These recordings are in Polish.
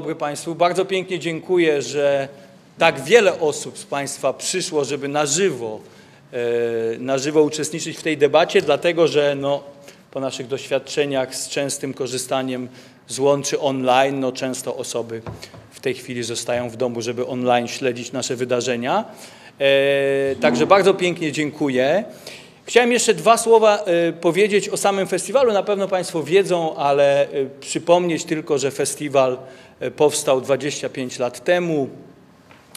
dobry Państwu. Bardzo pięknie dziękuję, że tak wiele osób z Państwa przyszło, żeby na żywo, e, na żywo uczestniczyć w tej debacie, dlatego że no, po naszych doświadczeniach z częstym korzystaniem z łączy online, no często osoby w tej chwili zostają w domu, żeby online śledzić nasze wydarzenia. E, także bardzo pięknie dziękuję. Chciałem jeszcze dwa słowa e, powiedzieć o samym festiwalu. Na pewno Państwo wiedzą, ale przypomnieć tylko, że festiwal powstał 25 lat temu.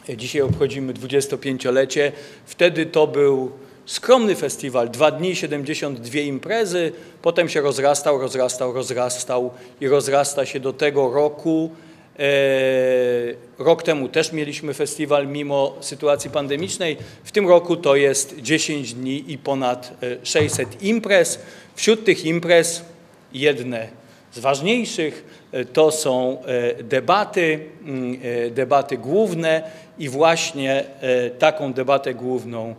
Dzisiaj obchodzimy 25-lecie. Wtedy to był skromny festiwal, dwa dni, 72 imprezy, potem się rozrastał, rozrastał, rozrastał i rozrasta się do tego roku. E, rok temu też mieliśmy festiwal mimo sytuacji pandemicznej. W tym roku to jest 10 dni i ponad 600 e, imprez. Wśród tych imprez jedne z ważniejszych e, to są debaty, mm, debaty główne i właśnie taką debatę główną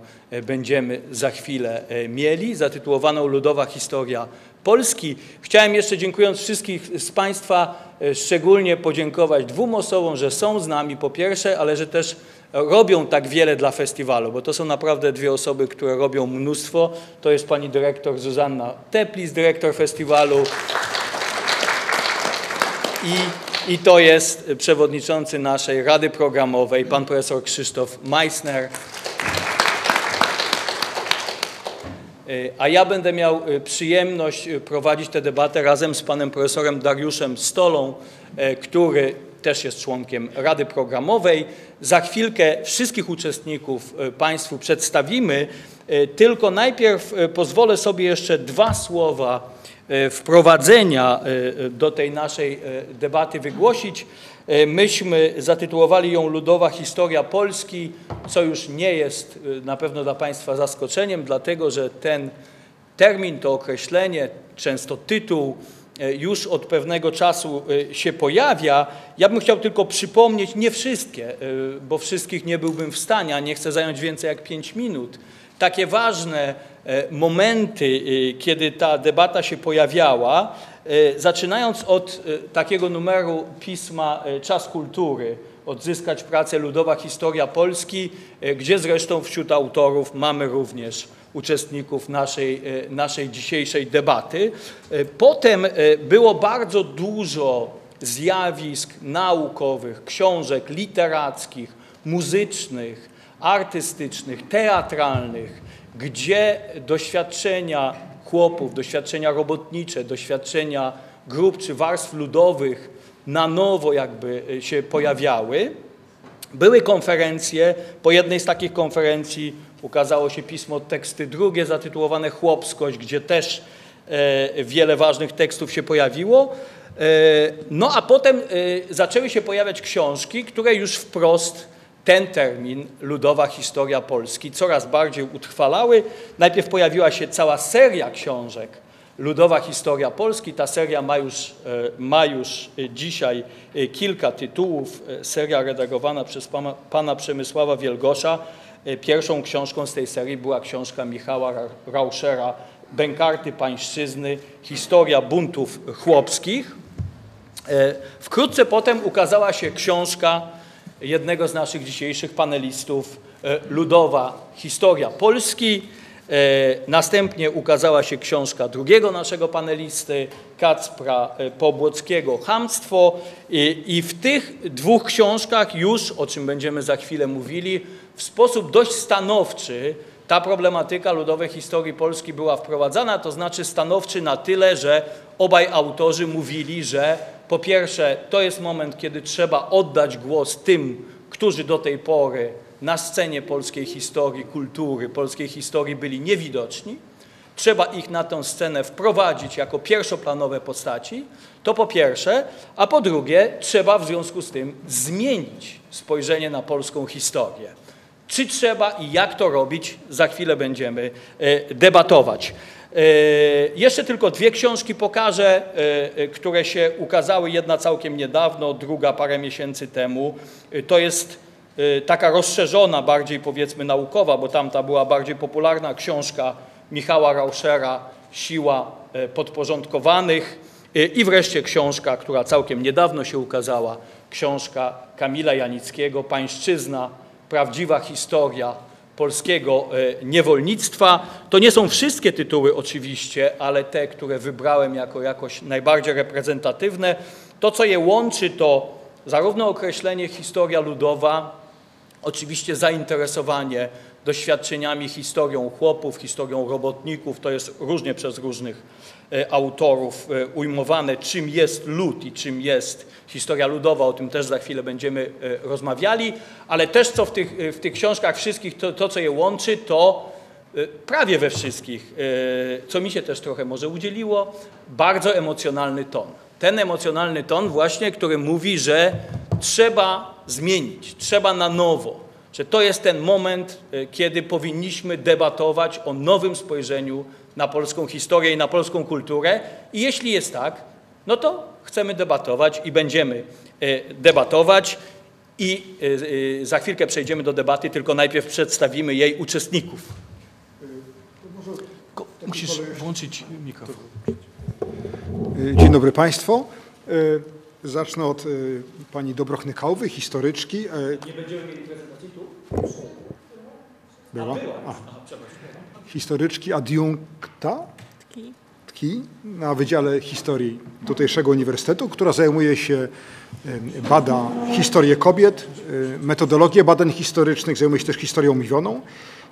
będziemy za chwilę mieli, zatytułowaną Ludowa Historia Polski. Chciałem jeszcze, dziękując wszystkich z Państwa, e, szczególnie podziękować dwóm osobom, że są z nami po pierwsze, ale że też robią tak wiele dla festiwalu, bo to są naprawdę dwie osoby, które robią mnóstwo. To jest pani dyrektor Zuzanna Teplis, dyrektor festiwalu i, i to jest przewodniczący naszej Rady Programowej, pan profesor Krzysztof Meissner. E, a ja będę miał e, przyjemność e, prowadzić tę debatę razem z panem profesorem Dariuszem Stolą, który też jest członkiem Rady Programowej. Za chwilkę wszystkich uczestników Państwu przedstawimy, tylko najpierw pozwolę sobie jeszcze dwa słowa wprowadzenia do tej naszej debaty wygłosić. E, myśmy zatytułowali ją Ludowa Historia Polski, co już nie jest e, na pewno dla Państwa zaskoczeniem, dlatego że ten termin, to określenie, często tytuł e, już od pewnego czasu się pojawia. Ja bym chciał tylko przypomnieć, nie wszystkie, bo wszystkich nie byłbym w stanie, a nie chcę zająć więcej jak pięć minut. Takie ważne momenty, kiedy ta debata się pojawiała, E, zaczynając od e, takiego numeru pisma e, Czas Kultury, Odzyskać pracę Ludowa Historia Polski, gdzie zresztą wśród autorów mamy również uczestników naszej, naszej dzisiejszej debaty. Potem było bardzo dużo zjawisk naukowych, książek literackich, muzycznych, artystycznych, teatralnych, gdzie doświadczenia chłopów, doświadczenia robotnicze, doświadczenia grup czy warstw ludowych na nowo jakby e, się pojawiały. Były konferencje, po jednej z takich konferencji ukazało się pismo teksty drugie zatytułowane Chłopskość, gdzie też e, wiele ważnych tekstów się pojawiło. E, no a potem zaczęły się pojawiać książki, które już wprost ten termin, ludowa historia Polski, coraz bardziej utrwalały. Najpierw pojawiła się cała seria książek Ludowa Historia Polski. Ta seria ma już, e, ma już dzisiaj e, kilka tytułów. E, seria redagowana przez pana, pana Przemysława Wielgosza. Pierwszą książką z tej serii była książka Michała Rauschera Bękarty Pańszczyzny, historia buntów chłopskich. Wkrótce potem ukazała się książka jednego z naszych dzisiejszych panelistów, e, Ludowa Historia Polski. E, następnie ukazała się książka drugiego naszego panelisty, Kacpra e, Pobłockiego, Hamstwo. I w tych dwóch książkach już, o czym będziemy za chwilę mówili, w sposób dość stanowczy ta problematyka ludowej historii Polski była wprowadzana, to znaczy stanowczy na tyle, że obaj autorzy mówili, że po pierwsze, to jest moment, kiedy trzeba oddać głos tym, którzy do tej pory na scenie polskiej historii, kultury, polskiej historii byli niewidoczni. Trzeba ich na tę scenę wprowadzić jako pierwszoplanowe postaci. To po pierwsze, a po drugie, trzeba w związku z tym zmienić spojrzenie na polską historię. Czy trzeba i jak to robić, za chwilę będziemy e, debatować. E, jeszcze tylko dwie książki pokażę, e, e, które się ukazały. Jedna całkiem niedawno, druga parę miesięcy temu. To jest taka rozszerzona, bardziej powiedzmy naukowa, bo tamta była bardziej popularna książka Michała Rauschera Siła podporządkowanych. I wreszcie książka, która całkiem niedawno się ukazała, książka Kamila Janickiego Pańszczyzna, prawdziwa historia polskiego e, niewolnictwa. To nie są wszystkie tytuły oczywiście, ale te, które wybrałem jako jakoś najbardziej reprezentatywne. To, co je łączy, to zarówno określenie historia ludowa, oczywiście zainteresowanie doświadczeniami, historią chłopów, historią robotników, to jest różnie przez różnych e, autorów e, ujmowane, czym jest lud i czym jest historia ludowa, o tym też za chwilę będziemy e, rozmawiali, ale też co w tych, w tych książkach wszystkich, to, to co je łączy, to prawie we wszystkich, co mi się też trochę może udzieliło, bardzo emocjonalny ton. Ten emocjonalny ton właśnie, który mówi, że trzeba zmienić, trzeba na nowo, że to jest ten moment, e, kiedy powinniśmy debatować o nowym spojrzeniu na polską historię i na polską kulturę. I jeśli jest tak, no to chcemy debatować i będziemy e, debatować. I e, za chwilkę przejdziemy do debaty, tylko najpierw przedstawimy jej uczestników. Musisz włączyć mikrofon. Dzień dobry Państwu. Zacznę od pani Dobrochny Kałwy, historyczki. Nie będziemy mieli prezentacji tu? Była? Historyczki adiunkta Tki na Wydziale Historii tutejszego uniwersytetu, która zajmuje się, bada historię kobiet, metodologię badań historycznych, zajmuje się też historią mówioną.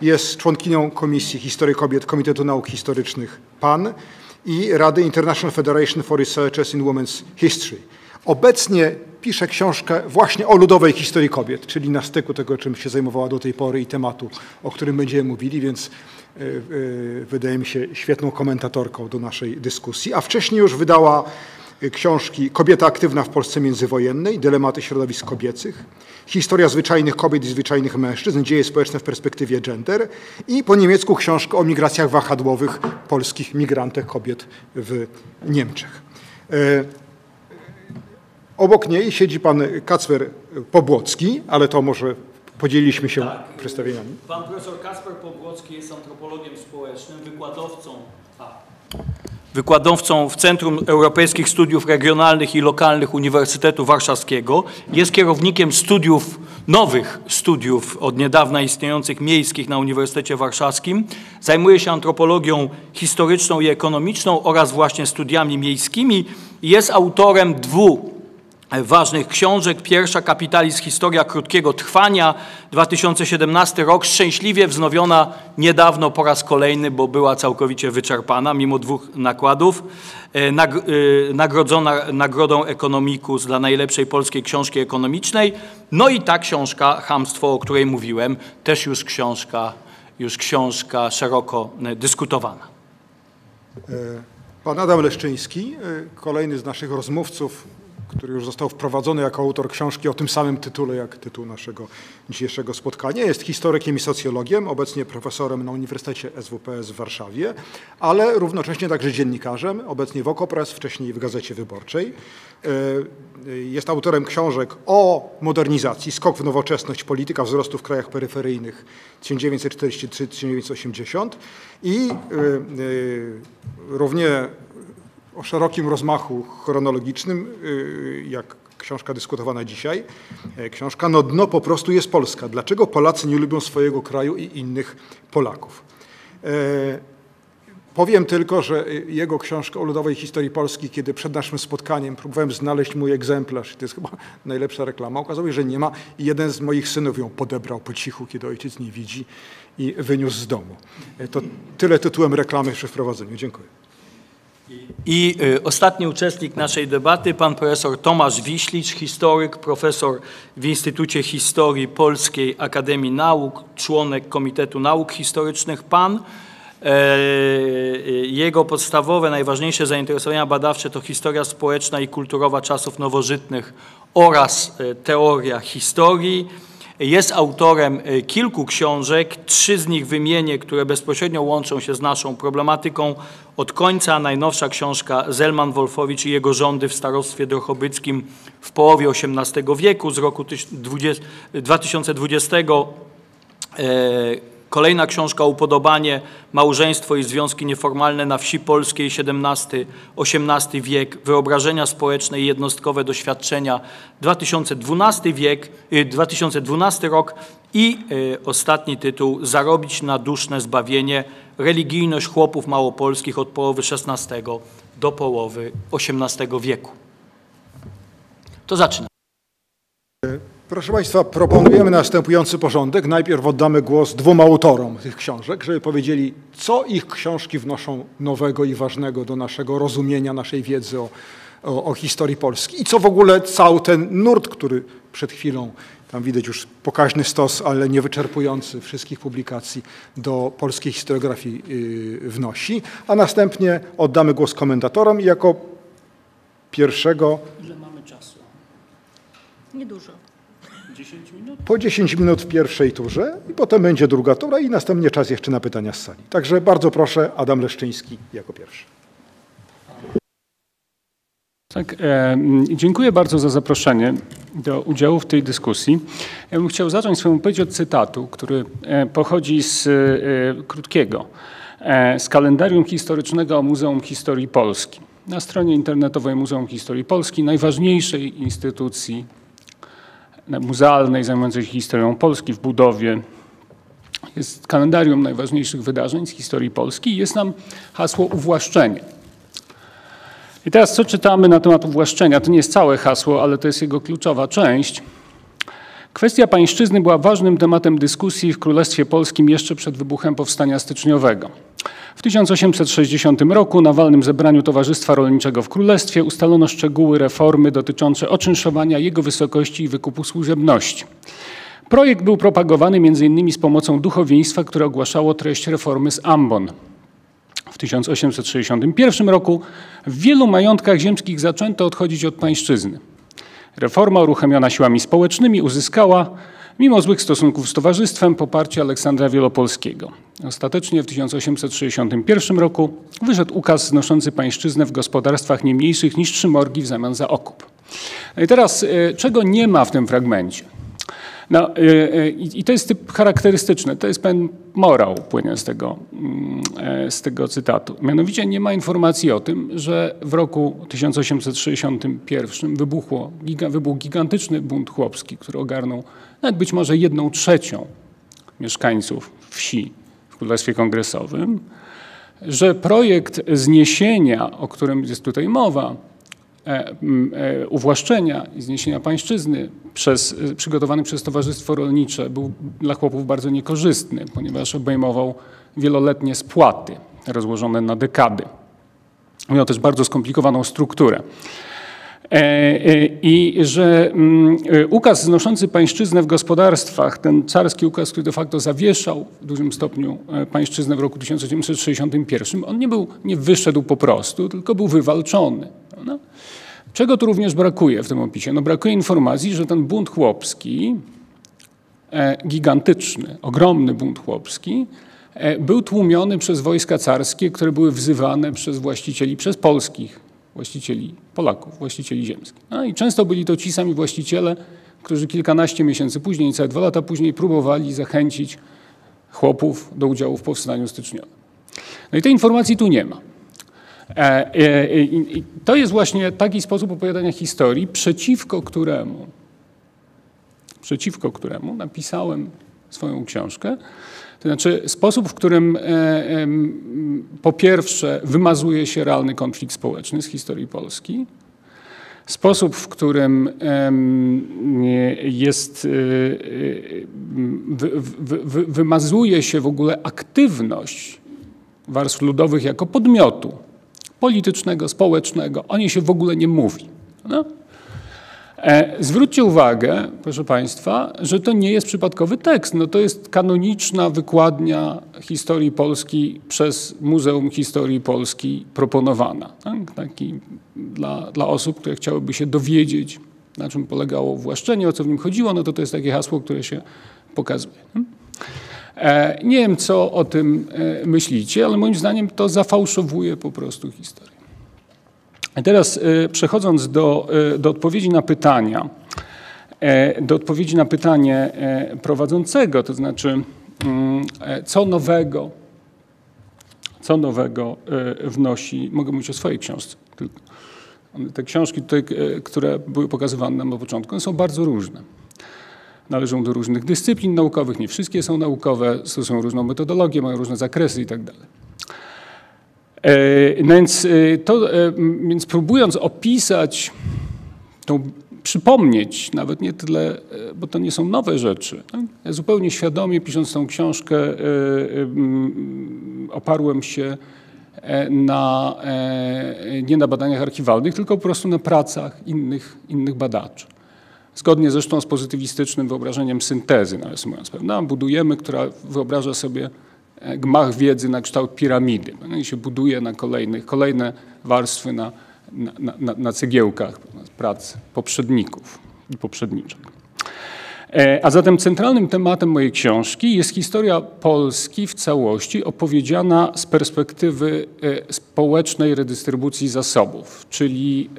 Jest członkinią Komisji Historii Kobiet Komitetu Nauk Historycznych PAN i Rady International Federation for Researchers in Women's History. Obecnie pisze książkę właśnie o ludowej historii kobiet, czyli na styku tego, czym się zajmowała do tej pory i tematu, o którym będziemy mówili, więc e, e, wydaje mi się świetną komentatorką do naszej dyskusji. A wcześniej już wydała e, książki Kobieta aktywna w Polsce międzywojennej, Dylematy środowisk kobiecych, Historia zwyczajnych kobiet i zwyczajnych mężczyzn, Dzieje społeczne w perspektywie gender i po niemiecku książkę o migracjach wahadłowych polskich migrantek kobiet w Niemczech. Obok niej siedzi pan Kacper Pobłocki, ale to może podzieliliśmy się tak. przedstawieniami. Pan profesor Kacper Pobłocki jest antropologiem społecznym, wykładowcą, a, wykładowcą w Centrum Europejskich Studiów Regionalnych i Lokalnych Uniwersytetu Warszawskiego. Jest kierownikiem studiów, nowych studiów od niedawna istniejących miejskich na Uniwersytecie Warszawskim. Zajmuje się antropologią historyczną i ekonomiczną oraz właśnie studiami miejskimi. Jest autorem dwóch ważnych książek. Pierwsza Kapitalizm Historia Krótkiego Trwania, 2017 rok, szczęśliwie wznowiona niedawno po raz kolejny, bo była całkowicie wyczerpana mimo dwóch nakładów. E, e, nagrodzona Nagrodą Economicus dla najlepszej polskiej książki ekonomicznej. No i ta książka, Hamstwo, o której mówiłem, też już książka, już książka szeroko e, dyskutowana. Pan Adam Leszczyński, kolejny z naszych rozmówców który już został wprowadzony jako autor książki o tym samym tytule jak tytuł naszego dzisiejszego spotkania. Jest historykiem i socjologiem, obecnie profesorem na Uniwersytecie SWPS w Warszawie, ale równocześnie także dziennikarzem, obecnie w Okopres, wcześniej w Gazecie Wyborczej. E, jest autorem książek o modernizacji, skok w nowoczesność, polityka wzrostu w krajach peryferyjnych 1943-1980 i e, e, równie o szerokim rozmachu chronologicznym, y, jak książka dyskutowana dzisiaj. E, książka No dno po prostu jest Polska. Dlaczego Polacy nie lubią swojego kraju i innych Polaków? E, powiem tylko, że jego książkę o ludowej historii Polski, kiedy przed naszym spotkaniem próbowałem znaleźć mój egzemplarz, to jest chyba najlepsza reklama, okazało się, że nie ma i jeden z moich synów ją podebrał po cichu, kiedy ojciec nie widzi i wyniósł z domu. E, to tyle tytułem reklamy przy wprowadzeniu. Dziękuję. I y, ostatni uczestnik naszej debaty, pan profesor Tomasz Wiślicz, historyk, profesor w Instytucie Historii Polskiej Akademii Nauk, członek Komitetu Nauk Historycznych PAN. E, y, jego podstawowe, najważniejsze zainteresowania badawcze to historia społeczna i kulturowa czasów nowożytnych oraz y, teoria historii. Jest autorem e, kilku książek, trzy z nich wymienię, które bezpośrednio łączą się z naszą problematyką od końca. Najnowsza książka Zelman Wolfowicz i jego rządy w starostwie drochobyckim w połowie XVIII wieku z roku 2020. Kolejna książka Upodobanie, Małżeństwo i związki nieformalne na wsi polskiej XVII-XVIII wiek, wyobrażenia społeczne i jednostkowe doświadczenia 2012 wiek, 2012 rok i ostatni tytuł Zarobić na duszne zbawienie, religijność chłopów małopolskich od połowy XVI do połowy XVIII wieku. To zaczynam. Proszę Państwa, proponujemy następujący porządek. Najpierw oddamy głos dwóm autorom tych książek, żeby powiedzieli, co ich książki wnoszą nowego i ważnego do naszego rozumienia, naszej wiedzy o, o, o historii Polski i co w ogóle cały ten nurt, który przed chwilą, tam widać już pokaźny stos, ale niewyczerpujący wszystkich publikacji do polskiej historiografii yy, wnosi, a następnie oddamy głos komentatorom i jako pierwszego... Ile mamy czasu? Niedużo. 10 minut? po 10 minut w pierwszej turze i potem będzie druga tura i następnie czas jeszcze na pytania z sali. Także bardzo proszę, Adam Leszczyński jako pierwszy. Tak, e, dziękuję bardzo za zaproszenie do udziału w tej dyskusji. Ja bym chciał zacząć swoją wypowiedź od cytatu, który e, pochodzi z e, krótkiego, e, z kalendarium historycznego Muzeum Historii Polski. Na stronie internetowej Muzeum Historii Polski, najważniejszej instytucji muzealnej zajmującej się historią Polski w budowie. Jest kalendarium najważniejszych wydarzeń z historii Polski i jest nam hasło uwłaszczenie. I teraz co czytamy na temat uwłaszczenia? To nie jest całe hasło, ale to jest jego kluczowa część. Kwestia pańszczyzny była ważnym tematem dyskusji w Królestwie Polskim jeszcze przed wybuchem Powstania Styczniowego. W 1860 roku na walnym zebraniu Towarzystwa Rolniczego w Królestwie ustalono szczegóły reformy dotyczące oczynszowania jego wysokości i wykupu służebności. Projekt był propagowany m.in. z pomocą duchowieństwa, które ogłaszało treść reformy z Ambon. W 1861 roku w wielu majątkach ziemskich zaczęto odchodzić od pańszczyzny. Reforma uruchomiona siłami społecznymi uzyskała, mimo złych stosunków z towarzystwem, poparcie Aleksandra Wielopolskiego. Ostatecznie w 1861 roku wyszedł ukaz znoszący pańszczyznę w gospodarstwach nie mniejszych niż trzy morgi w zamian za okup. No i teraz, e, czego nie ma w tym fragmencie? No, I to jest typ charakterystyczny, to jest pewien morał płynie z tego, mm, z tego cytatu. Mianowicie nie ma informacji o tym, że w roku 1861 wybuchło, wybuchł gigantyczny bunt chłopski, który ogarnął nawet być może jedną trzecią mieszkańców wsi w Królestwie Kongresowym, że projekt zniesienia, o którym jest tutaj mowa, e, e, uwłaszczenia i zniesienia pańszczyzny przez, e, przygotowany przez Towarzystwo Rolnicze był dla chłopów bardzo niekorzystny, ponieważ obejmował wieloletnie spłaty rozłożone na dekady. Miał też bardzo skomplikowaną strukturę. E, e, I że mm, e, ukaz znoszący pańszczyznę w gospodarstwach, ten carski ukaz, który de facto zawieszał w dużym stopniu pańszczyznę w roku 1861, on nie, był, nie wyszedł po prostu, tylko był wywalczony. No. Czego tu również brakuje w tym opisie? No brakuje informacji, że ten bunt chłopski, gigantyczny, ogromny bunt chłopski, był tłumiony przez wojska carskie, które były wzywane przez właścicieli, przez polskich właścicieli Polaków, właścicieli ziemskich. No i często byli to ci sami właściciele, którzy kilkanaście miesięcy później, niecałe dwa lata później próbowali zachęcić chłopów do udziału w powstaniu styczniowym. No i tej informacji tu nie ma. E, e, I to jest właśnie taki sposób opowiadania historii, przeciwko któremu, przeciwko któremu napisałem swoją książkę, to znaczy sposób, w którym e, po pierwsze wymazuje się realny konflikt społeczny z historii Polski, sposób, w którym jest, e, wymazuje się w ogóle aktywność warstw ludowych jako podmiotu politycznego, społecznego. O niej się w ogóle nie mówi. No? E, zwróćcie uwagę, proszę Państwa, że to nie jest przypadkowy tekst. No to jest kanoniczna wykładnia historii Polski przez Muzeum Historii Polski proponowana. Tak? Taki dla, dla osób, które chciałyby się dowiedzieć, na czym polegało właszczenie, o co w nim chodziło, no to to jest takie hasło, które się pokazuje. E, nie wiem, co o tym e, myślicie, ale moim zdaniem to zafałszowuje po prostu historię. Teraz e, przechodząc do, e, do odpowiedzi na pytania, e, do odpowiedzi na pytanie prowadzącego, to znaczy mm, co nowego, co nowego wnosi, mogę mówić o swojej książce. Te książki tutaj, które były pokazywane nam na początku, są bardzo różne należą do różnych dyscyplin naukowych, nie wszystkie są naukowe, stosują różną metodologię, mają różne zakresy itd. No więc, e, to, e, więc próbując opisać, tą, przypomnieć, nawet nie tyle, bo to nie są nowe rzeczy. Tak? Ja zupełnie świadomie pisząc tą książkę oparłem się na, nie na badaniach archiwalnych, tylko po prostu na pracach innych, innych badaczy. Zgodnie zresztą z pozytywistycznym wyobrażeniem syntezy, narysując pewna, budujemy, która wyobraża sobie gmach wiedzy na kształt piramidy. No I się buduje na kolejnych, kolejne warstwy na, na, na, na cegiełkach prac poprzedników i poprzedniczek. E, a zatem centralnym tematem mojej książki jest historia Polski w całości opowiedziana z perspektywy e, społecznej redystrybucji zasobów, czyli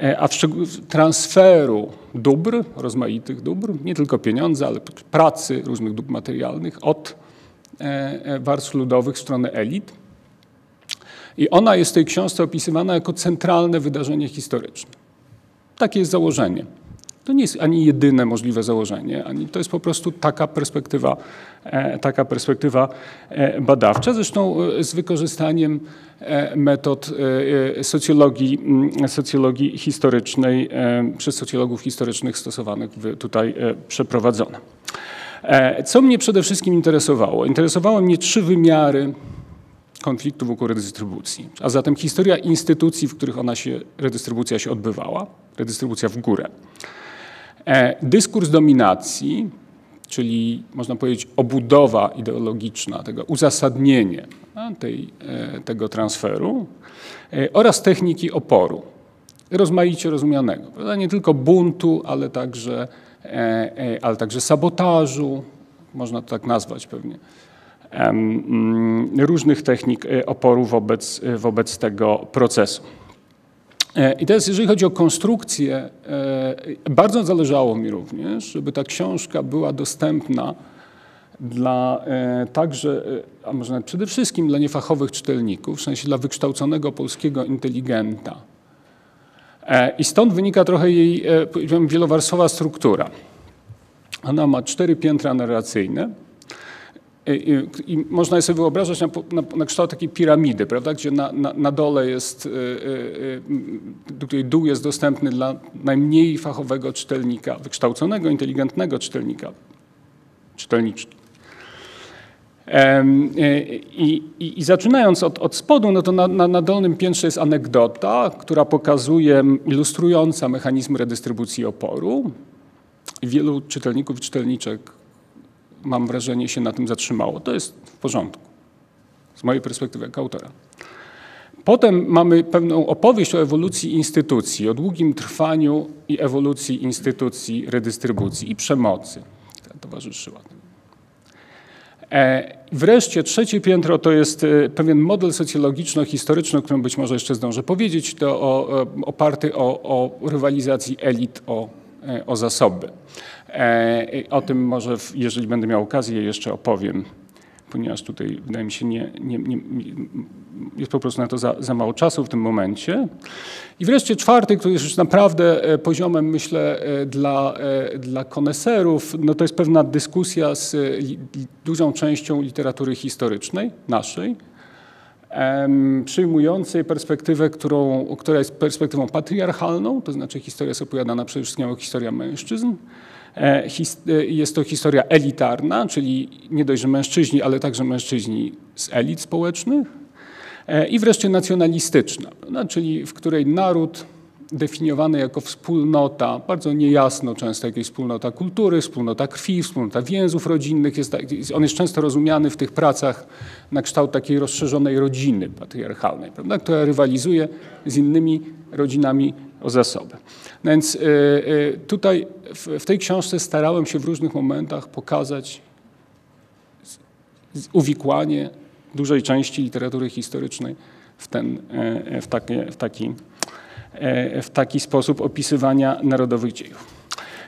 E, a w transferu dóbr, rozmaitych dóbr, nie tylko pieniądze, ale pracy, różnych dóbr materialnych od warstw ludowych w stronę elit. I ona jest w tej książce opisywana jako centralne wydarzenie historyczne. Takie jest założenie. To nie jest ani jedyne możliwe założenie, ani to jest po prostu taka perspektywa, taka perspektywa badawcza, zresztą z wykorzystaniem E, metod e, e, socjologii, mm, socjologii historycznej przez socjologów historycznych stosowanych tutaj przeprowadzone. Co mnie przede wszystkim interesowało? Interesowały mnie trzy wymiary konfliktu wokół redystrybucji, a zatem historia instytucji, w których ona się, redystrybucja się odbywała, redystrybucja w górę. Dyskurs dominacji, czyli można powiedzieć obudowa ideologiczna, tego uzasadnienie tej, e, tego transferu e, oraz techniki oporu, rozmaicie rozumianego. Nie tylko buntu, ale także, e, ale także sabotażu, można to tak nazwać pewnie, mm, różnych technik oporu wobec, wobec tego procesu. I teraz, jeżeli chodzi o konstrukcję, bardzo zależało mi również, żeby ta książka była dostępna dla e, także, e, a może nawet przede wszystkim dla niefachowych czytelników, w sensie dla wykształconego polskiego inteligenta. E, I stąd wynika trochę jej powiem, wielowarstwowa struktura. Ona ma cztery piętra narracyjne. I, I, można je sobie wyobrażać na, na, na, kształt takiej piramidy, prawda? gdzie na, na, dole jest, której dół jest dostępny dla najmniej fachowego czytelnika, wykształconego, inteligentnego czytelnika, czytelniczki. E, I, i, I, zaczynając od, od spodu, no to na, na, na, dolnym piętrze jest anegdota, która pokazuje, ilustrująca mechanizm redystrybucji oporu. Wielu czytelników i czytelniczek, mam wrażenie, się na tym zatrzymało. To jest w porządku, z mojej perspektywy jako autora. Potem mamy pewną opowieść o ewolucji instytucji, o długim trwaniu i ewolucji instytucji redystrybucji i przemocy, która towarzyszyła temu. E, wreszcie trzecie piętro to jest e, pewien model socjologiczno-historyczny, o którym być może jeszcze zdążę powiedzieć, to o, oparty o, o rywalizacji elit o, e, o zasoby. O tym może, jeżeli będę miał okazję, jeszcze opowiem ponieważ tutaj wydaje mi się nie, nie, nie, jest po prostu na to za, za, mało czasu w tym momencie. I wreszcie czwarty, który jest już naprawdę e, poziomem, myślę, e, dla, e, dla koneserów, no to jest pewna dyskusja z dużą częścią literatury historycznej, naszej, przyjmującej perspektywę, którą, która jest perspektywą patriarchalną, to znaczy historia jest opowiadana przede wszystkim jako historia mężczyzn, jest to historia elitarna, czyli nie dość, że mężczyźni, ale także mężczyźni z elit społecznych. E, I wreszcie nacjonalistyczna, czyli w której naród definiowany jako wspólnota, bardzo niejasno często jakieś wspólnota kultury, wspólnota krwi, wspólnota więzów rodzinnych. Jest, on jest często rozumiany w tych pracach na kształt takiej rozszerzonej rodziny patriarchalnej, prawda, która rywalizuje z innymi rodzinami o zasoby. No więc y, y, tutaj w tej książce starałem się w różnych momentach pokazać uwikłanie dużej części literatury historycznej w, ten, e, w, taki, w, taki, e, w taki sposób opisywania narodowych dziejów.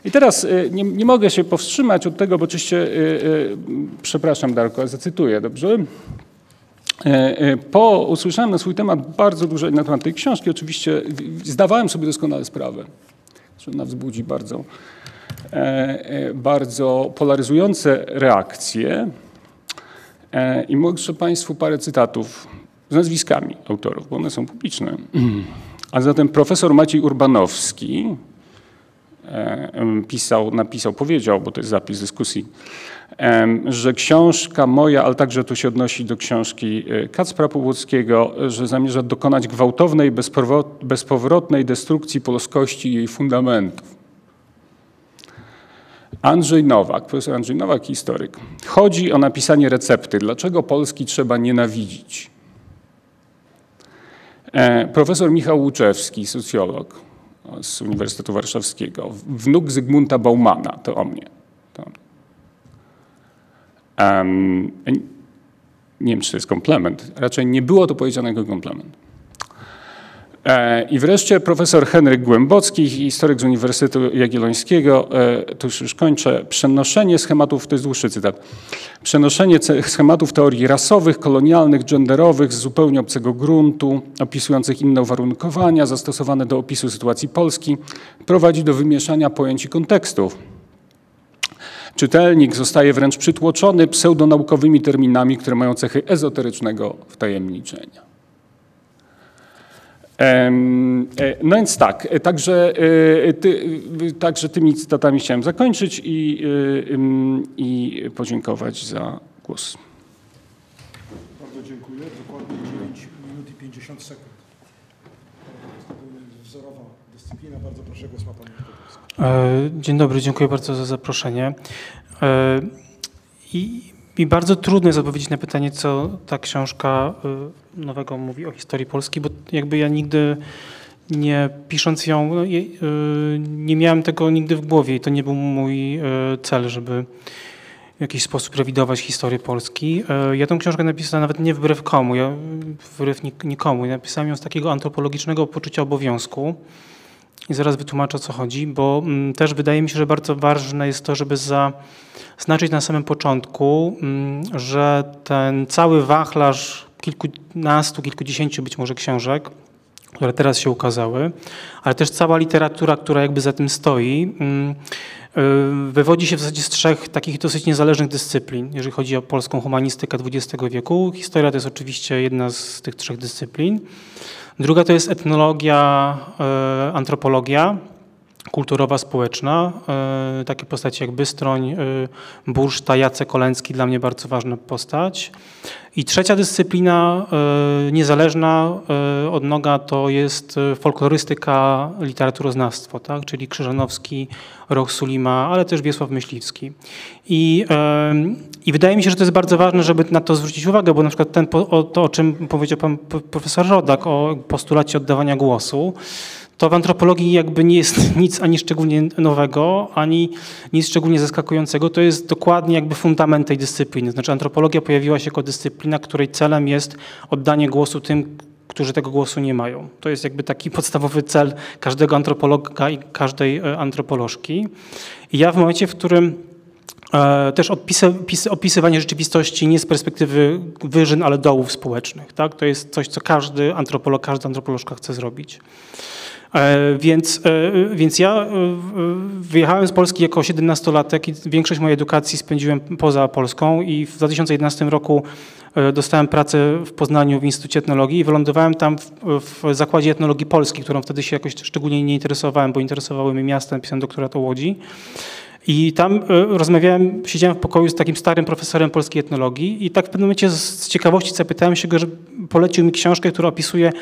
I teraz nie, nie mogę się powstrzymać od tego, bo oczywiście, przepraszam Darko, zacytuję, dobrze? Po usłyszałem na swój temat bardzo dużo na temat tej książki. Oczywiście zdawałem sobie doskonale sprawę, że ona wzbudzi bardzo, bardzo polaryzujące reakcje. I muszę Państwu parę cytatów z nazwiskami autorów, bo one są publiczne. A zatem profesor Maciej Urbanowski pisał, napisał, powiedział, bo to jest zapis dyskusji, że książka moja, ale także tu się odnosi do książki e, Kacpra Powłockiego, że zamierza dokonać gwałtownej, bezpowrotnej destrukcji polskości i jej fundamentów. Andrzej Nowak, profesor Andrzej Nowak, historyk. Chodzi o napisanie recepty. Dlaczego Polski trzeba nienawidzić? E, profesor Michał Łuczewski, socjolog z Uniwersytetu Warszawskiego, wnuk Zygmunta Baumana, to o mnie. To. Um, nie wiem, czy to jest komplement. Raczej nie było to powiedziane jako komplement. E, I wreszcie profesor Henryk Głębocki, historyk z Uniwersytetu Jagiellońskiego, e, tu już, już kończę, przenoszenie schematów, to jest dłuższy cytat, przenoszenie schematów teorii rasowych, kolonialnych, genderowych z zupełnie obcego gruntu, opisujących inne uwarunkowania zastosowane do opisu sytuacji Polski, prowadzi do wymieszania pojęć i kontekstów. Czytelnik zostaje wręcz przytłoczony pseudonaukowymi terminami, które mają cechy ezoterycznego wtajemniczenia. E, no więc tak, e, także, e, ty, także tymi cytatami chciałem zakończyć i, i podziękować za głos. Bardzo dziękuję. Dokładnie 9 minut i 50 sekund. Wzorowa dyscyplina. Bardzo proszę, głos ma Pan Dzień dobry, dziękuję bardzo za zaproszenie. I mi bardzo trudno jest odpowiedzieć na pytanie, co ta książka y, nowego mówi o historii Polski, bo jakby ja nigdy nie pisząc ją, no, y, nie miałem tego nigdy w głowie i to nie był mój y, cel, żeby w jakiś sposób rewidować historię Polski. Ja tę książkę napisałem nawet nie wbrew komu, ja wbrew nikomu. Napisałem ją z takiego antropologicznego poczucia obowiązku. I zaraz wytłumaczę o co chodzi, bo mm, też wydaje mi się, że bardzo ważne jest to, żeby zaznaczyć na samym początku, mm, że ten cały wachlarz kilkunastu, kilkudziesięciu być może książek, które teraz się ukazały, ale też cała literatura, która jakby za tym stoi, mm, y, wywodzi się w zasadzie z trzech takich dosyć niezależnych dyscyplin, jeżeli chodzi o polską humanistykę XX wieku. Historia to jest oczywiście jedna z tych trzech dyscyplin. Druga to jest etnologia, e, antropologia kulturowa, społeczna. E, takie postacie jak Bystroń, e, Burszta, Jacek Oleński, dla mnie bardzo ważna postać. I trzecia dyscyplina niezależna od noga to jest folklorystyka, literaturoznawstwo, tak? czyli Krzyżanowski, Roch Sulima, ale też Wiesław Myśliwski. I, I wydaje mi się, że to jest bardzo ważne, żeby na to zwrócić uwagę, bo na przykład ten, o, to, o czym powiedział pan profesor Rodak, o postulacie oddawania głosu, to w antropologii jakby nie jest nic ani szczególnie nowego, ani nic szczególnie zaskakującego. To jest dokładnie jakby fundament tej dyscypliny. Znaczy antropologia pojawiła się jako dyscyplina, której celem jest oddanie głosu tym, którzy tego głosu nie mają. To jest jakby taki podstawowy cel każdego antropologa i każdej e, antropolożki. I ja w momencie, w którym e, też opisywanie rzeczywistości nie z perspektywy wyżyn, ale dołów społecznych. Tak? To jest coś, co każdy antropolog, każda antropolożka chce zrobić. E, więc, więc ja wyjechałem z Polski jako 17-latek i większość mojej edukacji spędziłem poza Polską i w 2011 roku E, dostałem pracę w Poznaniu w Instytucie Etnologii i wylądowałem tam w, w Zakładzie Etnologii Polskiej, którą wtedy się jakoś szczególnie nie interesowałem, bo interesowały mnie miasta, napisałem doktorat o Łodzi. I tam e, rozmawiałem, siedziałem w pokoju z takim starym profesorem polskiej etnologii i tak w pewnym momencie z ciekawości zapytałem się go, że polecił mi książkę, która opisuje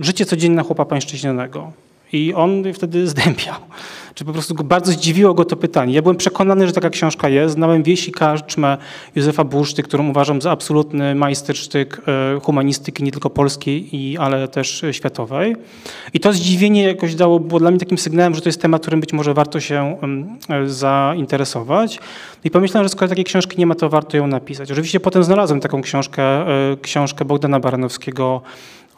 życie codzienne chłopa pańszczyźnianego. I on wtedy zdępiał. Czy po prostu bardzo zdziwiło go to pytanie. Ja byłem przekonany, że taka książka jest. Znałem Wieś i Karczmę Józefa Buszty, którą uważam za absolutny majstersztyk e, humanistyki nie tylko polskiej, ale też światowej. I to zdziwienie jakoś dało, było dla mnie takim sygnałem, że to jest temat, którym być może warto się e, zainteresować. I pomyślałem, że skoro takiej książki nie ma, to warto ją napisać. Oczywiście potem znalazłem taką książkę, e, książkę Bogdana Baranowskiego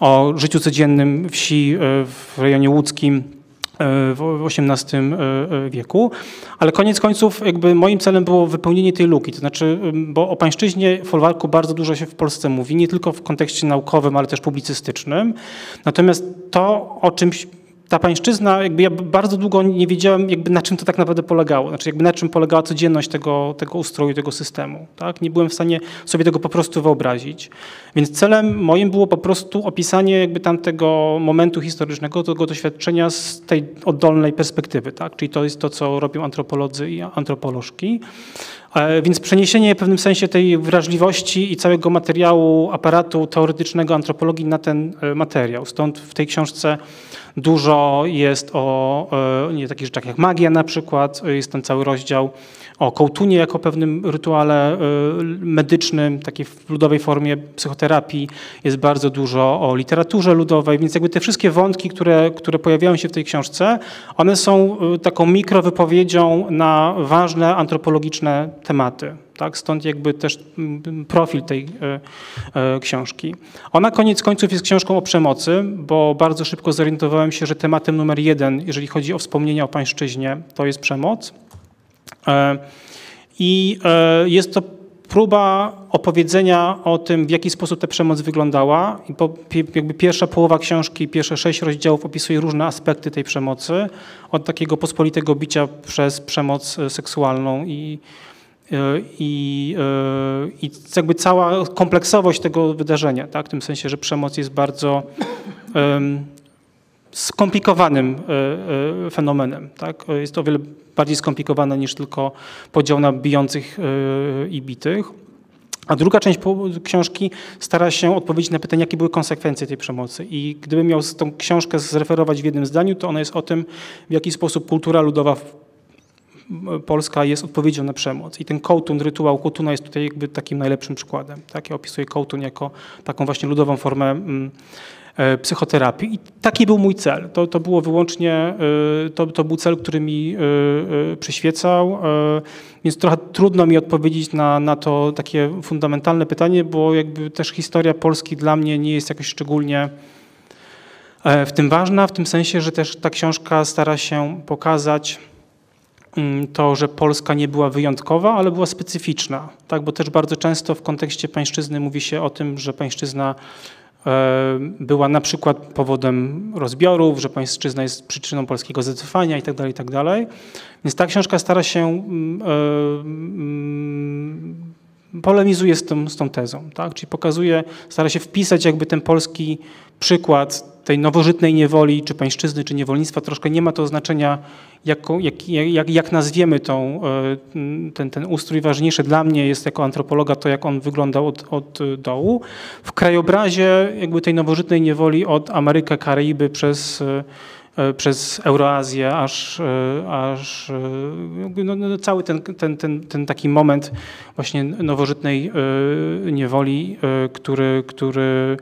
o życiu codziennym wsi w rejonie łódzkim w XVIII wieku, ale koniec końców jakby moim celem było wypełnienie tej luki, to znaczy, bo o pańszczyźnie folwarku bardzo dużo się w Polsce mówi, nie tylko w kontekście naukowym, ale też publicystycznym, natomiast to, o czymś ta pańszczyzna, jakby ja bardzo długo nie wiedziałem, jakby na czym to tak naprawdę polegało, znaczy jakby na czym polegała codzienność tego, tego ustroju, tego systemu. Tak? Nie byłem w stanie sobie tego po prostu wyobrazić. Więc celem moim było po prostu opisanie jakby tamtego momentu historycznego, tego doświadczenia z tej oddolnej perspektywy. Tak? Czyli to jest to, co robią antropolodzy i antropolożki. E, więc przeniesienie w pewnym sensie tej wrażliwości i całego materiału, aparatu teoretycznego antropologii na ten e, materiał. Stąd w tej książce Dużo jest o e, nie, takich rzeczach jak magia na przykład, jest ten cały rozdział o kołtunie jako pewnym rytuale e, medycznym, takiej w ludowej formie psychoterapii. Jest bardzo dużo o literaturze ludowej, więc jakby te wszystkie wątki, które, które pojawiają się w tej książce, one są e, taką mikrowypowiedzią na ważne antropologiczne tematy. Tak? Stąd jakby też mm, profil tej e, książki. Ona koniec końców jest książką o przemocy, bo bardzo szybko zorientowałem się, że tematem numer jeden, jeżeli chodzi o wspomnienia o pańszczyźnie, to jest przemoc. E, I e, jest to próba opowiedzenia o tym, w jaki sposób ta przemoc wyglądała. I jakby pierwsza połowa książki, pierwsze sześć rozdziałów opisuje różne aspekty tej przemocy. Od takiego pospolitego bicia przez przemoc e, seksualną i, i, i jakby cała kompleksowość tego wydarzenia, tak? w tym sensie, że przemoc jest bardzo skomplikowanym e, e, fenomenem. Tak? Jest to o wiele bardziej skomplikowane niż tylko podział na bijących e, i bitych. A druga część książki stara się odpowiedzieć na pytanie, jakie były konsekwencje tej przemocy. I gdybym miał tą książkę zreferować w jednym zdaniu, to ona jest o tym, w jaki sposób kultura ludowa polska jest odpowiedzią na przemoc. I ten kołtun, rytuał kołtuna jest tutaj jakby takim najlepszym przykładem. Tak? Ja opisuję kołtun jako taką właśnie ludową formę mm, psychoterapii. I taki był mój cel. To, to było wyłącznie, e, to, to był cel, który mi e, przyświecał, więc trochę trudno mi odpowiedzieć na, na to takie fundamentalne pytanie, bo jakby też historia Polski dla mnie nie jest jakoś szczególnie w tym ważna, w tym sensie, że też ta książka stara się pokazać mm, to, że Polska nie była wyjątkowa, ale była specyficzna, tak? bo też bardzo często w kontekście pańszczyzny mówi się o tym, że pańszczyzna E, była na przykład powodem rozbiorów, że pańszczyzna jest przyczyną polskiego zacofania itd., tak itd. Tak Więc ta książka stara się, mm, e, mm, polemizuje z tą, z tą tezą, tak? czyli pokazuje, stara się wpisać jakby ten polski przykład tej nowożytnej niewoli, czy pańszczyzny, czy niewolnictwa, troszkę nie ma to znaczenia, jak, jak, jak, jak nazwiemy tą, e, ten, ten ustrój. Ważniejsze dla mnie jest jako antropologa to, jak on wyglądał od, od dołu. W krajobrazie jakby tej nowożytnej niewoli od Amerykę, Karaiby przez e, przez Euroazję, aż, e, aż no, no, cały ten, ten, ten, ten taki moment właśnie nowożytnej niewoli, który, który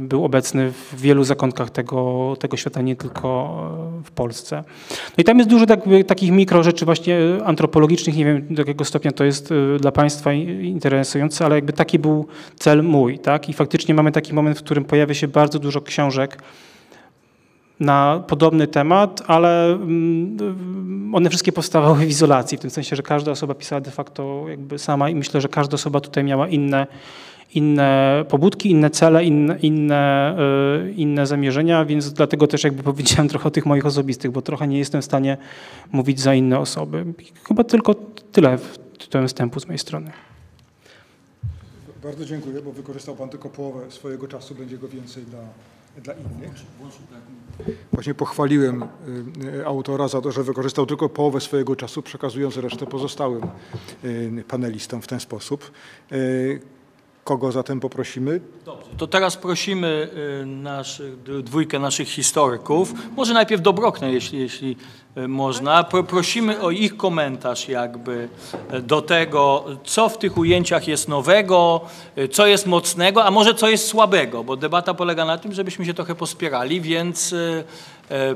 był obecny w wielu zakątkach tego, tego świata, nie tylko w Polsce. No i tam jest dużo tak, takich mikro rzeczy właśnie antropologicznych, nie wiem do jakiego stopnia to jest e, dla Państwa interesujące, ale jakby taki był cel mój. Tak? I faktycznie mamy taki moment, w którym pojawia się bardzo dużo książek, na podobny temat, ale mm, one wszystkie powstawały w izolacji, w tym sensie, że każda osoba pisała de facto jakby sama i myślę, że każda osoba tutaj miała inne inne pobudki, inne cele, inne, inne, y, inne zamierzenia, więc dlatego też jakby powiedziałem trochę o tych moich osobistych, bo trochę nie jestem w stanie mówić za inne osoby. Chyba tylko tyle tytułem wstępu z mojej strony. Bardzo dziękuję, bo wykorzystał Pan tylko połowę swojego czasu, będzie go więcej dla, dla innych. Właśnie pochwaliłem y, y, autora za to, że wykorzystał tylko połowę swojego czasu, przekazując resztę pozostałym panelistom w ten sposób. Kogo zatem poprosimy? Dobrze, to teraz prosimy y, naszych, dwójkę naszych historyków, może najpierw Dobroknę, jeśli, jeśli y, można. Prosimy o ich komentarz jakby y, do tego, co w tych ujęciach jest nowego, co jest mocnego, a może co jest słabego, bo debata polega na tym, żebyśmy się trochę pospierali, więc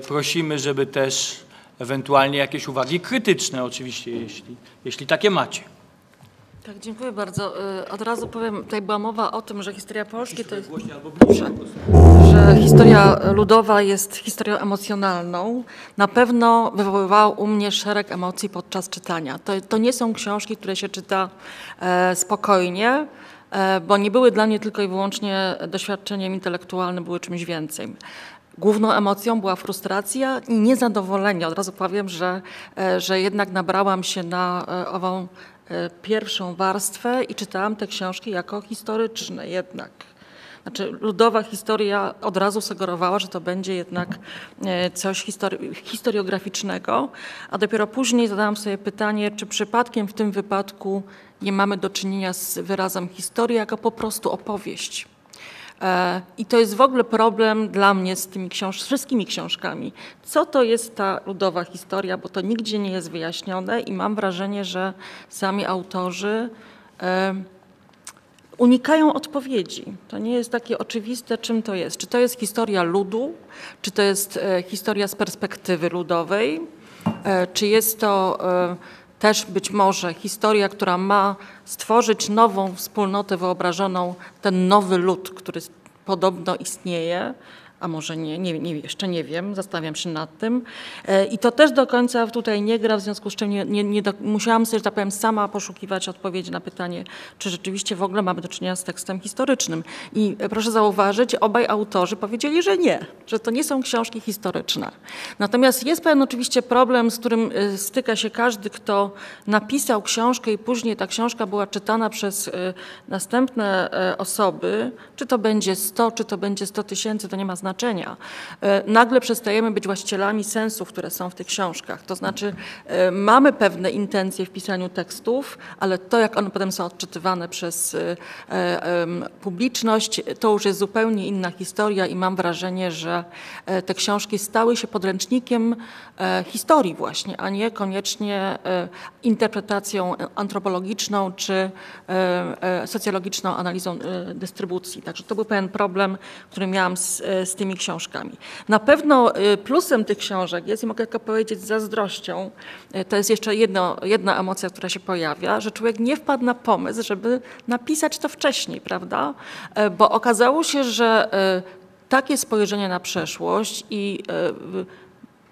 prosimy, żeby też ewentualnie jakieś uwagi krytyczne oczywiście, jeśli, jeśli takie macie. Tak, dziękuję bardzo. Y, Od razu powiem, tutaj była mowa o tym, że historia Polski to jest, że, że historia ludowa jest historią emocjonalną. Na pewno wywoływało u mnie szereg emocji podczas czytania. To, to nie są książki, które się czyta e, spokojnie, e, bo nie były dla mnie tylko i wyłącznie doświadczeniem intelektualnym, były czymś więcej. Główną emocją była frustracja i niezadowolenie. Od razu powiem, że, e, że jednak nabrałam się na ową pierwszą warstwę i czytałam te książki jako historyczne jednak. Znaczy, ludowa historia od razu sugerowała, że to będzie jednak e, coś histori- historiograficznego, a dopiero później zadałam sobie pytanie, czy przypadkiem w tym wypadku nie mamy do czynienia z wyrazem historii jako po prostu opowieść. I to jest w ogóle problem dla mnie z tymi książ- wszystkimi książkami. Co to jest ta ludowa historia, bo to nigdzie nie jest wyjaśnione i mam wrażenie, że sami autorzy unikają odpowiedzi. To nie jest takie oczywiste, czym to jest. Czy to jest historia ludu, czy to jest e, historia z perspektywy ludowej, e, czy jest to e, też być może historia, która ma stworzyć nową wspólnotę wyobrażoną, ten nowy lud, który podobno istnieje, a może nie, nie, nie, jeszcze nie wiem, zastanawiam się nad tym. E, I to też do końca tutaj nie gra, w związku z czym nie, nie, nie do, musiałam sobie, że tak powiem, sama poszukiwać odpowiedzi na pytanie, czy rzeczywiście w ogóle mamy do czynienia z tekstem historycznym. I e, proszę zauważyć, obaj autorzy powiedzieli, że nie, że to nie są książki historyczne. Natomiast jest pewien oczywiście problem, z którym e, styka się każdy, kto napisał książkę i później ta książka była czytana przez następne osoby, czy to będzie 100, czy to będzie 100 tysięcy, to nie ma znaczenia. E, Nagle przestajemy być właścicielami sensów, które są w tych książkach. To znaczy e, mamy pewne intencje w pisaniu tekstów, ale to, jak one potem są odczytywane przez e, publiczność, to już jest zupełnie inna historia i mam wrażenie, że te książki stały się podręcznikiem historii właśnie, a nie koniecznie interpretacją antropologiczną czy e, e, socjologiczną analizą e, dystrybucji. Także to był pewien problem, który miałam z, z tymi książkami. Na pewno plusem tych książek jest, i mogę tylko powiedzieć z zazdrością, to jest jeszcze jedno, jedna emocja, która się pojawia, że człowiek nie wpadł na pomysł, żeby napisać to wcześniej, prawda? Bo okazało się, że takie spojrzenie na przeszłość i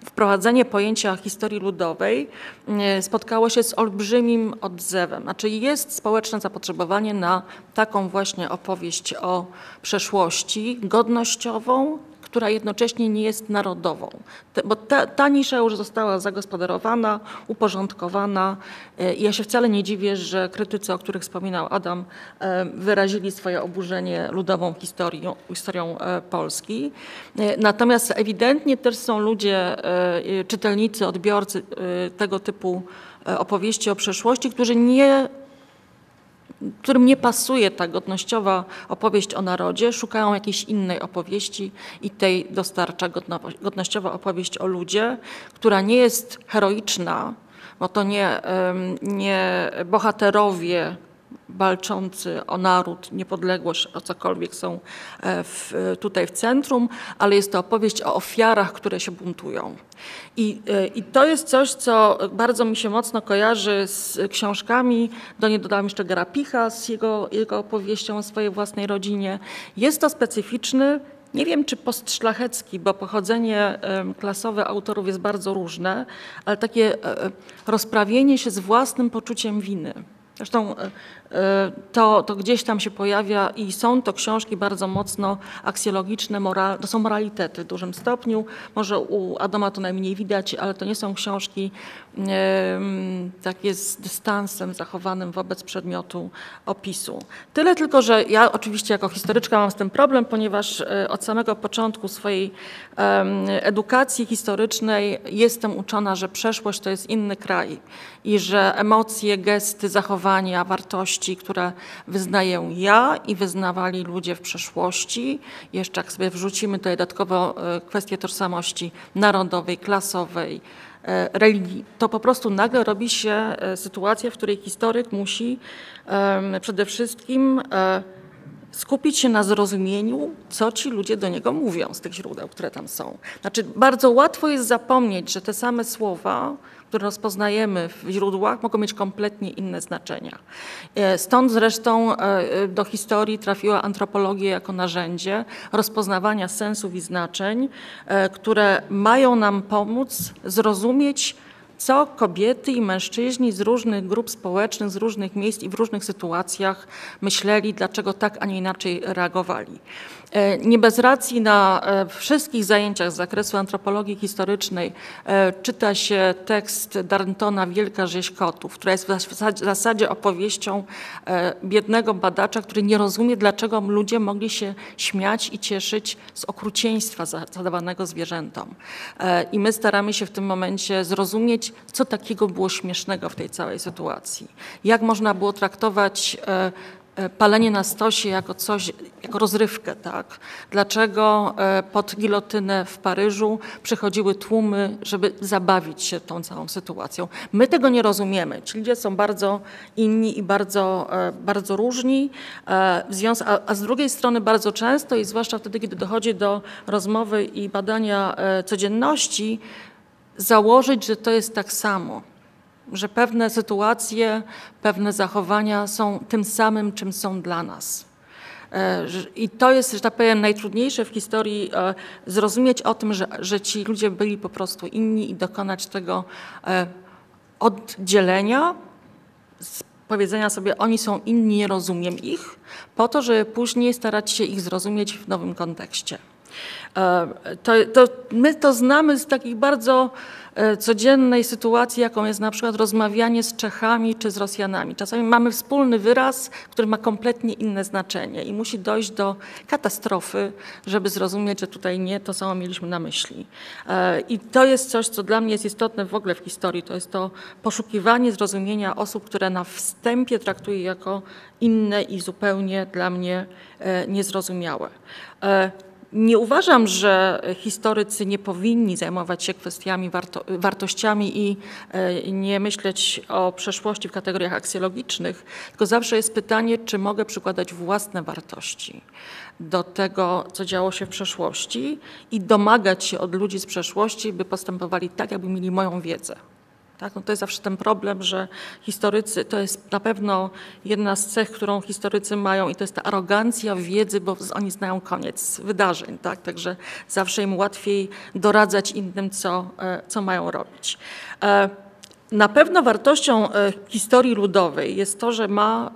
wprowadzenie pojęcia historii ludowej e, spotkało się z olbrzymim odzewem. Znaczy jest społeczne zapotrzebowanie na taką właśnie opowieść o przeszłości godnościową, która jednocześnie nie jest narodową. Bo ta, ta nisza już została zagospodarowana, uporządkowana e, ja się wcale nie dziwię, że krytycy, o których wspominał Adam, e, wyrazili swoje oburzenie ludową historią, historią e, Polski. Natomiast ewidentnie też są ludzie, czytelnicy, odbiorcy tego typu opowieści o przeszłości, którzy nie którym nie pasuje ta godnościowa opowieść o narodzie, szukają jakiejś innej opowieści i tej dostarcza godno, godnościowa opowieść o ludzie, która nie jest heroiczna, bo to nie, nie bohaterowie walczący o naród, niepodległość, o cokolwiek są e, w, tutaj w centrum, ale jest to opowieść o ofiarach, które się buntują. I, e, I to jest coś, co bardzo mi się mocno kojarzy z książkami. Do niej dodałam jeszcze Garapicha z jego, jego opowieścią o swojej własnej rodzinie. Jest to specyficzny, nie wiem czy postszlachecki, bo pochodzenie klasowe autorów jest bardzo różne, ale takie e, rozprawienie się z własnym poczuciem winy. Zresztą to, to gdzieś tam się pojawia i są to książki bardzo mocno aksjologiczne, moral, to są moralitety w dużym stopniu. Może u Adama to najmniej widać, ale to nie są książki em, takie z dystansem zachowanym wobec przedmiotu opisu. Tyle tylko, że ja oczywiście jako historyczka mam z tym problem, ponieważ e, od samego początku swojej edukacji historycznej jestem uczona, że przeszłość to jest inny kraj i że emocje, gesty, zachowania, wartości, które wyznaję ja i wyznawali ludzie w przeszłości, jeszcze jak sobie wrzucimy tutaj dodatkowo e, kwestię tożsamości narodowej, klasowej, e, religii, to po prostu nagle robi się e, sytuacja, w której historyk musi przede wszystkim skupić się na zrozumieniu, co ci ludzie do niego mówią z tych źródeł, które tam są. Znaczy, bardzo łatwo jest zapomnieć, że te same słowa, które rozpoznajemy w źródłach, mogą mieć kompletnie inne znaczenia. E, stąd zresztą e, do historii trafiła antropologia jako narzędzie rozpoznawania sensów i znaczeń, e, które mają nam pomóc zrozumieć, co kobiety i mężczyźni z różnych grup społecznych, z różnych miejsc i w różnych sytuacjach myśleli, dlaczego tak, a nie inaczej reagowali. E, nie bez racji na e, wszystkich zajęciach z zakresu antropologii historycznej e, czyta się tekst Darntona Wielka Rzeź Kotów, która jest w zasadzie opowieścią biednego badacza, który nie rozumie, dlaczego ludzie mogli się śmiać i cieszyć z okrucieństwa zadawanego zwierzętom. I my staramy się w tym momencie zrozumieć, co takiego było śmiesznego w tej całej sytuacji. Jak można było traktować palenie na stosie jako coś, jako rozrywkę, tak? Dlaczego e, pod gilotynę w Paryżu przychodziły tłumy, żeby zabawić się tą całą sytuacją? My tego nie rozumiemy. Ci ludzie są bardzo inni i bardzo, e, bardzo różni, a z drugiej strony bardzo często i zwłaszcza wtedy, kiedy dochodzi do rozmowy i badania codzienności, założyć, że to jest tak samo że pewne sytuacje, pewne zachowania są tym samym, czym są dla nas. E, I to jest, że tak powiem, najtrudniejsze w historii e, zrozumieć o tym, że, że ci ludzie byli po prostu inni i dokonać tego e, oddzielenia, powiedzenia sobie, oni są inni, nie rozumiem ich, po to, żeby później starać się ich zrozumieć w nowym kontekście. To, to my to znamy z takich bardzo codziennej sytuacji, jaką jest na przykład rozmawianie z Czechami czy z Rosjanami. Czasami mamy wspólny wyraz, który ma kompletnie inne znaczenie i musi dojść do katastrofy, żeby zrozumieć, że tutaj nie to samo mieliśmy na myśli. E, I to jest coś, co dla mnie jest istotne w ogóle w historii, to jest to poszukiwanie zrozumienia osób, które na wstępie traktuję jako inne i zupełnie dla mnie e, niezrozumiałe. Nie uważam, że historycy nie powinni zajmować się kwestiami, warto, wartościami i e, nie myśleć o przeszłości w kategoriach aksjologicznych, tylko zawsze jest pytanie, czy mogę przykładać własne wartości do tego, co działo się w przeszłości i domagać się od ludzi z przeszłości, by postępowali tak, jakby mieli moją wiedzę. Tak? No to jest zawsze ten problem, że historycy, to jest na pewno jedna z cech, którą historycy mają i to jest ta arogancja wiedzy, bo oni znają koniec wydarzeń. Tak? Także zawsze im łatwiej doradzać innym, co, e, co mają robić. E, na pewno wartością e, historii ludowej jest to, że ma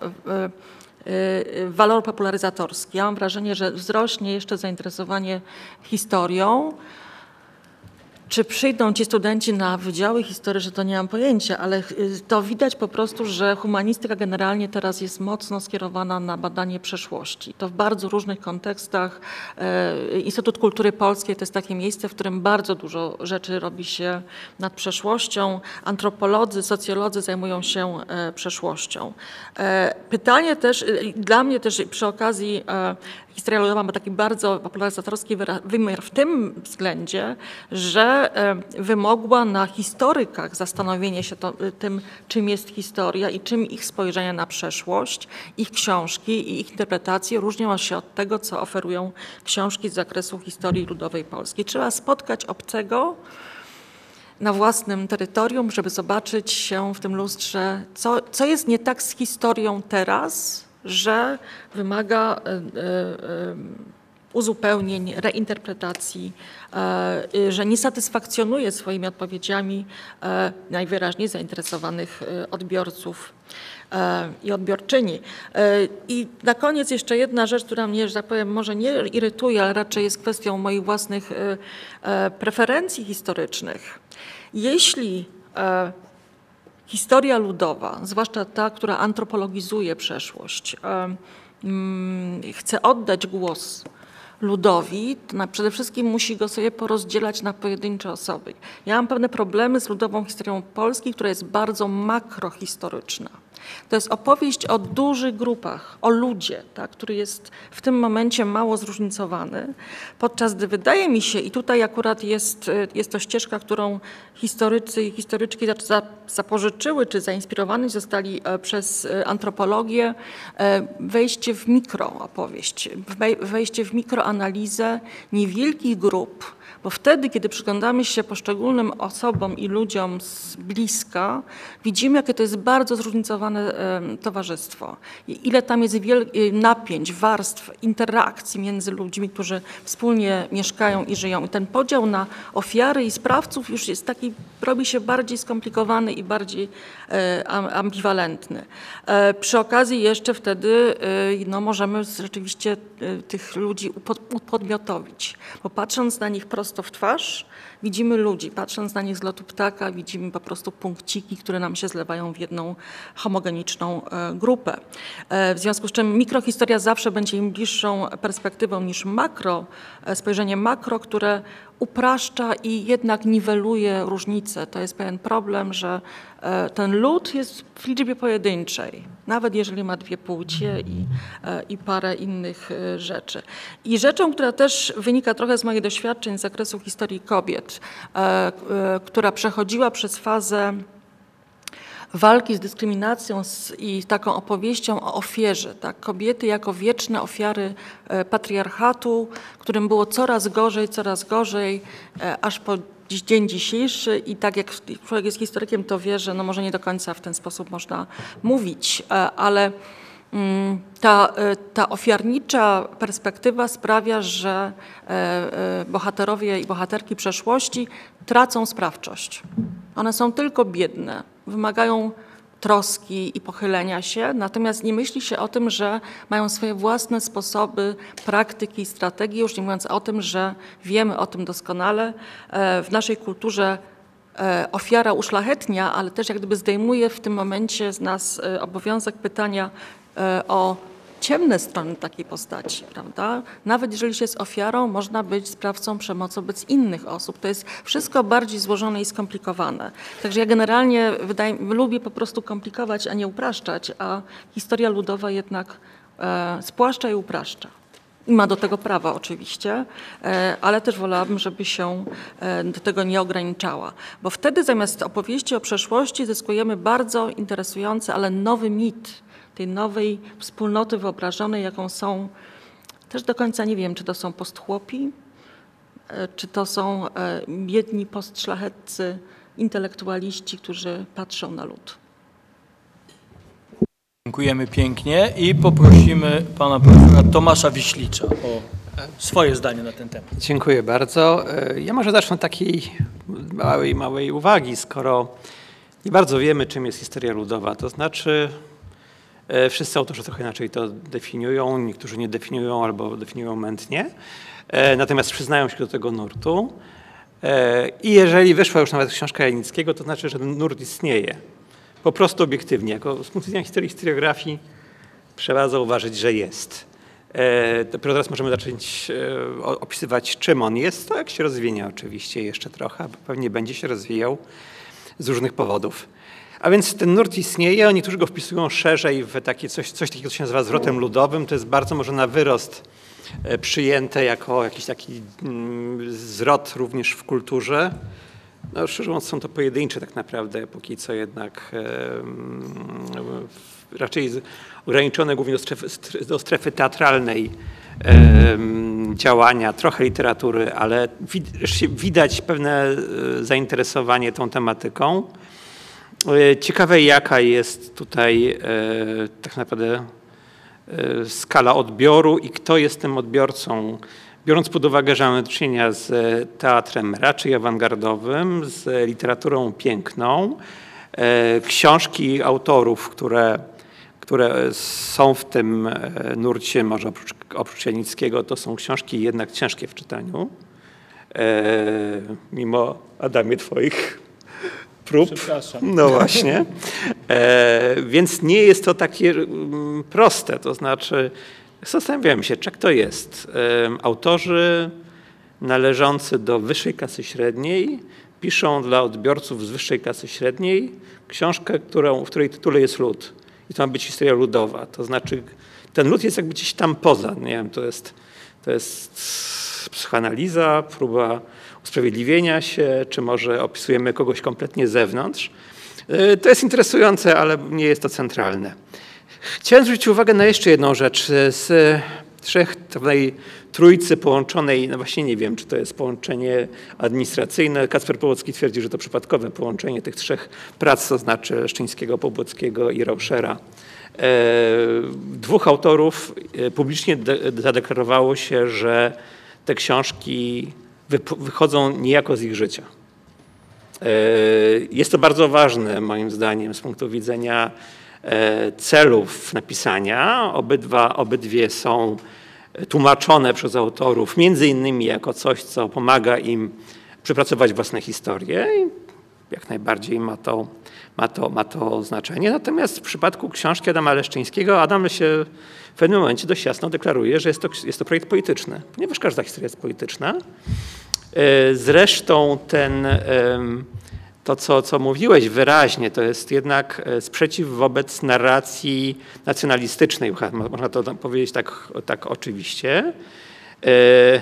walor popularyzatorski. Ja mam wrażenie, że wzrośnie jeszcze zainteresowanie historią. Czy przyjdą ci studenci na wydziały historyczne, to nie mam pojęcia, ale y, to widać po prostu, że humanistyka generalnie teraz jest mocno skierowana na badanie przeszłości. To w bardzo różnych kontekstach. E, Instytut Kultury Polskiej to jest takie miejsce, w którym bardzo dużo rzeczy robi się nad przeszłością. Antropolodzy, socjolodzy zajmują się e, przeszłością. E, pytanie też, dla mnie też przy okazji historia ludowa ma taki bardzo popularyzatorski wymiar w tym względzie, że wymogła na historykach zastanowienie się to, tym, czym jest historia i czym ich spojrzenie na przeszłość, ich książki i ich interpretacje różnią się od tego, co oferują książki z zakresu historii ludowej Polski. Trzeba spotkać obcego, na własnym terytorium, żeby zobaczyć się w tym lustrze, co, co jest nie tak z historią teraz, że wymaga e, e, uzupełnień, reinterpretacji, e, że nie satysfakcjonuje swoimi odpowiedziami najwyraźniej zainteresowanych odbiorców i odbiorczyni. I na koniec jeszcze jedna rzecz, która mnie, że tak powiem, może nie irytuje, ale raczej jest kwestią moich własnych preferencji historycznych. Jeśli historia ludowa, zwłaszcza ta, która antropologizuje przeszłość, mm, chce oddać głos ludowi, to przede wszystkim musi go sobie porozdzielać na pojedyncze osoby. Ja mam pewne problemy z ludową historią Polski, która jest bardzo makrohistoryczna. To jest opowieść o dużych grupach, o ludzie, tak, który jest w tym momencie mało zróżnicowany, podczas gdy wydaje mi się, i tutaj akurat jest, jest to ścieżka, którą historycy i historyczki zapożyczyły, czy zainspirowani zostali e, przez e, antropologię, e, wejście w mikroopowieść, wejście w mikroanalizę niewielkich grup, bo wtedy, kiedy przyglądamy się poszczególnym osobom i ludziom z bliska, widzimy, jakie to jest bardzo zróżnicowane towarzystwo. Ile tam jest y, napięć, warstw, interakcji między ludźmi, którzy wspólnie mieszkają i żyją. I ten podział na ofiary i sprawców już jest taki, robi się bardziej skomplikowany i bardziej e, ambiwalentny. E, przy okazji jeszcze wtedy e, no, możemy rzeczywiście tych ludzi upodmiotowić, bo patrząc na nich prosto prosto w twarz, widzimy ludzi. Patrząc na nich z lotu ptaka, widzimy po prostu punkciki, które nam się zlewają w jedną homogeniczną e, grupę. E, w związku z czym mikrohistoria zawsze będzie im bliższą perspektywą niż makro, e, spojrzenie makro, które upraszcza i jednak niweluje różnice. To jest pewien problem, że ten lud jest w liczbie pojedynczej, nawet jeżeli ma dwie płcie i, i parę innych rzeczy. I rzeczą, która też wynika trochę z moich doświadczeń z zakresu historii kobiet, E, e, która przechodziła przez fazę walki z dyskryminacją i taką opowieścią o ofierze. Tak? Kobiety jako wieczne ofiary e, patriarchatu, którym było coraz gorzej, coraz gorzej, aż po dzień dzisiejszy i tak jak człowiek jest historykiem, to wie, że no może nie do końca w ten sposób można mówić, ale Mm, ta, e, ta ofiarnicza perspektywa sprawia, że e, e, bohaterowie i bohaterki przeszłości tracą sprawczość. One są tylko biedne, wymagają troski i pochylenia się, natomiast nie myśli się o tym, że mają swoje własne sposoby, praktyki i strategie, już nie mówiąc o tym, że wiemy o tym doskonale. W naszej kulturze ofiara uszlachetnia, ale też jak gdyby zdejmuje w tym momencie z nas obowiązek pytania, E, o ciemne strony takiej postaci, prawda? Nawet jeżeli się jest ofiarą, można być sprawcą przemocy wobec innych osób. To jest wszystko bardziej złożone i skomplikowane. Także ja generalnie wydaje, lubię po prostu komplikować, a nie upraszczać, a historia ludowa jednak e, spłaszcza i upraszcza. I ma do tego prawa oczywiście, e, ale też wolałabym, żeby się e, do tego nie ograniczała. Bo wtedy zamiast opowieści o przeszłości zyskujemy bardzo interesujący, ale nowy mit, tej nowej wspólnoty wyobrażonej, jaką są, też do końca nie wiem, czy to są postchłopi, e, czy to są e, biedni postszlachetcy intelektualiści, którzy patrzą na lud. Dziękujemy pięknie i poprosimy pana profesora Tomasza Wiślicza o swoje zdanie na ten temat. Dziękuję bardzo. E, ja może zacznę od takiej małej, małej uwagi, skoro nie bardzo wiemy, czym jest historia ludowa. To znaczy E, wszyscy autorzy trochę inaczej to definiują, niektórzy nie definiują albo definiują mętnie, e, natomiast przyznają się do tego nurtu. E, I jeżeli wyszła już nawet książka Janickiego, to znaczy, że ten nurt istnieje. Po prostu obiektywnie. Jako z punktu widzenia historii historiografii trzeba zauważyć, że jest. Dopiero teraz możemy zacząć opisywać, czym on jest. To jak się rozwinie oczywiście jeszcze trochę, bo pewnie będzie się rozwijał z różnych powodów. A więc ten nurt istnieje, niektórzy go wpisują szerzej w takie coś, coś takiego, co się nazywa zwrotem ludowym. To jest bardzo może na wyrost e, przyjęte jako jakiś taki mm, zwrot również w kulturze. No, szczerze mówiąc, są to pojedyncze tak naprawdę, póki co jednak e, raczej ograniczone głównie do strefy, do strefy teatralnej działania, trochę literatury, ale widać pewne e, zainteresowanie tą tematyką. E, ciekawe, jaka jest tutaj e, tak naprawdę skala odbioru i kto jest tym odbiorcą. Biorąc pod uwagę, że mamy do czynienia z teatrem raczej awangardowym, z literaturą piękną, książki autorów, które, które są w tym nurcie, może oprócz, oprócz Janickiego, to są książki jednak ciężkie w czytaniu, mimo Adamie Twoich prób. No właśnie. E, więc nie jest to takie mm, proste. To znaczy, zastanawiałem się, czek to jest. E, autorzy należący do wyższej klasy średniej piszą dla odbiorców z wyższej klasy średniej książkę, którą, w której tytule jest lud. I to ma być historia ludowa. To znaczy, ten lud jest jakby gdzieś tam poza. Nie wiem, to jest, to jest psychoanaliza, próba usprawiedliwienia się, czy może opisujemy kogoś kompletnie z zewnątrz. E, to jest interesujące, ale nie jest to centralne. Chciałem zwrócić uwagę na jeszcze jedną rzecz. Z trzech, trójcy połączonej, no właśnie nie wiem, czy to jest połączenie administracyjne. Kacper Połocki twierdzi, że to przypadkowe połączenie tych trzech prac, to znaczy Leszczyńskiego, Pobłockiego i Rauschera. E, dwóch autorów e, publicznie zadeklarowało się, że te książki wychodzą niejako z ich życia. E, jest to bardzo ważne moim zdaniem z punktu widzenia celów napisania. Obydwa, obydwie są tłumaczone przez autorów, między innymi jako coś, co pomaga im przepracować własne historie. I jak najbardziej ma to, ma, to, ma to znaczenie. Natomiast w przypadku książki Adama Leszczyńskiego Adam się w pewnym momencie dość jasno deklaruje, że jest to, jest to projekt polityczny, ponieważ każda historia jest polityczna. E, zresztą ten to, co, co mówiłeś wyraźnie, to jest jednak e, sprzeciw wobec narracji nacjonalistycznej, można to powiedzieć tak, tak oczywiście. E,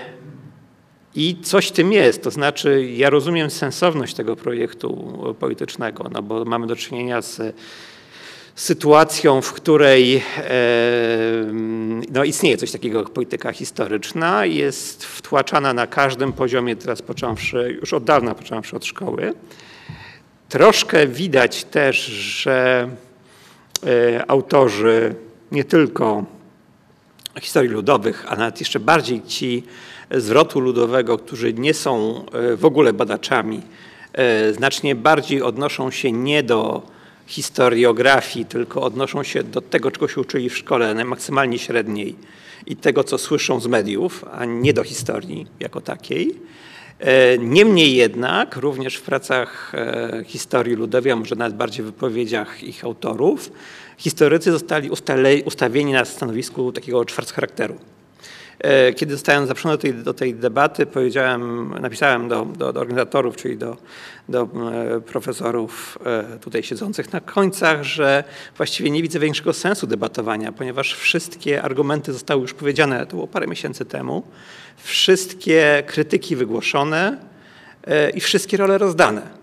I coś tym jest, to znaczy ja rozumiem sensowność tego projektu politycznego, no bo mamy do czynienia z sytuacją, w której e, no, istnieje coś takiego jak polityka historyczna, jest wtłaczana na każdym poziomie, teraz począwszy, już od dawna począwszy od szkoły. Troszkę widać też, że e, autorzy nie tylko historii ludowych, a nawet jeszcze bardziej ci zwrotu ludowego, którzy nie są e, w ogóle badaczami, e, znacznie bardziej odnoszą się nie do historiografii, tylko odnoszą się do tego, czego się uczyli w szkole, maksymalnie średniej i tego, co słyszą z mediów, a nie do historii jako takiej. E, niemniej jednak, również w pracach e, historii ludowej, a może nawet bardziej w wypowiedziach ich autorów, historycy zostali ustawieni na stanowisku takiego charakteru. E, kiedy zostałem zaproszony do tej, do tej debaty, powiedziałem, napisałem do, do, do organizatorów, czyli do, do profesorów tutaj siedzących na końcach, że właściwie nie widzę większego sensu debatowania, ponieważ wszystkie argumenty zostały już powiedziane, to było parę miesięcy temu wszystkie krytyki wygłoszone e, i wszystkie role rozdane.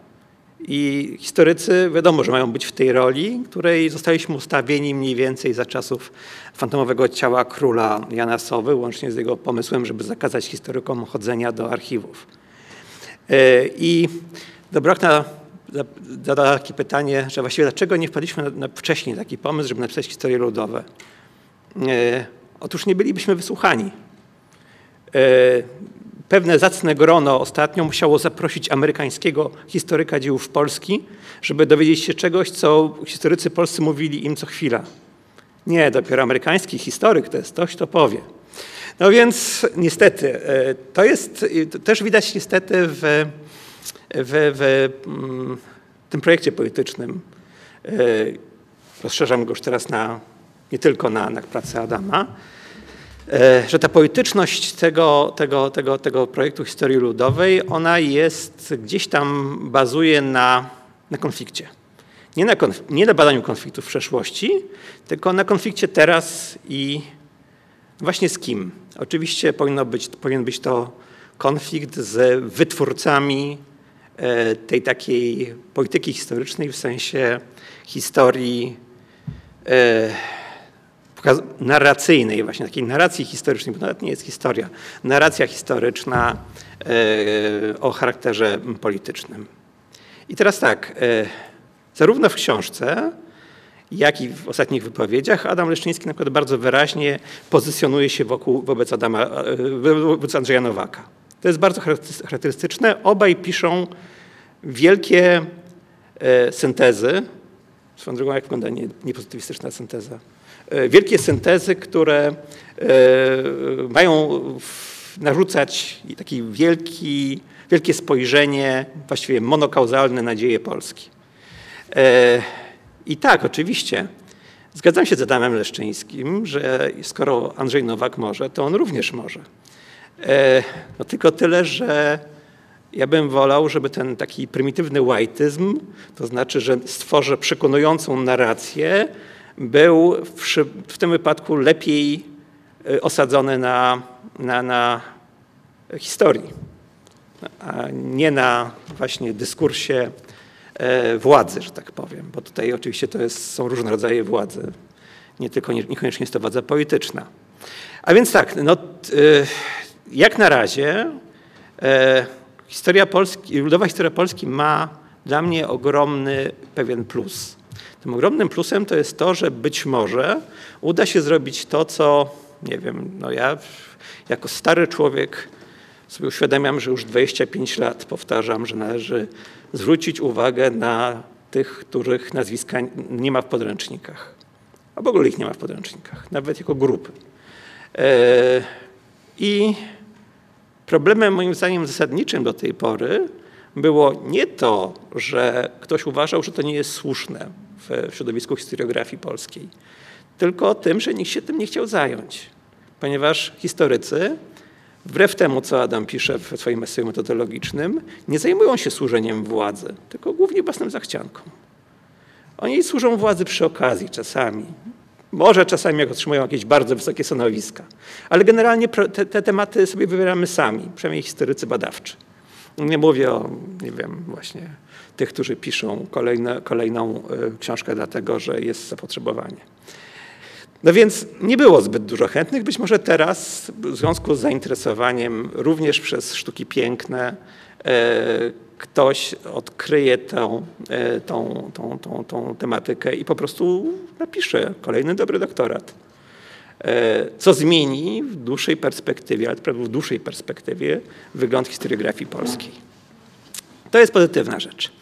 I historycy wiadomo, że mają być w tej roli, której zostaliśmy ustawieni mniej więcej za czasów fantomowego ciała króla Jana Sowy, łącznie z jego pomysłem, żeby zakazać historykom chodzenia do archiwów. E, I Dobrokna zadała takie pytanie, że właściwie dlaczego nie wpadliśmy na, na wcześniej taki pomysł, żeby napisać historie ludowe. E, otóż nie bylibyśmy wysłuchani. Pewne zacne grono ostatnio musiało zaprosić amerykańskiego historyka dziejów Polski, żeby dowiedzieć się czegoś, co historycy polscy mówili im co chwila. Nie, dopiero amerykański historyk to jest ktoś, kto powie. No więc niestety, e, to jest, to też widać niestety w, w, w mm, tym projekcie politycznym. E, rozszerzam go już teraz na, nie tylko na, na pracę Adama, że ta polityczność tego, tego, tego, tego projektu historii ludowej, ona jest gdzieś tam bazuje na, na konflikcie. Nie na, konf nie na badaniu konfliktów w przeszłości, tylko na konflikcie teraz i właśnie z kim. Oczywiście powinno być, powinien być to konflikt z wytwórcami e, tej takiej polityki historycznej w sensie historii e, narracyjnej, właśnie takiej narracji historycznej, bo nawet nie jest historia, narracja historyczna e, o charakterze politycznym. I teraz tak, e, zarówno w książce, jak i w ostatnich wypowiedziach Adam Leszczyński na przykład bardzo wyraźnie pozycjonuje się wokół, wobec, Adama, e, wobec Andrzeja Nowaka. To jest bardzo charakterystyczne. Obaj piszą wielkie syntezy. Swoją drogą, jak wygląda niepozytywistyczna synteza? E, wielkie syntezy, które e, mają narzucać taki wielki, wielkie spojrzenie, właściwie monokauzalne na dzieje Polski. E, I tak, oczywiście, zgadzam się z Adamem Leszczyńskim, że skoro Andrzej Nowak może, to on również może. No tylko tyle, że ja bym wolał, żeby ten taki prymitywny whiteizm, to znaczy, że stworzę przekonującą narrację, był w, w tym wypadku lepiej osadzony na, na, na historii, a nie na właśnie dyskursie władzy, że tak powiem, bo tutaj oczywiście to jest, są różne rodzaje władzy, nie tylko niekoniecznie jest to władza polityczna. A więc tak, no, jak na razie historia Polski, ludowa historia Polski ma dla mnie ogromny pewien plus. Tym ogromnym plusem to jest to, że być może uda się zrobić to, co, nie wiem, no ja jako stary człowiek sobie uświadamiam, że już 25 lat powtarzam, że należy zwrócić uwagę na tych, których nazwiska nie ma w podręcznikach. A w ogóle ich nie ma w podręcznikach, nawet jako grupy. I problemem moim zdaniem zasadniczym do tej pory było nie to, że ktoś uważał, że to nie jest słuszne w środowisku historiografii polskiej, tylko tym, że nikt się tym nie chciał zająć. Ponieważ historycy, wbrew temu, co Adam pisze w swoim eseju metodologicznym, nie zajmują się służeniem władzy, tylko głównie własnym zachciankom. Oni służą władzy przy okazji czasami. Może czasami jak otrzymują jakieś bardzo wysokie stanowiska. Ale generalnie te, te tematy sobie wybieramy sami, przynajmniej historycy badawczy. Nie mówię o, nie wiem, właśnie tych, którzy piszą kolejne, kolejną książkę dlatego, że jest zapotrzebowanie. No więc nie było zbyt dużo chętnych. Być może teraz w związku z zainteresowaniem również przez sztuki piękne ktoś odkryje tą, tą, tą, tą, tą tematykę i po prostu napisze kolejny dobry doktorat. Co zmieni w dłuższej perspektywie, ale w dłuższej perspektywie wygląd historiografii polskiej. To jest pozytywna rzecz.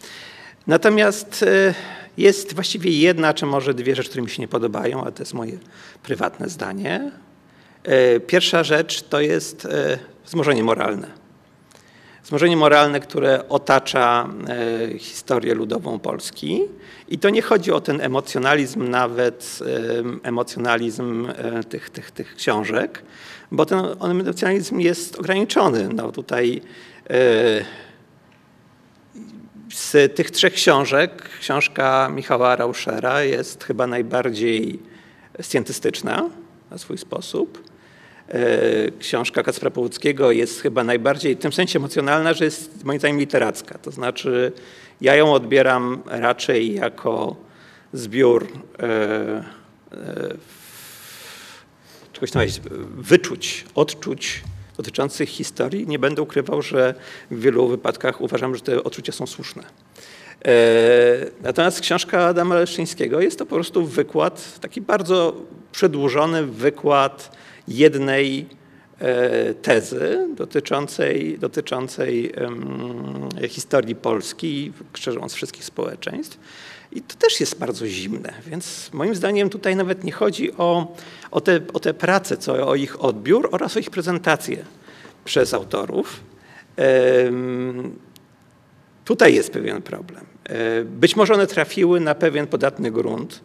Natomiast jest właściwie jedna, czy może dwie rzeczy, które mi się nie podobają, ale to jest moje prywatne zdanie. Pierwsza rzecz to jest wzmożenie moralne. Wzmożenie moralne, które otacza historię ludową Polski. I to nie chodzi o ten emocjonalizm, nawet emocjonalizm tych, tych, tych książek, bo ten emocjonalizm jest ograniczony. No tutaj z tych trzech książek, książka Michała Rauschera jest chyba najbardziej scjentystyczna na swój sposób. Książka Kacpra Połuckiego jest chyba najbardziej w tym sensie emocjonalna, że jest moim zdaniem literacka. To znaczy ja ją odbieram raczej jako zbiór czegoś tam wyczuć, odczuć dotyczących historii. Nie będę ukrywał, że w wielu wypadkach uważam, że te odczucia są słuszne. Natomiast książka Adama Leszczyńskiego jest to po prostu wykład, taki bardzo przedłużony wykład jednej tezy dotyczącej, dotyczącej historii Polski, krzyżąc wszystkich społeczeństw. I to też jest bardzo zimne, więc moim zdaniem tutaj nawet nie chodzi o, o, te, o te prace, co o ich odbiór oraz o ich prezentację przez autorów. Tutaj jest pewien problem. Być może one trafiły na pewien podatny grunt,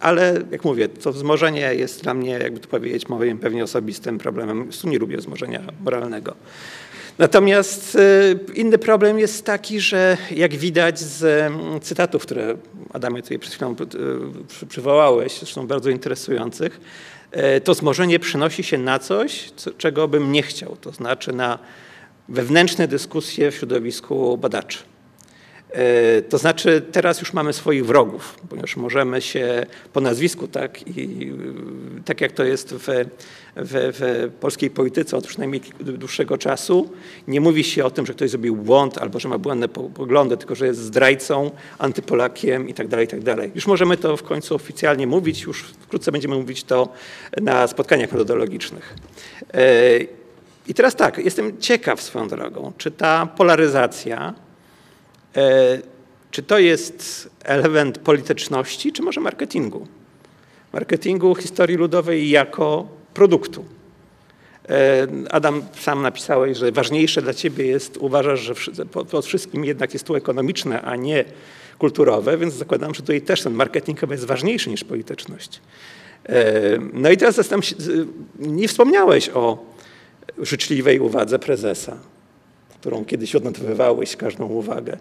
ale jak mówię, to wzmożenie jest dla mnie, jakby to powiedzieć, moim pewnie osobistym problemem. nie lubię wzmożenia moralnego. Natomiast inny problem jest taki, że jak widać z cytatów, które Adamie tutaj przed chwilą przywołałeś, zresztą bardzo interesujących, to wzmożenie przynosi się na coś, czego bym nie chciał, to znaczy na wewnętrzne dyskusje w środowisku badaczy. To znaczy teraz już mamy swoich wrogów, ponieważ możemy się po nazwisku, tak, i tak jak to jest w, w, w polskiej polityce od przynajmniej dłuższego czasu, nie mówi się o tym, że ktoś zrobił błąd albo że ma błędne poglądy, tylko że jest zdrajcą, antypolakiem i tak dalej, i tak. Już możemy to w końcu oficjalnie mówić, już wkrótce będziemy mówić to na spotkaniach metodologicznych. I teraz tak, jestem ciekaw swoją drogą, czy ta polaryzacja czy to jest element polityczności, czy może marketingu? Marketingu historii ludowej jako produktu. Adam, sam napisałeś, że ważniejsze dla ciebie jest, uważasz, że pod wszystkim jednak jest tu ekonomiczne, a nie kulturowe, więc zakładam, że tutaj też ten marketing jest ważniejszy niż polityczność. No i teraz się, nie wspomniałeś o życzliwej uwadze prezesa. Którą kiedyś odnotowywałeś każdą uwagę.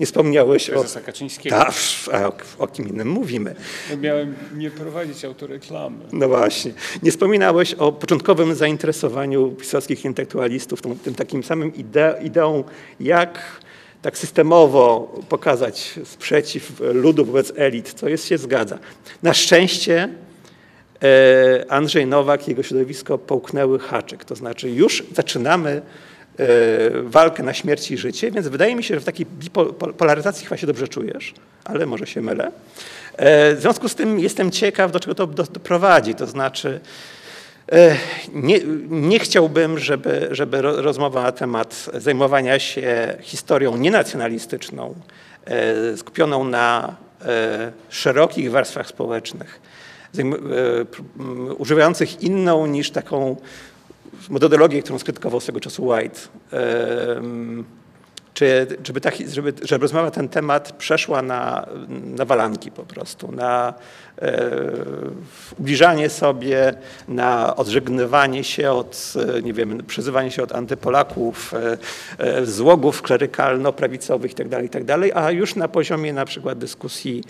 Nie wspomniałeś o... Prezesa Kaczyńskiego. Tak, a o, o kim innym mówimy. Miałem nie prowadzić autoreklamy. No właśnie. Nie wspominałeś o początkowym zainteresowaniu pisowskich intelektualistów tą, tym takim samym ide ideą, jak tak systemowo pokazać sprzeciw ludu wobec elit, co jest się zgadza. Na szczęście e, Andrzej Nowak i jego środowisko połknęły haczyk, to znaczy już zaczynamy walkę na śmierć i życie, więc wydaje mi się, że w takiej polaryzacji chyba się dobrze czujesz, ale może się mylę. E, w związku z tym jestem ciekaw, do czego to doprowadzi, to znaczy E, nie, nie, chciałbym, żeby, żeby rozmowa na temat zajmowania się historią nienacjonalistyczną, e, skupioną na e, szerokich warstwach społecznych, używających inną niż taką metodologię, którą skrytykował swego czasu White, czy żeby, ta, żeby, żeby rozmowa ten temat przeszła na, na walanki po prostu, na e, ubliżanie sobie, na odżegnywanie się od, e, nie wiem, przyzywanie się od antypolaków, e, e, złogów klerykalno-prawicowych itd., tak itd., tak a już na poziomie na przykład dyskusji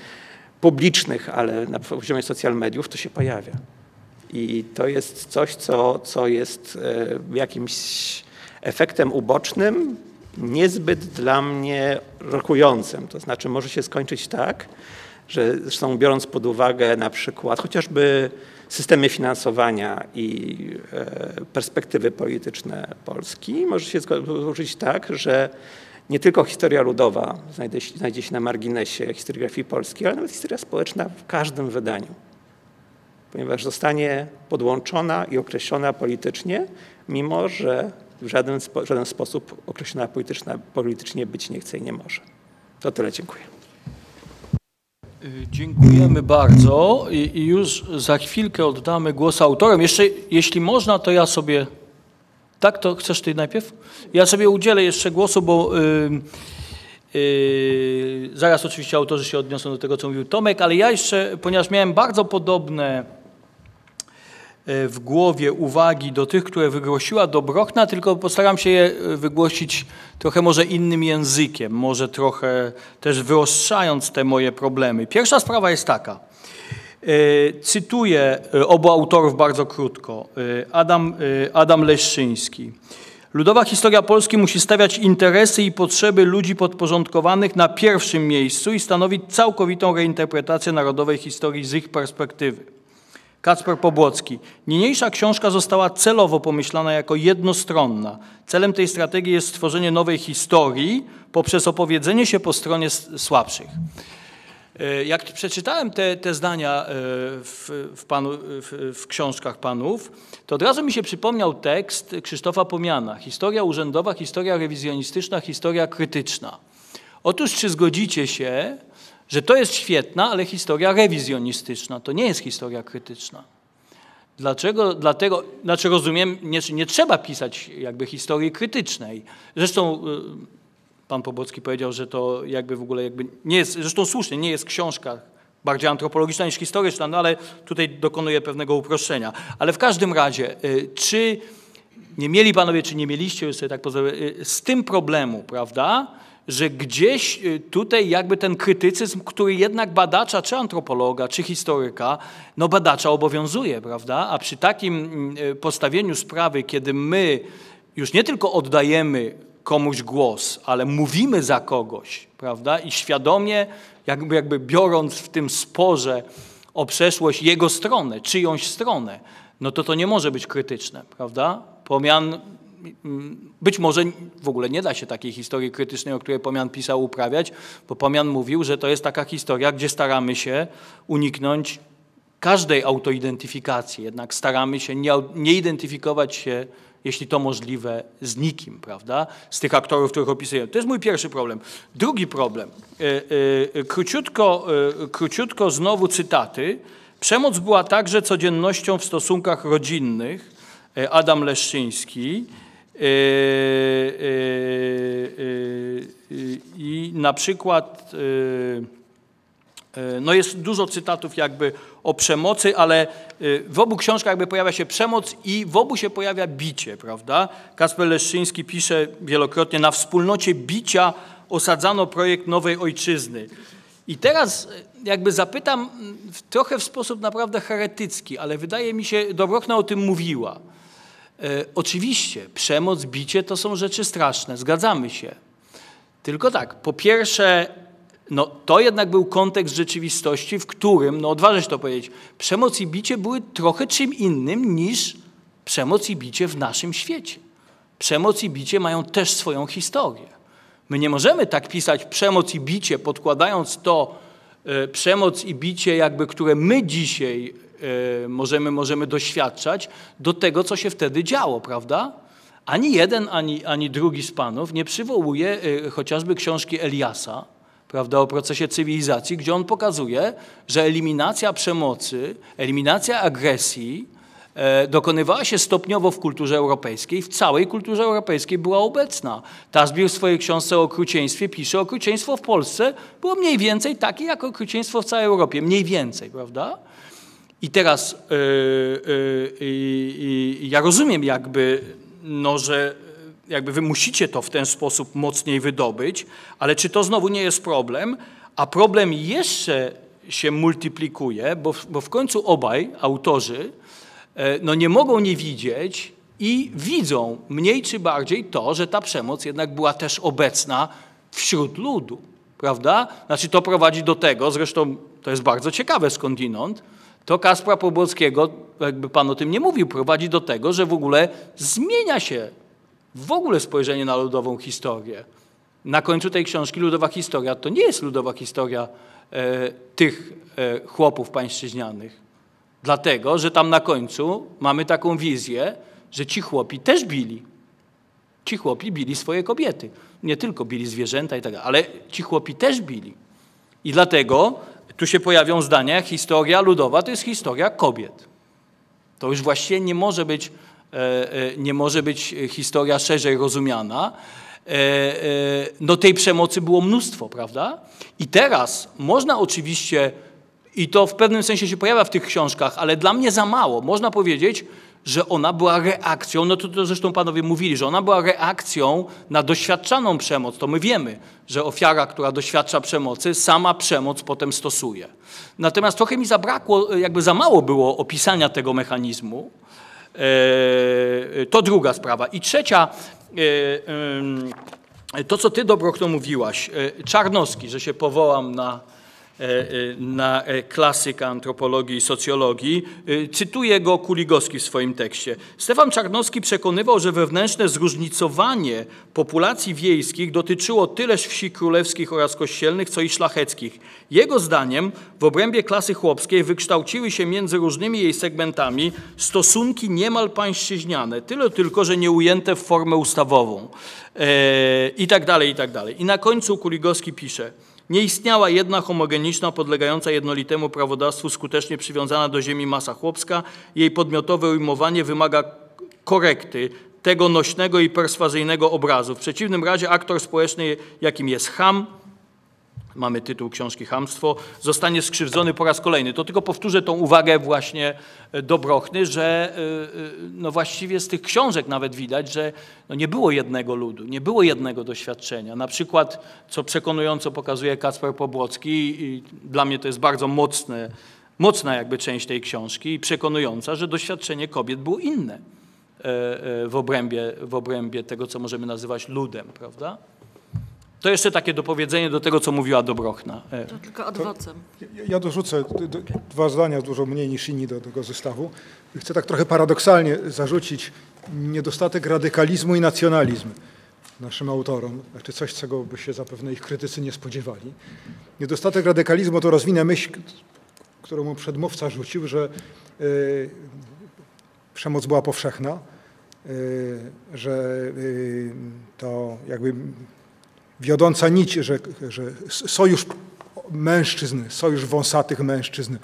publicznych, ale na poziomie social mediów to się pojawia. I to jest coś, co, co jest e, jakimś efektem ubocznym, niezbyt dla mnie rokującym. To znaczy może się skończyć tak, że zresztą biorąc pod uwagę na przykład chociażby systemy finansowania i e, perspektywy polityczne Polski, może się złożyć tak, że nie tylko historia ludowa znajdzie, znajdzie się na marginesie historiografii polskiej, ale nawet historia społeczna w każdym wydaniu, ponieważ zostanie podłączona i określona politycznie, mimo że w żaden, spo, żaden sposób określona polityczna, politycznie być nie chce i nie może. To tyle, dziękuję. Dziękujemy bardzo I, już za chwilkę oddamy głos autorom. Jeszcze, jeśli można, to ja sobie... Tak, to chcesz ty najpierw? Ja sobie udzielę jeszcze głosu, bo yy, yy, zaraz oczywiście autorzy się odniosą do tego, co mówił Tomek, ale ja jeszcze, ponieważ miałem bardzo podobne w głowie uwagi do tych, które wygłosiła Dobrochna, tylko postaram się je e, wygłosić trochę może innym językiem, może trochę też wyostrzając te moje problemy. Pierwsza sprawa jest taka. E, cytuję obu autorów bardzo krótko. Adam, Adam Leszczyński. Ludowa historia Polski musi stawiać interesy i potrzeby ludzi podporządkowanych na pierwszym miejscu i stanowić całkowitą reinterpretację narodowej historii z ich perspektywy. Kacper Pobłocki. Niniejsza książka została celowo pomyślana jako jednostronna. Celem tej strategii jest stworzenie nowej historii poprzez opowiedzenie się po stronie słabszych. E, jak przeczytałem te, te zdania e, w, w, panu, w, w, książkach panów, to od razu mi się przypomniał tekst Krzysztofa Pomiana. Historia urzędowa, historia rewizjonistyczna, historia krytyczna. Otóż czy zgodzicie się, że to jest świetna, ale historia rewizjonistyczna. To nie jest historia krytyczna. Dlaczego? Dlatego, znaczy rozumiem, nie, nie trzeba pisać jakby historii krytycznej. Zresztą y, pan Pobocki powiedział, że to jakby w ogóle jakby nie jest, zresztą słusznie, nie jest książka bardziej antropologiczna niż historyczna, no ale tutaj dokonuję pewnego uproszczenia. Ale w każdym razie, y, czy nie mieli panowie, czy nie mieliście, już sobie tak pozwolę, y, z tym problemu, prawda, że gdzieś y, tutaj jakby ten krytycyzm, który jednak badacza, czy antropologa, czy historyka, no badacza obowiązuje, prawda? A przy takim mm, y, postawieniu sprawy, kiedy my już nie tylko oddajemy komuś głos, ale mówimy za kogoś, prawda? I świadomie, jakby, jakby biorąc w tym sporze o przeszłość jego stronę, czyjąś stronę, no to to nie może być krytyczne, prawda? Pomian być może w ogóle nie da się takiej historii krytycznej, o której Pomian pisał, uprawiać, bo Pomian mówił, że to jest taka historia, gdzie staramy się uniknąć każdej autoidentyfikacji, jednak staramy się nie, nie identyfikować się, jeśli to możliwe, z nikim, prawda? Z tych aktorów, których opisuję. To jest mój pierwszy problem. Drugi problem. E, e, króciutko, e, króciutko znowu cytaty. Przemoc była także codziennością w stosunkach rodzinnych. Adam Leszczyński. Yy, yy, yy, I na przykład no jest dużo cytatów jakby o przemocy, ale w obu książkach jakby pojawia się przemoc i w obu się pojawia bicie, prawda? Kasper Leszczyński pisze wielokrotnie, na wspólnocie bicia osadzano projekt nowej ojczyzny. I teraz jakby zapytam trochę w sposób naprawdę heretycki, ale wydaje mi się, Dobrochna o tym mówiła. E, oczywiście przemoc, bicie to są rzeczy straszne, zgadzamy się. Tylko tak, po pierwsze, no, to jednak był kontekst rzeczywistości, w którym, no odważę się to powiedzieć, przemoc i bicie były trochę czym innym niż przemoc i bicie w naszym świecie. Przemoc i bicie mają też swoją historię. My nie możemy tak pisać przemoc i bicie, podkładając to e, przemoc i bicie, jakby, które my dzisiaj możemy, możemy doświadczać, do tego, co się wtedy działo, prawda? Ani jeden, ani, ani drugi z panów nie przywołuje e, chociażby książki Eliasa, prawda, o procesie cywilizacji, gdzie on pokazuje, że eliminacja przemocy, eliminacja agresji e, dokonywała się stopniowo w kulturze europejskiej, w całej kulturze europejskiej była obecna. Tasbir w swojej książce o okrucieństwie pisze, okrucieństwo w Polsce było mniej więcej takie jak okrucieństwo w całej Europie, mniej więcej, prawda? I teraz yy, yy, ja rozumiem jakby, no, że jakby wy musicie to w ten sposób mocniej wydobyć, ale czy to znowu nie jest problem? A problem jeszcze się multiplikuje, bo, bo w końcu obaj autorzy e, no nie mogą nie widzieć i widzą mniej czy bardziej to, że ta przemoc jednak była też obecna wśród ludu, prawda? Znaczy to prowadzi do tego, zresztą to jest bardzo ciekawe skądinąd, to Kaspra Pobłockiego, jakby pan o tym nie mówił, prowadzi do tego, że w ogóle zmienia się w ogóle spojrzenie na ludową historię. Na końcu tej książki ludowa historia to nie jest ludowa historia e, tych e, chłopów pańszczyźnianych. Dlatego, że tam na końcu mamy taką wizję, że ci chłopi też bili. Ci chłopi bili swoje kobiety. Nie tylko bili zwierzęta i tak dalej, ale ci chłopi też bili. I dlatego tu się pojawią zdania, historia ludowa to jest historia kobiet. To już właściwie nie może być E, e, nie może być historia szerzej rozumiana. E, no tej przemocy było mnóstwo, prawda? I teraz można oczywiście, i to w pewnym sensie się pojawia w tych książkach, ale dla mnie za mało. Można powiedzieć, że ona była reakcją, no to, to zresztą panowie mówili, że ona była reakcją na doświadczaną przemoc. To my wiemy, że ofiara, która doświadcza przemocy, sama przemoc potem stosuje. Natomiast trochę mi zabrakło, jakby za mało było opisania tego mechanizmu. E, to druga sprawa. I trzecia, e, to co ty, Dobrochno, mówiłaś, e, Czarnowski, że się powołam na E, e, na e, klasyka antropologii i socjologii. Cytuję go Kuligowski w swoim tekście. Stefan Czarnowski przekonywał, że wewnętrzne zróżnicowanie populacji wiejskich dotyczyło tyleż wsi królewskich oraz kościelnych, co i szlacheckich. Jego zdaniem w obrębie klasy chłopskiej wykształciły się między różnymi jej segmentami stosunki niemal pańszczyźniane, tyle tylko, że nie ujęte w formę ustawową. I tak dalej, i tak dalej. I na końcu Kuligowski pisze – nie istniała jedna homogeniczna, podlegająca jednolitemu prawodawstwu, skutecznie przywiązana do ziemi masa chłopska. Jej podmiotowe ujmowanie wymaga korekty tego nośnego i perswazyjnego obrazu. W przeciwnym razie aktor społeczny, jakim jest Ham, mamy tytuł książki Hamstwo, zostanie skrzywdzony po raz kolejny. To tylko powtórzę tą uwagę właśnie e, Dobrochny, że e, e, no właściwie z tych książek nawet widać, że no nie było jednego ludu, nie było jednego doświadczenia. Na przykład, co przekonująco pokazuje Kacper Pobłocki i dla mnie to jest bardzo mocne, mocna jakby część tej książki i przekonująca, że doświadczenie kobiet było inne w obrębie, w obrębie tego, co możemy nazywać ludem, prawda? To jeszcze takie dopowiedzenie do tego, co mówiła Dobrochna. E, to tylko adwocem. Ja, ja dorzucę dwa zdania, dużo mniej niż inni do tego zestawu. Chcę tak trochę paradoksalnie zarzucić niedostatek radykalizmu i nacjonalizmu naszym autorom, znaczy coś, czego by się zapewne ich krytycy nie spodziewali. Niedostatek radykalizmu to rozwinę myśl, którą mu przedmówca rzucił, że y, przemoc była powszechna, y, że y, to jakby wiodąca nić, że, że sojusz mężczyzn, sojusz wąsatych mężczyzn,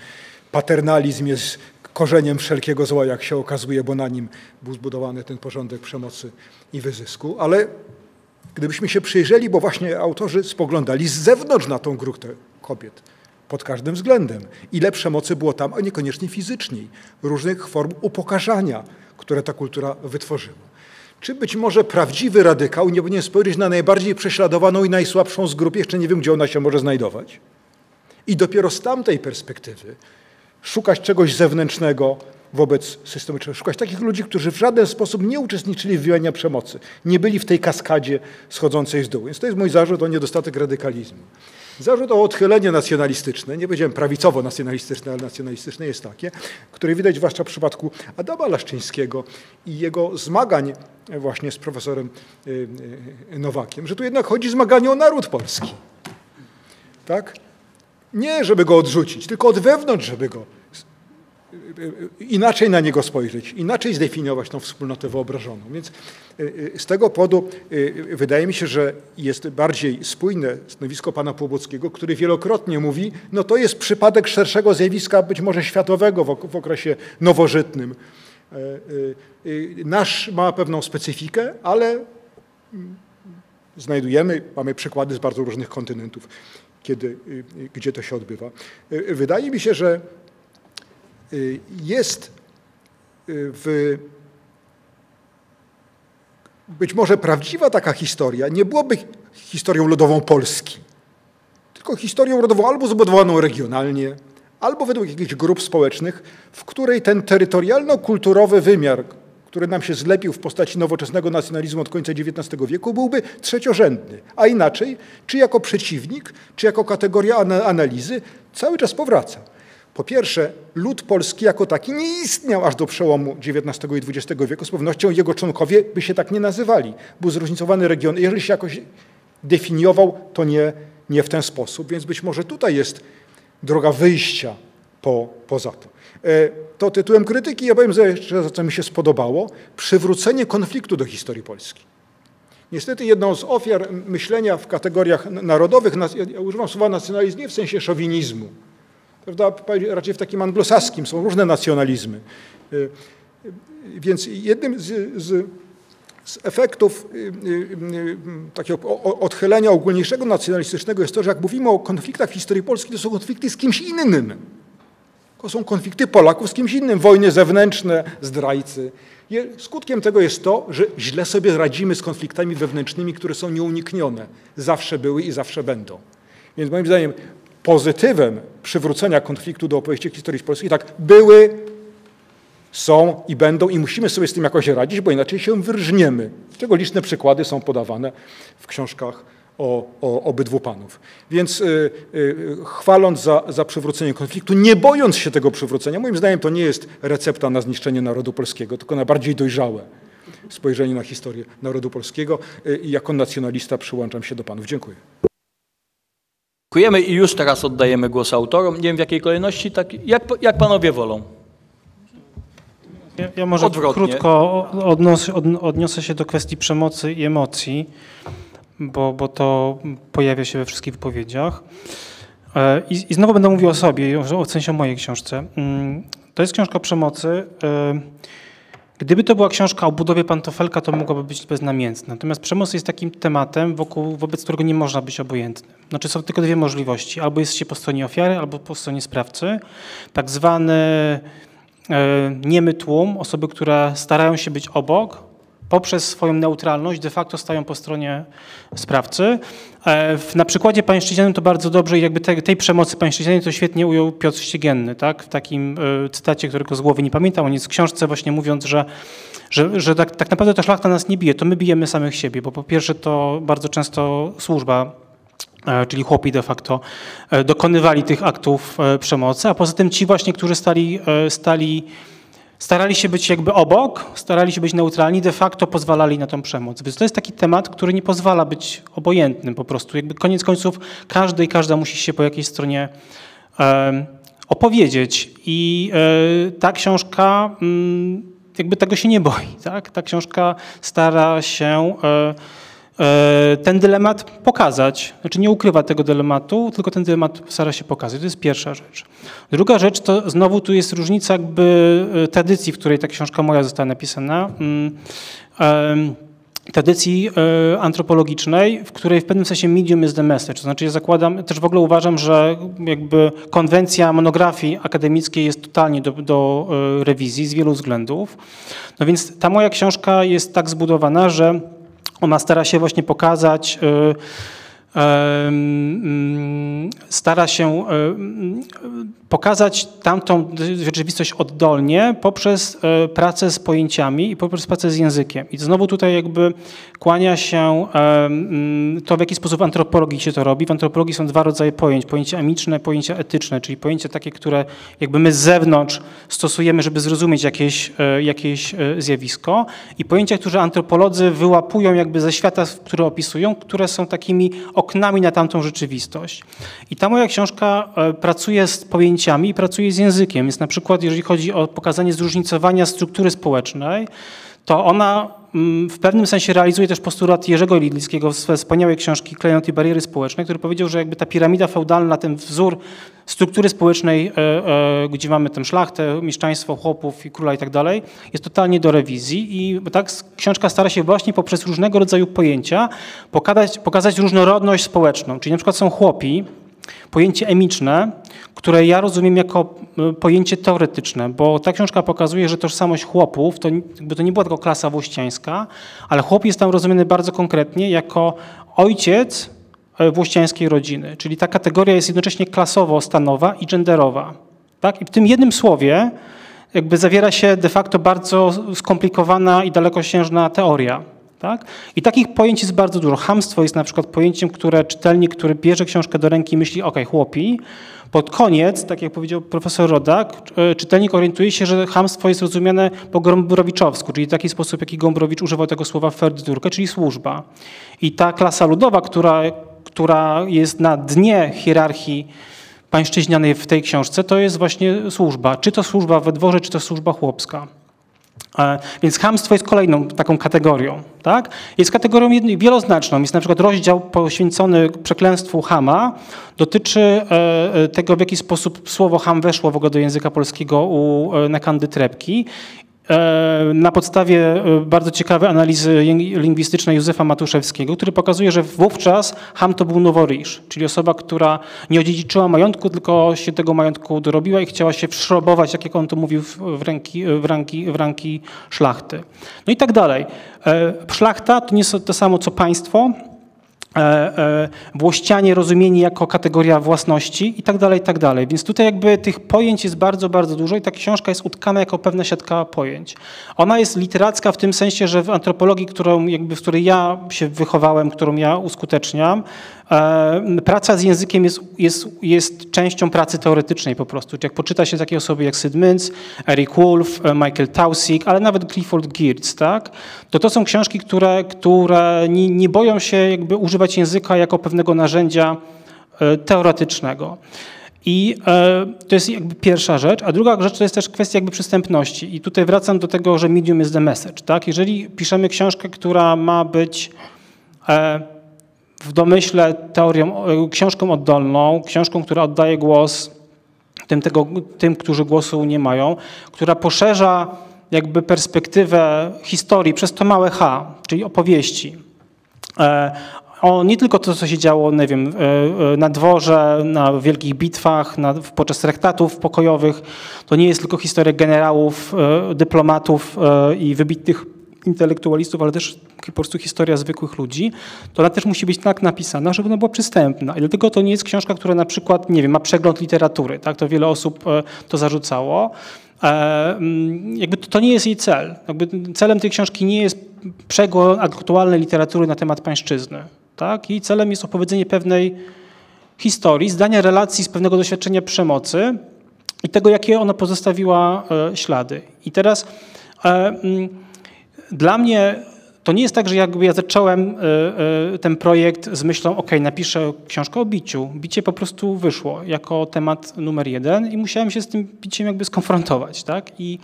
paternalizm jest korzeniem wszelkiego zła, jak się okazuje, bo na nim był zbudowany ten porządek przemocy i wyzysku. Ale gdybyśmy się przyjrzeli, bo właśnie autorzy spoglądali z zewnątrz na tą grupę kobiet, pod każdym względem. Ile przemocy było tam, a niekoniecznie fizycznej, różnych form upokarzania, które ta kultura wytworzyła. Czy być może prawdziwy radykał nie powinien spojrzeć na najbardziej prześladowaną i najsłabszą z grup, jeszcze nie wiem, gdzie ona się może znajdować? I dopiero z tamtej perspektywy szukać czegoś zewnętrznego wobec systemu, szukać takich ludzi, którzy w żaden sposób nie uczestniczyli w wywijaniu przemocy, nie byli w tej kaskadzie schodzącej z dół. Więc to jest mój zarzut o niedostatek radykalizmu. Zarzut o odchylenie nacjonalistyczne, nie powiedziałem prawicowo-nacjonalistyczne, ale nacjonalistyczne jest takie, które widać zwłaszcza w przypadku Adama Laszczyńskiego i jego zmagań właśnie z profesorem y, y, Nowakiem, że tu jednak chodzi zmaganie o naród polski. Tak? Nie, żeby go odrzucić, tylko od wewnątrz, żeby go inaczej na niego spojrzeć, inaczej zdefiniować tą wspólnotę wyobrażoną. Więc y, y, z tego powodu y, wydaje mi się, że jest bardziej spójne stanowisko pana Płobockiego, który wielokrotnie mówi, no to jest przypadek szerszego zjawiska, być może światowego w okresie nowożytnym. E, nasz ma pewną specyfikę, ale mm, znajdujemy, mamy przykłady z bardzo różnych kontynentów, kiedy, gdzie to się odbywa. Wydaje mi się, że jest y, w być może prawdziwa taka historia nie byłaby historią ludową Polski, tylko historią rodową albo zbudowaną regionalnie, albo według jakichś grup społecznych, w której ten terytorialno-kulturowy wymiar, który nam się zlepił w postaci nowoczesnego nacjonalizmu od końca XIX wieku, byłby trzeciorzędny. A inaczej, czy jako przeciwnik, czy jako kategoria analizy, cały czas powraca. Po pierwsze, lud polski jako taki nie istniał aż do przełomu XIX i XX wieku. Z pewnością jego członkowie by się tak nie nazywali. Był zróżnicowany region. Jeżeli się jakoś definiował, to nie, nie w ten sposób. Więc być może tutaj jest droga wyjścia po, poza to. E, to tytułem krytyki ja powiem za co mi się spodobało, przywrócenie konfliktu do historii Polski. Niestety jedną z ofiar myślenia w kategoriach narodowych, ja używam słowa nacjonalizm nie w sensie szowinizmu, prawda, raczej w takim anglosaskim, są różne nacjonalizmy. Y, y, więc jednym z, z, z efektów y, takiego odchylenia ogólniejszego nacjonalistycznego jest to, że jak mówimy o konfliktach w historii Polski, to są konflikty z kimś innym. To są konflikty Polaków z kimś innym, wojny zewnętrzne, zdrajcy. Skutkiem tego jest to, że źle sobie radzimy z konfliktami wewnętrznymi, które są nieuniknione. Zawsze były i zawsze będą. Więc moim zdaniem pozytywem przywrócenia konfliktu do opowieści historii polskiej tak były, są i będą i musimy sobie z tym jakoś radzić, bo inaczej się wyrżniemy. Czego liczne przykłady są podawane w książkach o, o obydwu panów. Więc y, y, chwaląc za, za przywrócenie konfliktu, nie bojąc się tego przywrócenia, moim zdaniem to nie jest recepta na zniszczenie narodu polskiego, tylko na bardziej dojrzałe spojrzenie na historię narodu polskiego y, i jako nacjonalista przyłączam się do panów. Dziękuję. Dziękujemy i już teraz oddajemy głos autorom. Nie wiem w jakiej kolejności, tak, jak, jak panowie wolą. Ja, ja może Odwrotnie. krótko odnos, od, odniosę się do kwestii przemocy i emocji, bo, bo to pojawia się we wszystkich wypowiedziach. E, I, I znowu będę mówił o sobie, o sensie o mojej książce. Mm, to jest książka przemocy. Gdyby to była książka o budowie pantofelka, to mogłaby być beznamiętna. Natomiast przemoc jest takim tematem, wokół, wobec którego nie można być obojętnym. Znaczy są tylko dwie możliwości. Albo jest się po stronie ofiary, albo po stronie sprawcy. Tak zwany e, niemy tłum, osoby, które starają się być obok, poprzez swoją neutralność de facto stają po stronie sprawcy. E, na przykładzie pańszczyźnianym to bardzo dobrze i jakby tej, przemocy pańszczyźnianej to świetnie ujął Piotr Ściegienny, tak? w takim e, cytacie, którego z głowy nie pamiętam, on jest w książce właśnie mówiąc, że, że, że tak, tak naprawdę ta szlachta nas nie bije, to my bijemy samych siebie, bo po pierwsze to bardzo często służba e, czyli chłopi de facto dokonywali tych aktów przemocy, a poza tym ci właśnie, którzy stali, stali starali się być jakby obok, starali się być neutralni, de facto pozwalali na tą przemoc. Więc to jest taki temat, który nie pozwala być obojętnym po prostu. Jakby koniec końców każdy i każda musi się po jakiejś stronie opowiedzieć. I e, ta książka mm, jakby tego się nie boi. Tak? Ta książka stara się E, ten dylemat pokazać. Znaczy nie ukrywa tego dylematu, tylko ten dylemat stara się pokazać. To jest pierwsza rzecz. Druga rzecz to znowu tu jest różnica jakby e, tradycji, w której ta książka moja została napisana. Mm, tradycji e, antropologicznej, w której w pewnym sensie medium is the message. To znaczy ja zakładam, też w ogóle uważam, że jakby konwencja monografii akademickiej jest totalnie do, do e, rewizji z wielu względów. No więc ta moja książka jest tak zbudowana, że ona stara się właśnie pokazać e, stara się pokazać tamtą rzeczywistość oddolnie poprzez e, pracę z pojęciami i poprzez pracę z językiem. I znowu tutaj jakby kłania się to, w jaki sposób w antropologii się to robi. W antropologii są dwa rodzaje pojęć. Pojęcia amiczne, pojęcia etyczne, czyli pojęcia takie, które jakby my z zewnątrz stosujemy, żeby zrozumieć jakieś, e, jakieś e, zjawisko i pojęcia, które antropolodzy wyłapują jakby ze świata, który opisują, które są takimi oknami na tamtą rzeczywistość. I ta moja książka pracuje z pojęciami i pracuje z językiem. Więc na przykład, jeżeli chodzi o pokazanie zróżnicowania struktury społecznej, to ona mm, w pewnym sensie realizuje też postulat Jerzego Lidlickiego w swojej wspaniałej książki Klejnot i bariery społeczne, który powiedział, że jakby ta piramida feudalna, ten wzór struktury społecznej, e, e, gdzie mamy tę szlachtę, mieszczaństwo, chłopów i króla i tak dalej, jest totalnie do rewizji i tak książka stara się właśnie poprzez różnego rodzaju pojęcia pokazać, pokazać różnorodność społeczną. Czyli na przykład są chłopi, pojęcie emiczne, które ja rozumiem jako e, pojęcie teoretyczne, bo ta książka pokazuje, że tożsamość chłopów to, to nie była tylko klasa włościańska, ale chłop jest tam rozumiany bardzo konkretnie jako ojciec e, włościańskiej rodziny. Czyli ta kategoria jest jednocześnie klasowo-stanowa i genderowa. Tak? I w tym jednym słowie jakby zawiera się de facto bardzo skomplikowana i dalekosiężna teoria. Tak? I takich pojęć jest bardzo dużo. Hamstwo jest na przykład pojęciem, które czytelnik, który bierze książkę do ręki myśli, ok, chłopi, pod koniec, tak jak powiedział profesor Rodak, e, czytelnik orientuje się, że hamstwo jest rozumiane po gombrowiczowsku, czyli w taki sposób, jaki Gombrowicz używał tego słowa Ferdurkę, czyli służba. I ta klasa ludowa, która, która jest na dnie hierarchii pańszczyźnianej w tej książce, to jest właśnie służba. Czy to służba we dworze, czy to służba chłopska. E, więc hamstwo jest kolejną taką kategorią. Tak? Jest kategorią wieloznaczną. Jest na przykład rozdział poświęcony przeklęstwu Hama. Dotyczy e, e, tego, w jaki sposób słowo ham weszło w ogóle do języka polskiego u Nekandy Trepki na podstawie e, bardzo ciekawej analizy lingwistycznej Józefa Matuszewskiego, który pokazuje, że wówczas Ham to był noworyż, czyli osoba, która nie odziedziczyła majątku, tylko się tego majątku dorobiła i chciała się wszrobować, jak on to mówił, w, ręki, w, ranki, w ranki szlachty. No i tak dalej. E, szlachta to nie jest to samo co państwo, E, e, włościanie rozumieni jako kategoria własności i tak dalej, i tak dalej. Więc tutaj jakby tych pojęć jest bardzo, bardzo dużo i ta książka jest utkana jako pewna siatka pojęć. Ona jest literacka w tym sensie, że w antropologii, którą jakby, w której ja się wychowałem, którą ja uskuteczniam, E, praca z językiem jest, jest, jest częścią pracy teoretycznej po prostu. Jak poczyta się takie osoby jak Sid Mintz, Eric Wolf, e, Michael Tausig, ale nawet Clifford Geertz, tak? to to są książki, które, które nie, nie boją się jakby używać języka jako pewnego narzędzia e, teoretycznego. I to jest jakby pierwsza rzecz. A druga rzecz to jest też kwestia jakby przystępności. I tutaj wracam do tego, że medium is the message. Tak? Jeżeli piszemy książkę, która ma być w domyśle teorią, e, książką oddolną, książką, która oddaje głos tym, tego, tym, którzy głosu nie mają, która poszerza jakby perspektywę historii przez to małe H, czyli opowieści. E, o nie tylko to, co się działo, nie wiem, e, na dworze, na wielkich bitwach, na, podczas traktatów pokojowych. To nie jest tylko historia generałów, dyplomatów i wybitnych intelektualistów, ale też po prostu historia zwykłych ludzi, to ona też musi być tak napisana, żeby ona była przystępna. I dlatego to nie jest książka, która na przykład, nie wiem, ma przegląd literatury, tak? To wiele osób e, to zarzucało. E, mm, jakby to, nie jest jej cel. Jakby celem tej książki nie jest przegląd aktualnej literatury na temat pańszczyzny. Tak? Celem jest opowiedzenie pewnej historii, zdania relacji z pewnego doświadczenia przemocy i tego, jakie ona pozostawiła e, ślady. I teraz mm, dla mnie to nie jest tak, że jakby ja zacząłem e, e, ten projekt z myślą, ok, napiszę książkę o biciu. Bicie po prostu wyszło jako temat numer jeden i musiałem się z tym biciem jakby skonfrontować, tak? I,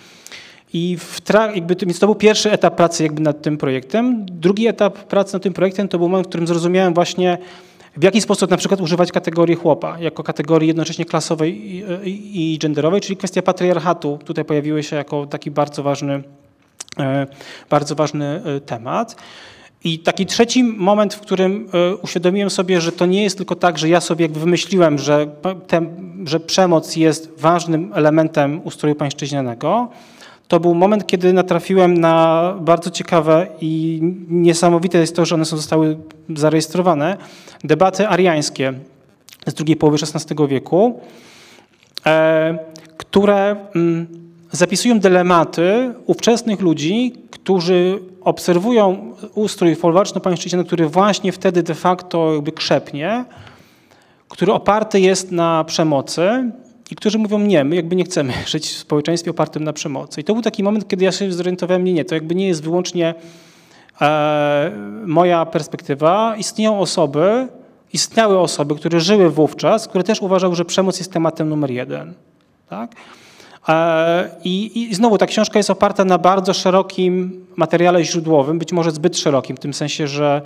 i w jakby, więc to był pierwszy etap pracy jakby nad tym projektem. Drugi etap pracy nad tym projektem to był moment, w którym zrozumiałem właśnie, w jaki sposób na przykład używać kategorii chłopa, jako kategorii jednocześnie klasowej i, i, i genderowej, czyli kwestia patriarchatu tutaj pojawiły się jako taki bardzo ważny E, bardzo ważny e, temat. I taki trzeci moment, w którym e, uświadomiłem sobie, że to nie jest tylko tak, że ja sobie jakby wymyśliłem, że, te, że przemoc jest ważnym elementem ustroju pańszczyźnianego, to był moment, kiedy natrafiłem na bardzo ciekawe i niesamowite jest to, że one zostały zarejestrowane, debaty ariańskie z drugiej połowy XVI wieku, e, które mm, zapisują dylematy ówczesnych ludzi, którzy obserwują ustrój folwarczno-pańszczyźniany, który właśnie wtedy de facto jakby krzepnie, który oparty jest na przemocy i którzy mówią nie, my jakby nie chcemy żyć w społeczeństwie opartym na przemocy. I to był taki moment, kiedy ja się zorientowałem, nie, nie, to jakby nie jest wyłącznie e, moja perspektywa. Istnieją osoby, istniały osoby, które żyły wówczas, które też uważały, że przemoc jest tematem numer jeden. Tak? E, I, I, znowu ta książka jest oparta na bardzo szerokim materiale źródłowym, być może zbyt szerokim, w tym sensie, że,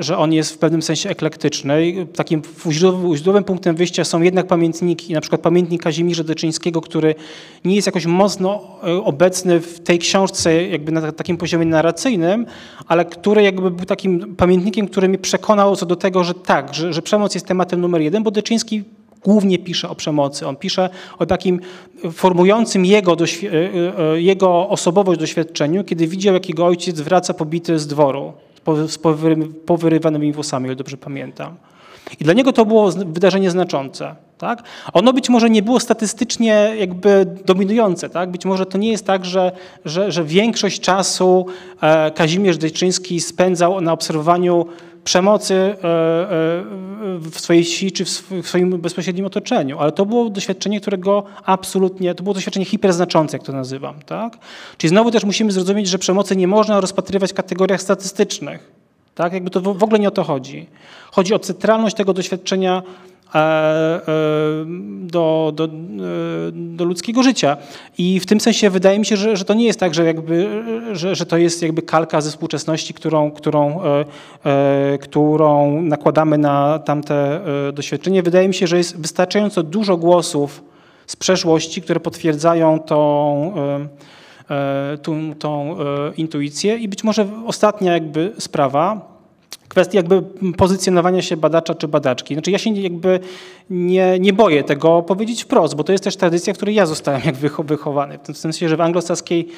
że on jest w pewnym sensie eklektyczny. Takim źródłowym punktem wyjścia są jednak pamiętniki, na przykład pamiętnik Kazimierza Deczyńskiego, który nie jest jakoś mocno e, obecny w tej książce jakby na takim poziomie narracyjnym, ale który jakby był takim pamiętnikiem, który mnie przekonał co do tego, że tak, że, że przemoc jest tematem numer jeden, bo Deczyński głównie pisze o przemocy. On pisze o takim formującym jego, e, e, jego osobowość doświadczeniu, kiedy widział, jak jego ojciec wraca pobity z dworu, z powyrywanymi włosami, o dobrze pamiętam. I dla niego to było wydarzenie znaczące. Tak? Ono być może nie było statystycznie jakby dominujące. Tak? Być może to nie jest tak, że, że, że większość czasu e, Kazimierz Dejczyński spędzał na obserwowaniu przemocy e, e, w swojej wsi czy w swoim bezpośrednim otoczeniu, ale to było doświadczenie, którego absolutnie, to było doświadczenie hiperznaczące, jak to nazywam. Tak? Czyli znowu też musimy zrozumieć, że przemocy nie można rozpatrywać w kategoriach statystycznych. Tak? Jakby to w ogóle nie o to chodzi. Chodzi o centralność tego doświadczenia do, do, e, do ludzkiego życia. I w tym sensie wydaje mi się, że, że to nie jest tak, że, jakby, że, że to jest jakby kalka ze współczesności, którą, którą, którą nakładamy na tamte doświadczenie. Wydaje mi się, że jest wystarczająco dużo głosów z przeszłości, które potwierdzają tą, tą, tą intuicję. I być może ostatnia jakby sprawa, kwestii jakby pozycjonowania się badacza czy badaczki. Znaczy ja się jakby nie, nie boję tego powiedzieć wprost, bo to jest też tradycja, w której ja zostałem jak wychowany. W tym sensie, że w anglosaskiej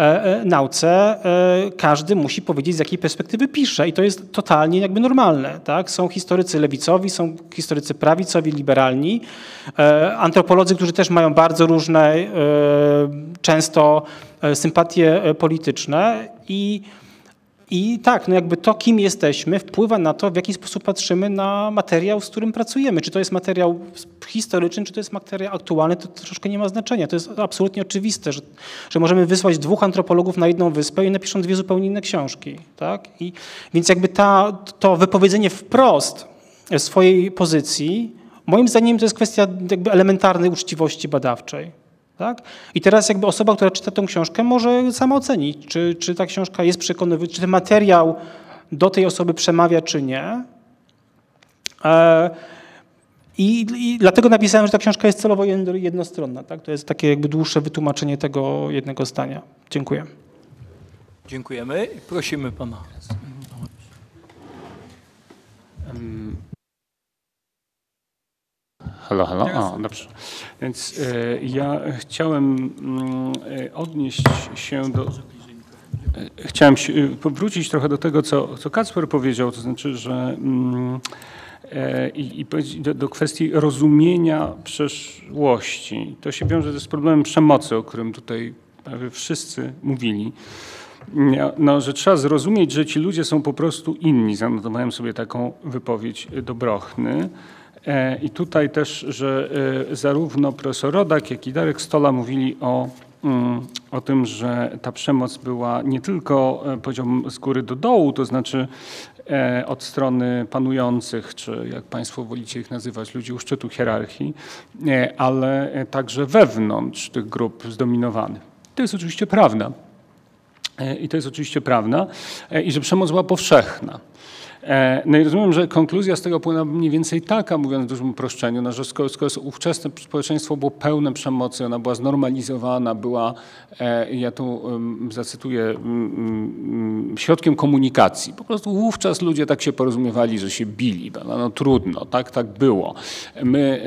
e, e, nauce e, każdy musi powiedzieć, z jakiej perspektywy pisze i to jest totalnie jakby normalne. Tak? Są historycy lewicowi, są historycy prawicowi, liberalni, antropolodzy, którzy też mają bardzo różne, często sympatie polityczne i i tak, no jakby to, kim jesteśmy, wpływa na to, w jaki sposób patrzymy na materiał, z którym pracujemy. Czy to jest materiał historyczny, czy to jest materiał aktualny, to troszkę nie ma znaczenia. To jest absolutnie oczywiste, że, że możemy wysłać dwóch antropologów na jedną wyspę i napiszą dwie zupełnie inne książki. Tak? I, więc jakby ta, to wypowiedzenie wprost swojej pozycji, moim zdaniem to jest kwestia jakby elementarnej uczciwości badawczej. Tak? I teraz jakby osoba, która czyta tę książkę może sama ocenić, czy, czy ta książka jest przekonywująca, czy ten materiał do tej osoby przemawia, czy nie. E, i, I, dlatego napisałem, że ta książka jest celowo jednostronna. Tak? To jest takie jakby dłuższe wytłumaczenie tego jednego zdania. Dziękuję. Dziękujemy. Prosimy pana. Halo, halo. O, dobrze. Więc e, ja chciałem mm, e, odnieść się do. E, chciałem się, powrócić trochę do tego, co, co Kacper powiedział, to znaczy, że mm, i, i do, do, kwestii rozumienia przeszłości. To się wiąże z problemem przemocy, o którym tutaj prawie wszyscy mówili. No, że trzeba zrozumieć, że ci ludzie są po prostu inni. Zanotowałem sobie taką wypowiedź Dobrochny. E, I tutaj też, że e, zarówno profesor Rodak, jak i Darek Stola mówili o, mm, o tym, że ta przemoc była nie tylko e, poziom z góry do dołu, to znaczy od strony panujących, czy jak Państwo wolicie ich nazywać, ludzi u szczytu hierarchii, ale także wewnątrz tych grup zdominowanych. To jest oczywiście prawda. I to jest oczywiście prawda. I że przemoc była powszechna. E, no i rozumiem, że konkluzja z tego płynęła mniej więcej taka, mówiąc w dużym uproszczeniu, no, że skoro, skoro ówczesne społeczeństwo było pełne przemocy, ona była znormalizowana, była, e, ja tu zacytuję, środkiem komunikacji. Po prostu wówczas ludzie tak się porozumiewali, że się bili. No, no trudno, tak, tak było. My,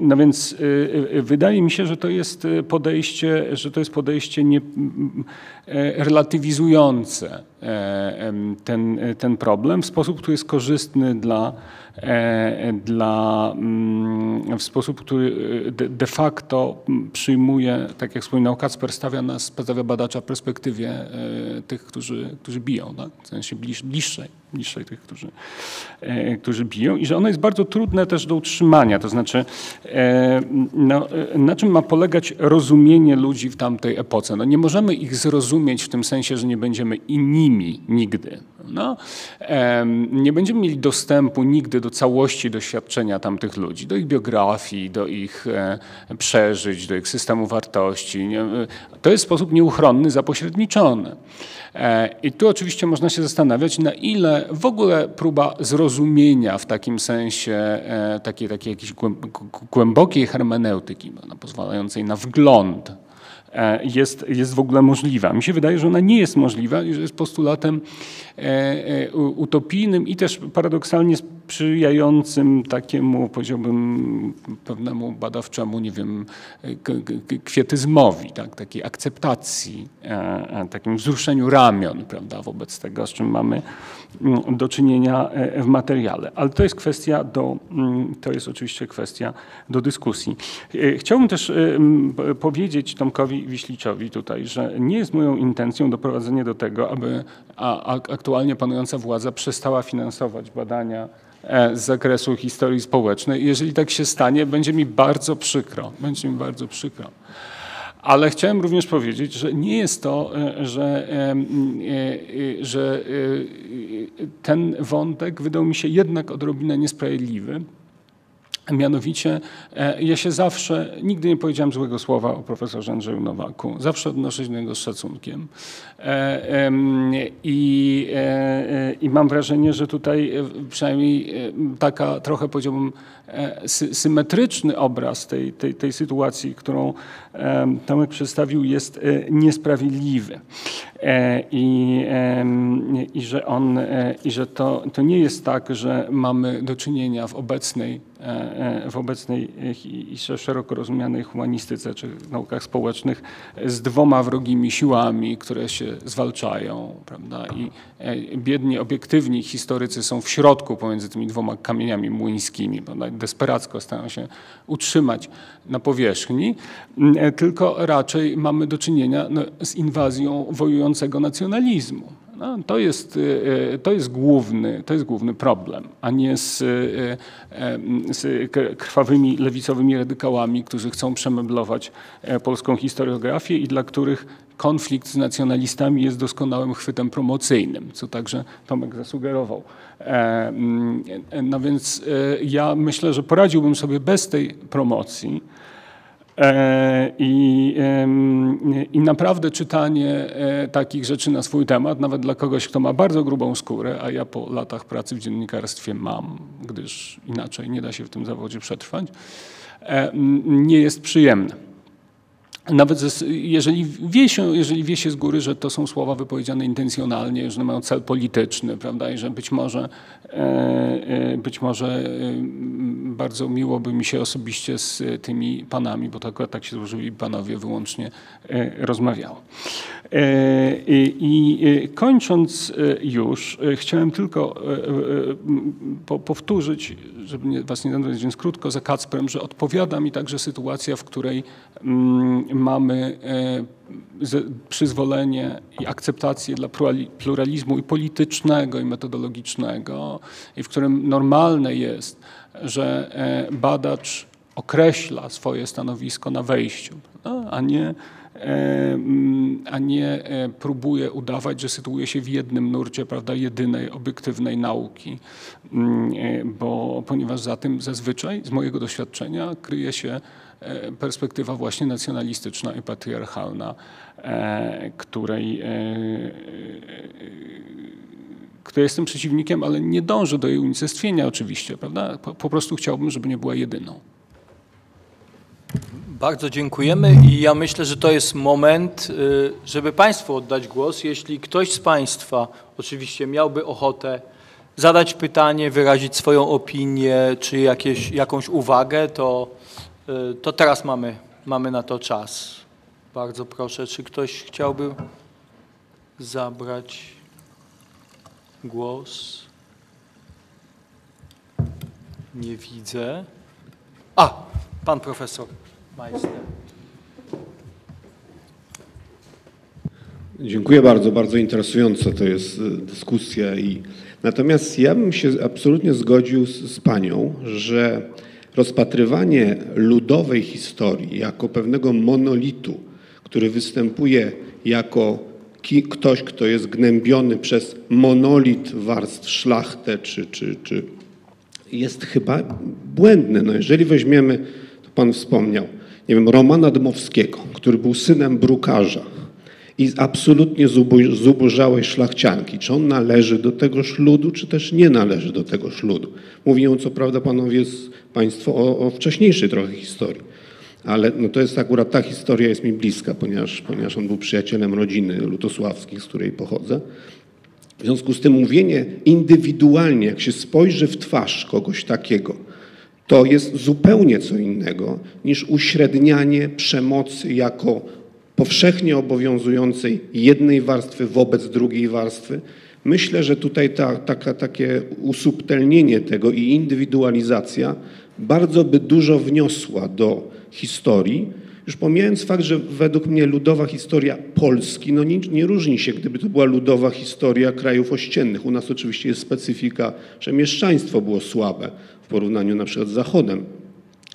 no więc y, y, wydaje mi się, że to jest podejście, że to jest podejście nie, e, relatywizujące ten, ten problem w sposób, który jest korzystny dla E, dla, mm, w sposób, który e, de facto przyjmuje, tak jak wspominał Kacper, stawia nas, stawia badacza w perspektywie e, tych, którzy, którzy biją, tak? w sensie bliż, bliższej, bliższej tych, którzy, którzy biją i że ono jest bardzo trudne też do utrzymania, to znaczy no, na czym ma polegać rozumienie ludzi w tamtej epoce? No, nie możemy ich zrozumieć w tym sensie, że nie będziemy innymi nigdy. No, nie będziemy mieli dostępu nigdy do całości doświadczenia tamtych ludzi, do ich biografii, do ich e, przeżyć, do ich systemu wartości. To jest sposób nieuchronny zapośredniczony. I tu oczywiście można się zastanawiać, na ile w ogóle próba zrozumienia w takim sensie e, takiej, takiej jakiejś głębokiej hermeneutyki, no, pozwalającej na wgląd E, jest, jest w ogóle możliwa. Mi się wydaje, że ona nie jest możliwa że jest postulatem e, utopijnym i też paradoksalnie sprzyjającym takiemu, powiedziałbym, pewnemu badawczemu, nie wiem, kwietyzmowi, tak, takiej akceptacji, takim wzruszeniu ramion, prawda, wobec tego, z czym mamy mm, do czynienia w materiale. Ale to jest kwestia do, mm, to jest oczywiście kwestia do dyskusji. Chciałbym też powiedzieć Tomkowi Wiśliczowi tutaj, że nie jest moją intencją doprowadzenie do tego, aby aktualnie panująca władza przestała finansować badania e, z zakresu historii społecznej. Jeżeli tak się stanie, będzie mi bardzo przykro. Będzie mi bardzo przykro. Ale chciałem również powiedzieć, że nie jest to, e, że, e, że ten wątek wydał mi się jednak odrobinę niesprawiedliwy. Mianowicie e, ja się zawsze, nigdy nie powiedziałem złego słowa o profesorze Andrzeju Nowaku. Zawsze odnoszę się do niego z szacunkiem. E, I, e, I mam wrażenie, że tutaj przynajmniej taka trochę powiedziałbym symetryczny obraz tej, tej, tej sytuacji, którą Tomek przedstawił jest niesprawiedliwy. I, i że, on, i że to, to nie jest tak, że mamy do czynienia w obecnej E, e, w obecnej i szeroko rozumianej humanistyce czy naukach społecznych z dwoma wrogimi siłami, które się zwalczają. Prawda? I e, biedni, obiektywni historycy są w środku pomiędzy tymi dwoma kamieniami młyńskimi. Prawda? Desperacko starają się utrzymać na powierzchni, tylko raczej mamy do czynienia no, z inwazją wojującego nacjonalizmu. No, to, jest, y, y, to, jest główny, to jest główny problem, a nie z, y, z krwawymi lewicowymi radykałami, którzy chcą przemeblować e, polską historiografię i dla których konflikt z nacjonalistami jest doskonałym chwytem promocyjnym, co także Tomek zasugerował. E, no więc e, ja myślę, że poradziłbym sobie bez tej promocji. E, I, I, naprawdę czytanie e, takich rzeczy na swój temat, nawet dla kogoś, kto ma bardzo grubą skórę, a ja po latach pracy w dziennikarstwie mam, gdyż inaczej nie da się w tym zawodzie przetrwać, e, nie jest przyjemne. Nawet jeżeli wie, się, jeżeli wie się z góry, że to są słowa wypowiedziane intencjonalnie, że mają cel polityczny, prawda, i że być może, być może bardzo miło by mi się osobiście z tymi panami, bo tak, tak się złożyli panowie wyłącznie, e, rozmawiało. E, I e, kończąc już, chciałem tylko powtórzyć, żeby was nie zanudzać, więc krótko za Kacprem, że odpowiada mi także sytuacja, w której mm, mamy przyzwolenie i akceptację dla pluralizmu i politycznego, i metodologicznego, i w którym normalne jest, że e, badacz określa swoje stanowisko na wejściu, a nie, e, mm, a nie e, próbuje udawać, że sytuuje się w jednym nurcie prawda, jedynej obiektywnej nauki, mm, bo ponieważ za tym zazwyczaj z mojego doświadczenia kryje się perspektywa właśnie nacjonalistyczna i patriarchalna, której który jestem przeciwnikiem, ale nie dążę do jej unicestwienia oczywiście, prawda? Po, po prostu chciałbym, żeby nie była jedyną. Bardzo dziękujemy i ja myślę, że to jest moment, y, żeby Państwu oddać głos. Jeśli ktoś z Państwa oczywiście miałby ochotę zadać pytanie, wyrazić swoją opinię czy jakieś, jakąś uwagę, to, y, to teraz mamy, mamy na to czas. Bardzo proszę, czy ktoś chciałby zabrać głos? Nie widzę. A, pan profesor Majster. Dziękuję bardzo, bardzo interesująca to jest y, dyskusja i natomiast ja bym się absolutnie zgodził z, z panią, że rozpatrywanie ludowej historii jako pewnego monolitu, który występuje jako ktoś, kto jest gnębiony przez monolit warstw szlachtę, czy, czy, czy jest chyba błędne. No jeżeli weźmiemy, to pan wspomniał, nie wiem, Romana Dmowskiego, który był synem brukarza i absolutnie zubożałej szlachcianki. Czy on należy do tegoż ludu, czy też nie należy do tegoż ludu? Mówią co prawda panowie z, państwo o, o wcześniejszej trochę historii. Ale no to jest akurat ta historia jest mi bliska, ponieważ, ponieważ on był przyjacielem rodziny lutosławskich, z której pochodzę. W związku z tym mówienie indywidualnie, jak się spojrzy w twarz kogoś takiego, to jest zupełnie co innego niż uśrednianie przemocy jako powszechnie obowiązującej jednej warstwy wobec drugiej warstwy. Myślę, że tutaj ta, taka, takie usubtelnienie tego i indywidualizacja bardzo by dużo wniosła do historii, już pomijając fakt, że według mnie ludowa historia Polski no nie, nie, różni się, gdyby to była ludowa historia krajów ościennych. U nas oczywiście jest specyfika, że mieszczaństwo było słabe w porównaniu na przykład z Zachodem,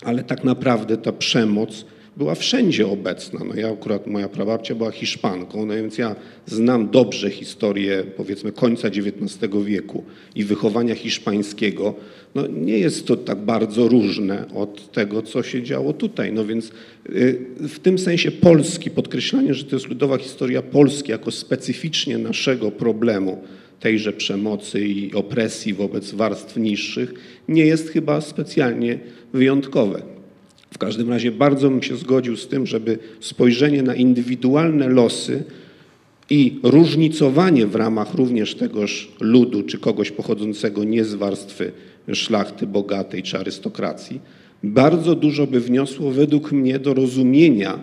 ale tak naprawdę ta przemoc była wszędzie obecna. No ja akurat, moja prababcia była Hiszpanką, no więc ja znam dobrze historię powiedzmy końca XIX wieku i wychowania hiszpańskiego. No nie jest to tak bardzo różne od tego, co się działo tutaj. No więc y, w tym sensie Polski, podkreślanie, że to jest ludowa historia Polski jako specyficznie naszego problemu, tejże przemocy i opresji wobec warstw niższych, nie jest chyba specjalnie wyjątkowe. W każdym razie bardzo bym się zgodził z tym, żeby spojrzenie na indywidualne losy i różnicowanie w ramach również tegoż ludu, czy kogoś pochodzącego nie z warstwy szlachty bogatej czy arystokracji, bardzo dużo by wniosło według mnie do rozumienia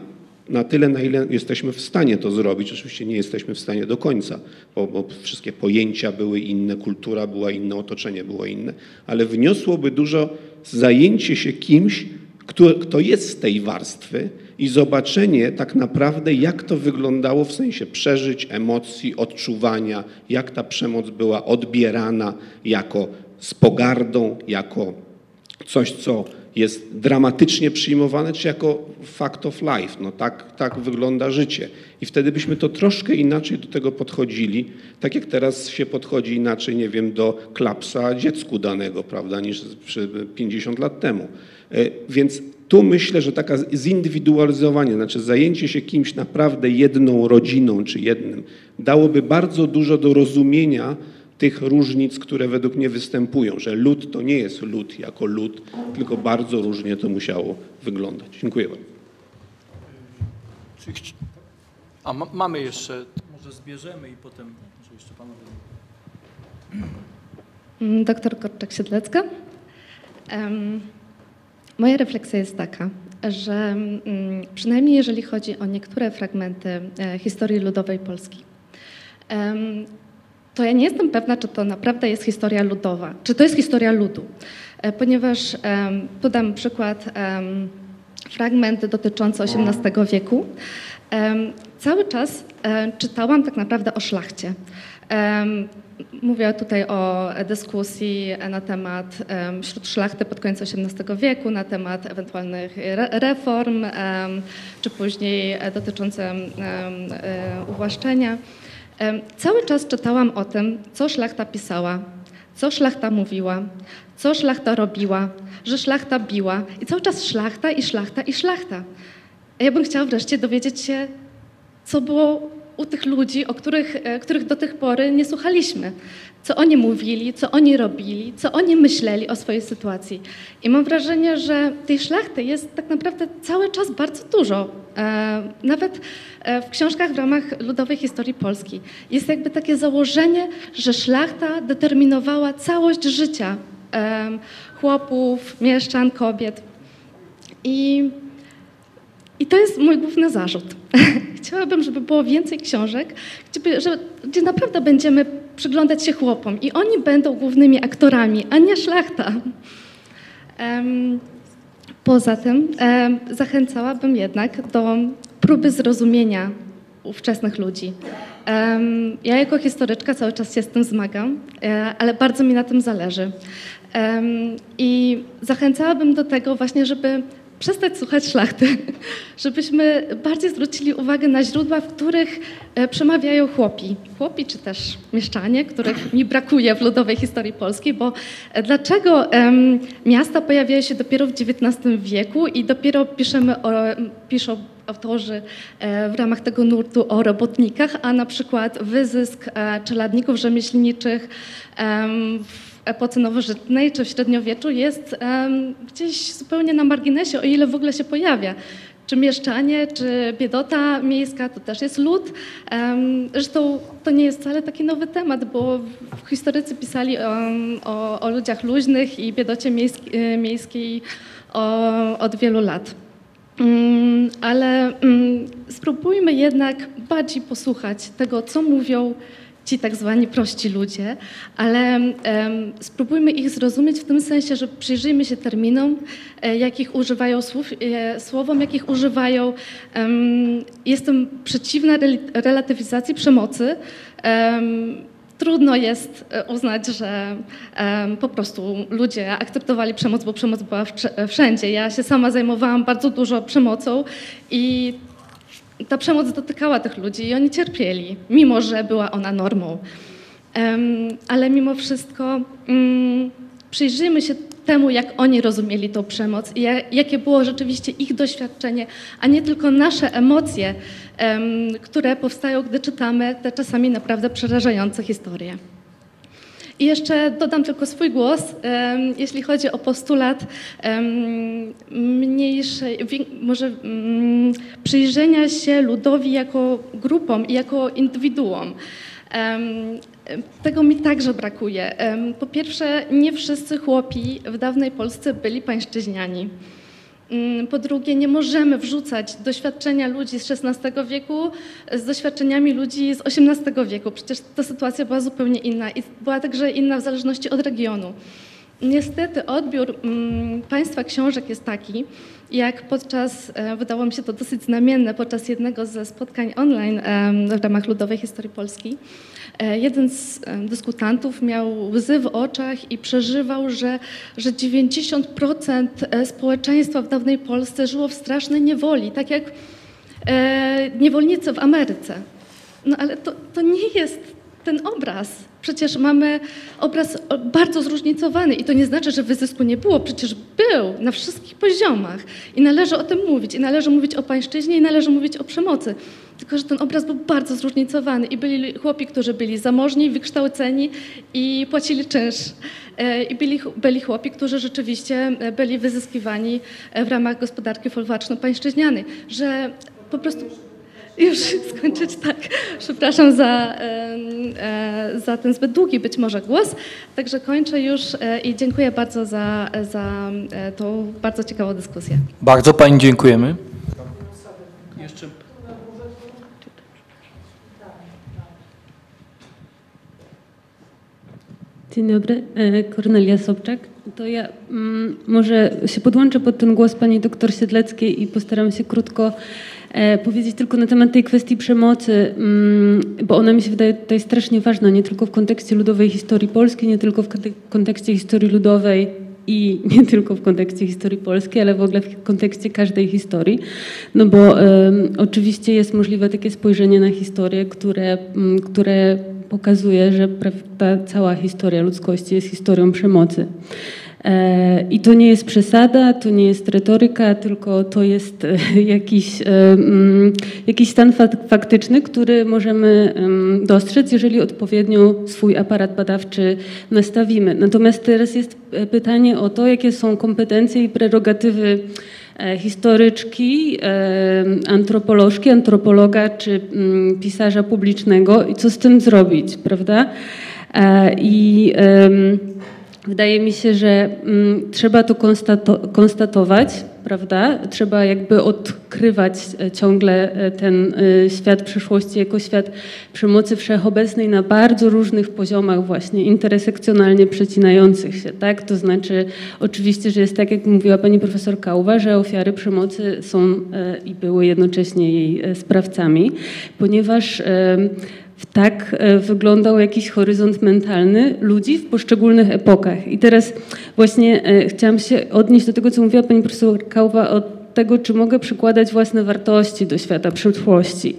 na tyle, na ile jesteśmy w stanie to zrobić. Oczywiście nie jesteśmy w stanie do końca, bo, bo, wszystkie pojęcia były inne, kultura była inna, otoczenie było inne, ale wniosłoby dużo zajęcie się kimś, kto, kto jest z tej warstwy i zobaczenie tak naprawdę, jak to wyglądało w sensie przeżyć, emocji, odczuwania, jak ta przemoc była odbierana jako z pogardą, jako coś, co jest dramatycznie przyjmowane, czy jako fact of life. No tak, tak wygląda życie. I wtedy byśmy to troszkę inaczej do tego podchodzili, tak jak teraz się podchodzi inaczej, nie wiem, do klapsa dziecku danego, prawda, niż 50 lat temu. E, więc tu myślę, że taka zindywidualizowanie, znaczy zajęcie się kimś naprawdę jedną rodziną czy jednym, dałoby bardzo dużo do rozumienia tych różnic, które według mnie występują, że lud to nie jest lud jako lud, tylko bardzo różnie to musiało wyglądać. Dziękuję bardzo. A ma, mamy jeszcze, może zbierzemy i potem może jeszcze panowie. Mm, doktor Korczak-Siedlecka. Um, moja refleksja jest taka, że mm, przynajmniej jeżeli chodzi o niektóre fragmenty e, historii ludowej Polski, to ja nie jestem pewna, czy to naprawdę jest historia ludowa, czy to jest historia ludu, e, ponieważ podam przykład, fragment dotyczący XVIII wieku. Cały czas e, czytałam tak naprawdę o szlachcie. Mówię tutaj o dyskusji na temat wśród szlachty pod koniec XVIII wieku, na temat ewentualnych reform, czy później dotyczące e, uwłaszczenia. Cały czas czytałam o tym, co szlachta pisała, co szlachta mówiła, co szlachta robiła, że szlachta biła i cały czas szlachta i szlachta i szlachta. Ja bym chciała wreszcie dowiedzieć się, co było u tych ludzi, o których, e, których do tej pory nie słuchaliśmy. Co oni mówili, co oni robili, co oni myśleli o swojej sytuacji. I mam wrażenie, że tej szlachty jest tak naprawdę cały czas bardzo dużo. E, nawet e, w książkach w ramach ludowej historii Polski jest jakby takie założenie, że szlachta determinowała całość życia chłopów, mieszczan, kobiet. I, I to jest mój główny zarzut. Chciałabym, żeby było więcej książek, gdzie, gdzie naprawdę będziemy przyglądać się chłopom i oni będą głównymi aktorami, a nie szlachta. Um, poza tym um, zachęcałabym jednak do próby zrozumienia ówczesnych ludzi. Um, ja jako historyczka cały czas się z tym zmagam, e, ale bardzo mi na tym zależy. I zachęcałabym do tego właśnie, żeby przestać słuchać szlachty, żebyśmy bardziej zwrócili uwagę na źródła, w których e, przemawiają chłopi. Chłopi czy też mieszczanie, których mi brakuje w ludowej historii polskiej, bo e, dlaczego um, miasta pojawiają się dopiero w XIX wieku i dopiero piszemy o, piszą autorzy e, w ramach tego nurtu o robotnikach, a na przykład wyzysk czeladników rzemieślniczych epoce nowożytnej czy w średniowieczu jest um, gdzieś zupełnie na marginesie, o ile w ogóle się pojawia. Czy mieszczanie, czy biedota miejska, to też jest lud. Um, zresztą to nie jest wcale taki nowy temat, bo historycy pisali um, o, o, ludziach luźnych i biedocie e, miejskiej o, od wielu lat. Um, ale spróbujmy jednak bardziej posłuchać tego, co mówią ci tak zwani prości ludzie, ale spróbujmy ich zrozumieć w tym sensie, że przyjrzyjmy się terminom, e, jakich używają słów, e, słowom, jakich używają. Jestem przeciwna relatywizacji przemocy. Trudno jest e, uznać, że um, po prostu ludzie akceptowali przemoc, bo przemoc była wszędzie. Ja się sama zajmowałam bardzo dużo przemocą i ta przemoc dotykała tych ludzi i oni cierpieli, mimo że była ona normą. Ale mimo wszystko um, przyjrzyjmy się temu, jak oni rozumieli tą przemoc i jakie było rzeczywiście ich doświadczenie, a nie tylko nasze emocje, które powstają, gdy czytamy te czasami naprawdę przerażające historie. I jeszcze dodam tylko swój głos, jeśli chodzi o postulat mniejszej, może mm, przyjrzenia się ludowi jako grupom i jako indywiduom. Tego mi także brakuje. Po pierwsze, nie wszyscy chłopi w dawnej Polsce byli pańszczyźniani. Mm, po drugie, nie możemy wrzucać doświadczenia ludzi z XVI wieku z doświadczeniami ludzi z XVIII wieku. Przecież ta sytuacja była zupełnie inna i była także inna w zależności od regionu. Niestety odbiór mm, państwa książek jest taki, jak podczas, e, wydało mi się to dosyć znamienne, podczas jednego ze spotkań online w ramach Ludowej Historii Polski, e, jeden z dyskutantów miał łzy w oczach i przeżywał, że, że 90% e, społeczeństwa w dawnej Polsce żyło w strasznej niewoli, tak jak niewolnicy w Ameryce. No ale to, to nie jest ten obraz. Przecież mamy obraz bardzo zróżnicowany i to nie znaczy, że wyzysku nie było. Przecież był na wszystkich poziomach i należy o tym mówić. I należy mówić o pańszczyźnie i należy mówić o przemocy. Tylko, że ten obraz był bardzo zróżnicowany i byli chłopi, którzy byli zamożni, wykształceni i płacili czynsz. E, I byli, byli chłopi, którzy rzeczywiście e, byli wyzyskiwani e, w ramach gospodarki folwarczno-pańszczyźnianej. Że po prostu już skończyć tak. Przepraszam za, e, za ten zbyt długi być może głos. Także kończę już e, i dziękuję bardzo za, za e, tą bardzo ciekawą dyskusję. Bardzo Pani dziękujemy. Jeszcze. Dzień dobry, Kornelia Sobczak. To ja mm, może się podłączę pod ten głos pani doktor Siedleckiej i postaram się krótko E, powiedzieć tylko na temat tej kwestii przemocy, mm, bo ona mi się wydaje tutaj strasznie ważna, nie tylko w kontekście ludowej historii polskiej, nie tylko w kontekście historii ludowej i nie tylko w kontekście historii polskiej, ale w ogóle w kontekście każdej historii. No bo oczywiście jest możliwe takie spojrzenie na historię, które, które pokazuje, że ta cała historia ludzkości jest historią przemocy. E, I to nie jest przesada, to nie jest retoryka, tylko to jest e, jakiś, e, mm, jakiś stan faktyczny, który możemy dostrzec, jeżeli odpowiednio swój aparat badawczy nastawimy. Natomiast teraz jest pytanie o to, jakie są kompetencje i prerogatywy historyczki, antropolożki, antropologa czy mm, pisarza publicznego i co z tym zrobić, prawda? I Wydaje mi się, że mm, trzeba to konstato konstatować, prawda? Trzeba jakby odkrywać e, ciągle e, ten e, świat przeszłości jako świat przemocy wszechobecnej na bardzo różnych poziomach właśnie intersekcjonalnie przecinających się, tak? To znaczy oczywiście, że jest tak, jak mówiła pani profesor Kałwa, że ofiary przemocy są i były jednocześnie jej sprawcami, ponieważ tak e, wyglądał jakiś horyzont mentalny ludzi w poszczególnych epokach. I teraz właśnie e, chciałam się odnieść do tego, co mówiła pani profesor Kałwa o tego, czy mogę przykładać własne wartości do świata przyszłości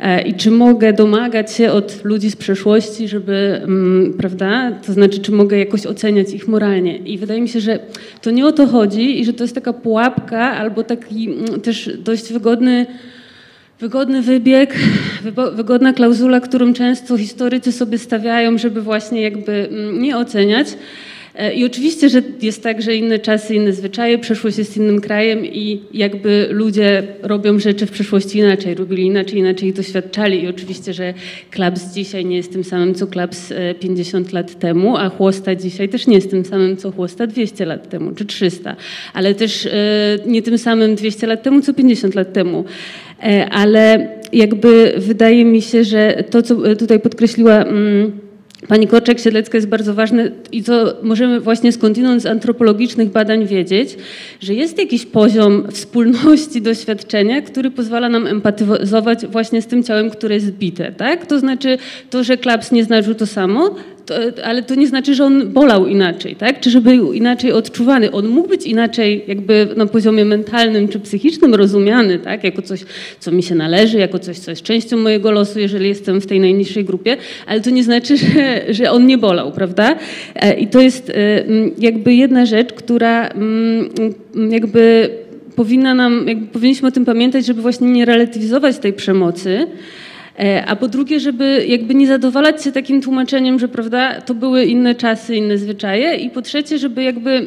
e, i czy mogę domagać się od ludzi z przeszłości, żeby, mm, prawda, to znaczy, czy mogę jakoś oceniać ich moralnie. I wydaje mi się, że to nie o to chodzi i że to jest taka pułapka albo taki mm, też dość wygodny Wygodny wybieg, wygodna klauzula, którą często historycy sobie stawiają, żeby właśnie jakby mm, nie oceniać. E, I oczywiście, że jest tak, że inne czasy, inne zwyczaje, przeszłość jest innym krajem i jakby ludzie robią rzeczy w przeszłości inaczej, robili inaczej, inaczej doświadczali. I oczywiście, że klaps dzisiaj nie jest tym samym, co klaps 50 e, lat temu, a chłosta dzisiaj też nie jest tym samym, co chłosta 200 lat temu, czy 300, ale też e, nie tym samym 200 lat temu, co 50 lat temu. Ale jakby wydaje mi się, że to, co tutaj podkreśliła mm, Pani Korczak-Siedlecka jest bardzo ważne i to możemy właśnie skądinąd z antropologicznych badań wiedzieć, że jest jakiś poziom wspólności doświadczenia, który pozwala nam empatyzować właśnie z tym ciałem, które jest zbite. Tak? To znaczy to, że klaps nie znaczył to samo, to, ale to nie znaczy, że on bolał inaczej, tak? czy że był inaczej odczuwany. On mógł być inaczej jakby na poziomie mentalnym czy psychicznym rozumiany, tak? jako coś, co mi się należy, jako coś, co jest częścią mojego losu, jeżeli jestem w tej najniższej grupie, ale to nie znaczy, że, że on nie bolał, prawda? E, I to jest e, jakby jedna rzecz, która jakby powinna nam, jakby powinniśmy o tym pamiętać, żeby właśnie nie relatywizować tej przemocy, a po drugie, żeby jakby nie zadowalać się takim tłumaczeniem, że prawda, to były inne czasy, inne zwyczaje i po trzecie, żeby jakby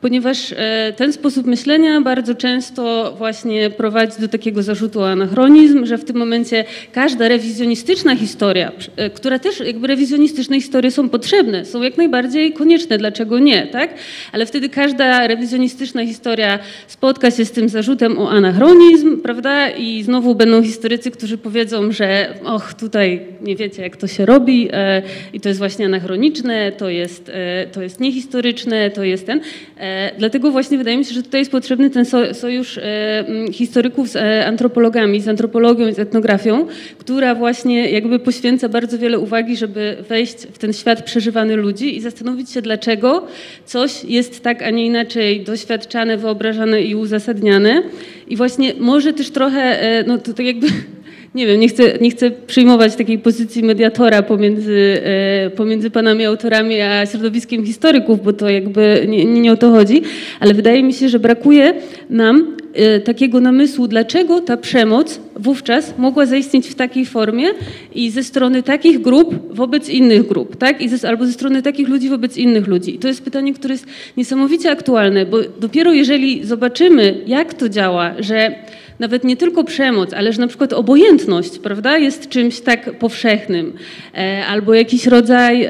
ponieważ e, ten sposób myślenia bardzo często właśnie prowadzi do takiego zarzutu anachronizm, że w tym momencie każda rewizjonistyczna historia, e, która też jakby rewizjonistyczne historie są potrzebne, są jak najbardziej konieczne, dlaczego nie, tak? Ale wtedy każda rewizjonistyczna historia spotka się z tym zarzutem o anachronizm, prawda? I znowu będą historycy, którzy powiedzą, że och, tutaj nie wiecie, jak to się robi e, i to jest właśnie anachroniczne, to jest, to jest niehistoryczne, to jest ten. E, dlatego właśnie wydaje mi się, że tutaj jest potrzebny ten sojusz e, historyków z e, antropologami, z antropologią i z etnografią, która właśnie jakby poświęca bardzo wiele uwagi, żeby wejść w ten świat przeżywany ludzi i zastanowić się, dlaczego coś jest tak, a nie inaczej doświadczane, wyobrażane i uzasadniane. I właśnie może też trochę, no to tak jakby nie wiem, nie chcę, nie chcę przyjmować takiej pozycji mediatora pomiędzy, e, pomiędzy panami autorami a środowiskiem historyków, bo to jakby nie, nie o to chodzi, ale wydaje mi się, że brakuje nam e, takiego namysłu, dlaczego ta przemoc wówczas mogła zaistnieć w takiej formie i ze strony takich grup wobec innych grup, tak? I ze, albo ze strony takich ludzi wobec innych ludzi. I to jest pytanie, które jest niesamowicie aktualne, bo dopiero jeżeli zobaczymy, jak to działa, że nawet nie tylko przemoc, ale że na przykład obojętność, prawda, jest czymś tak powszechnym, e, albo jakiś rodzaj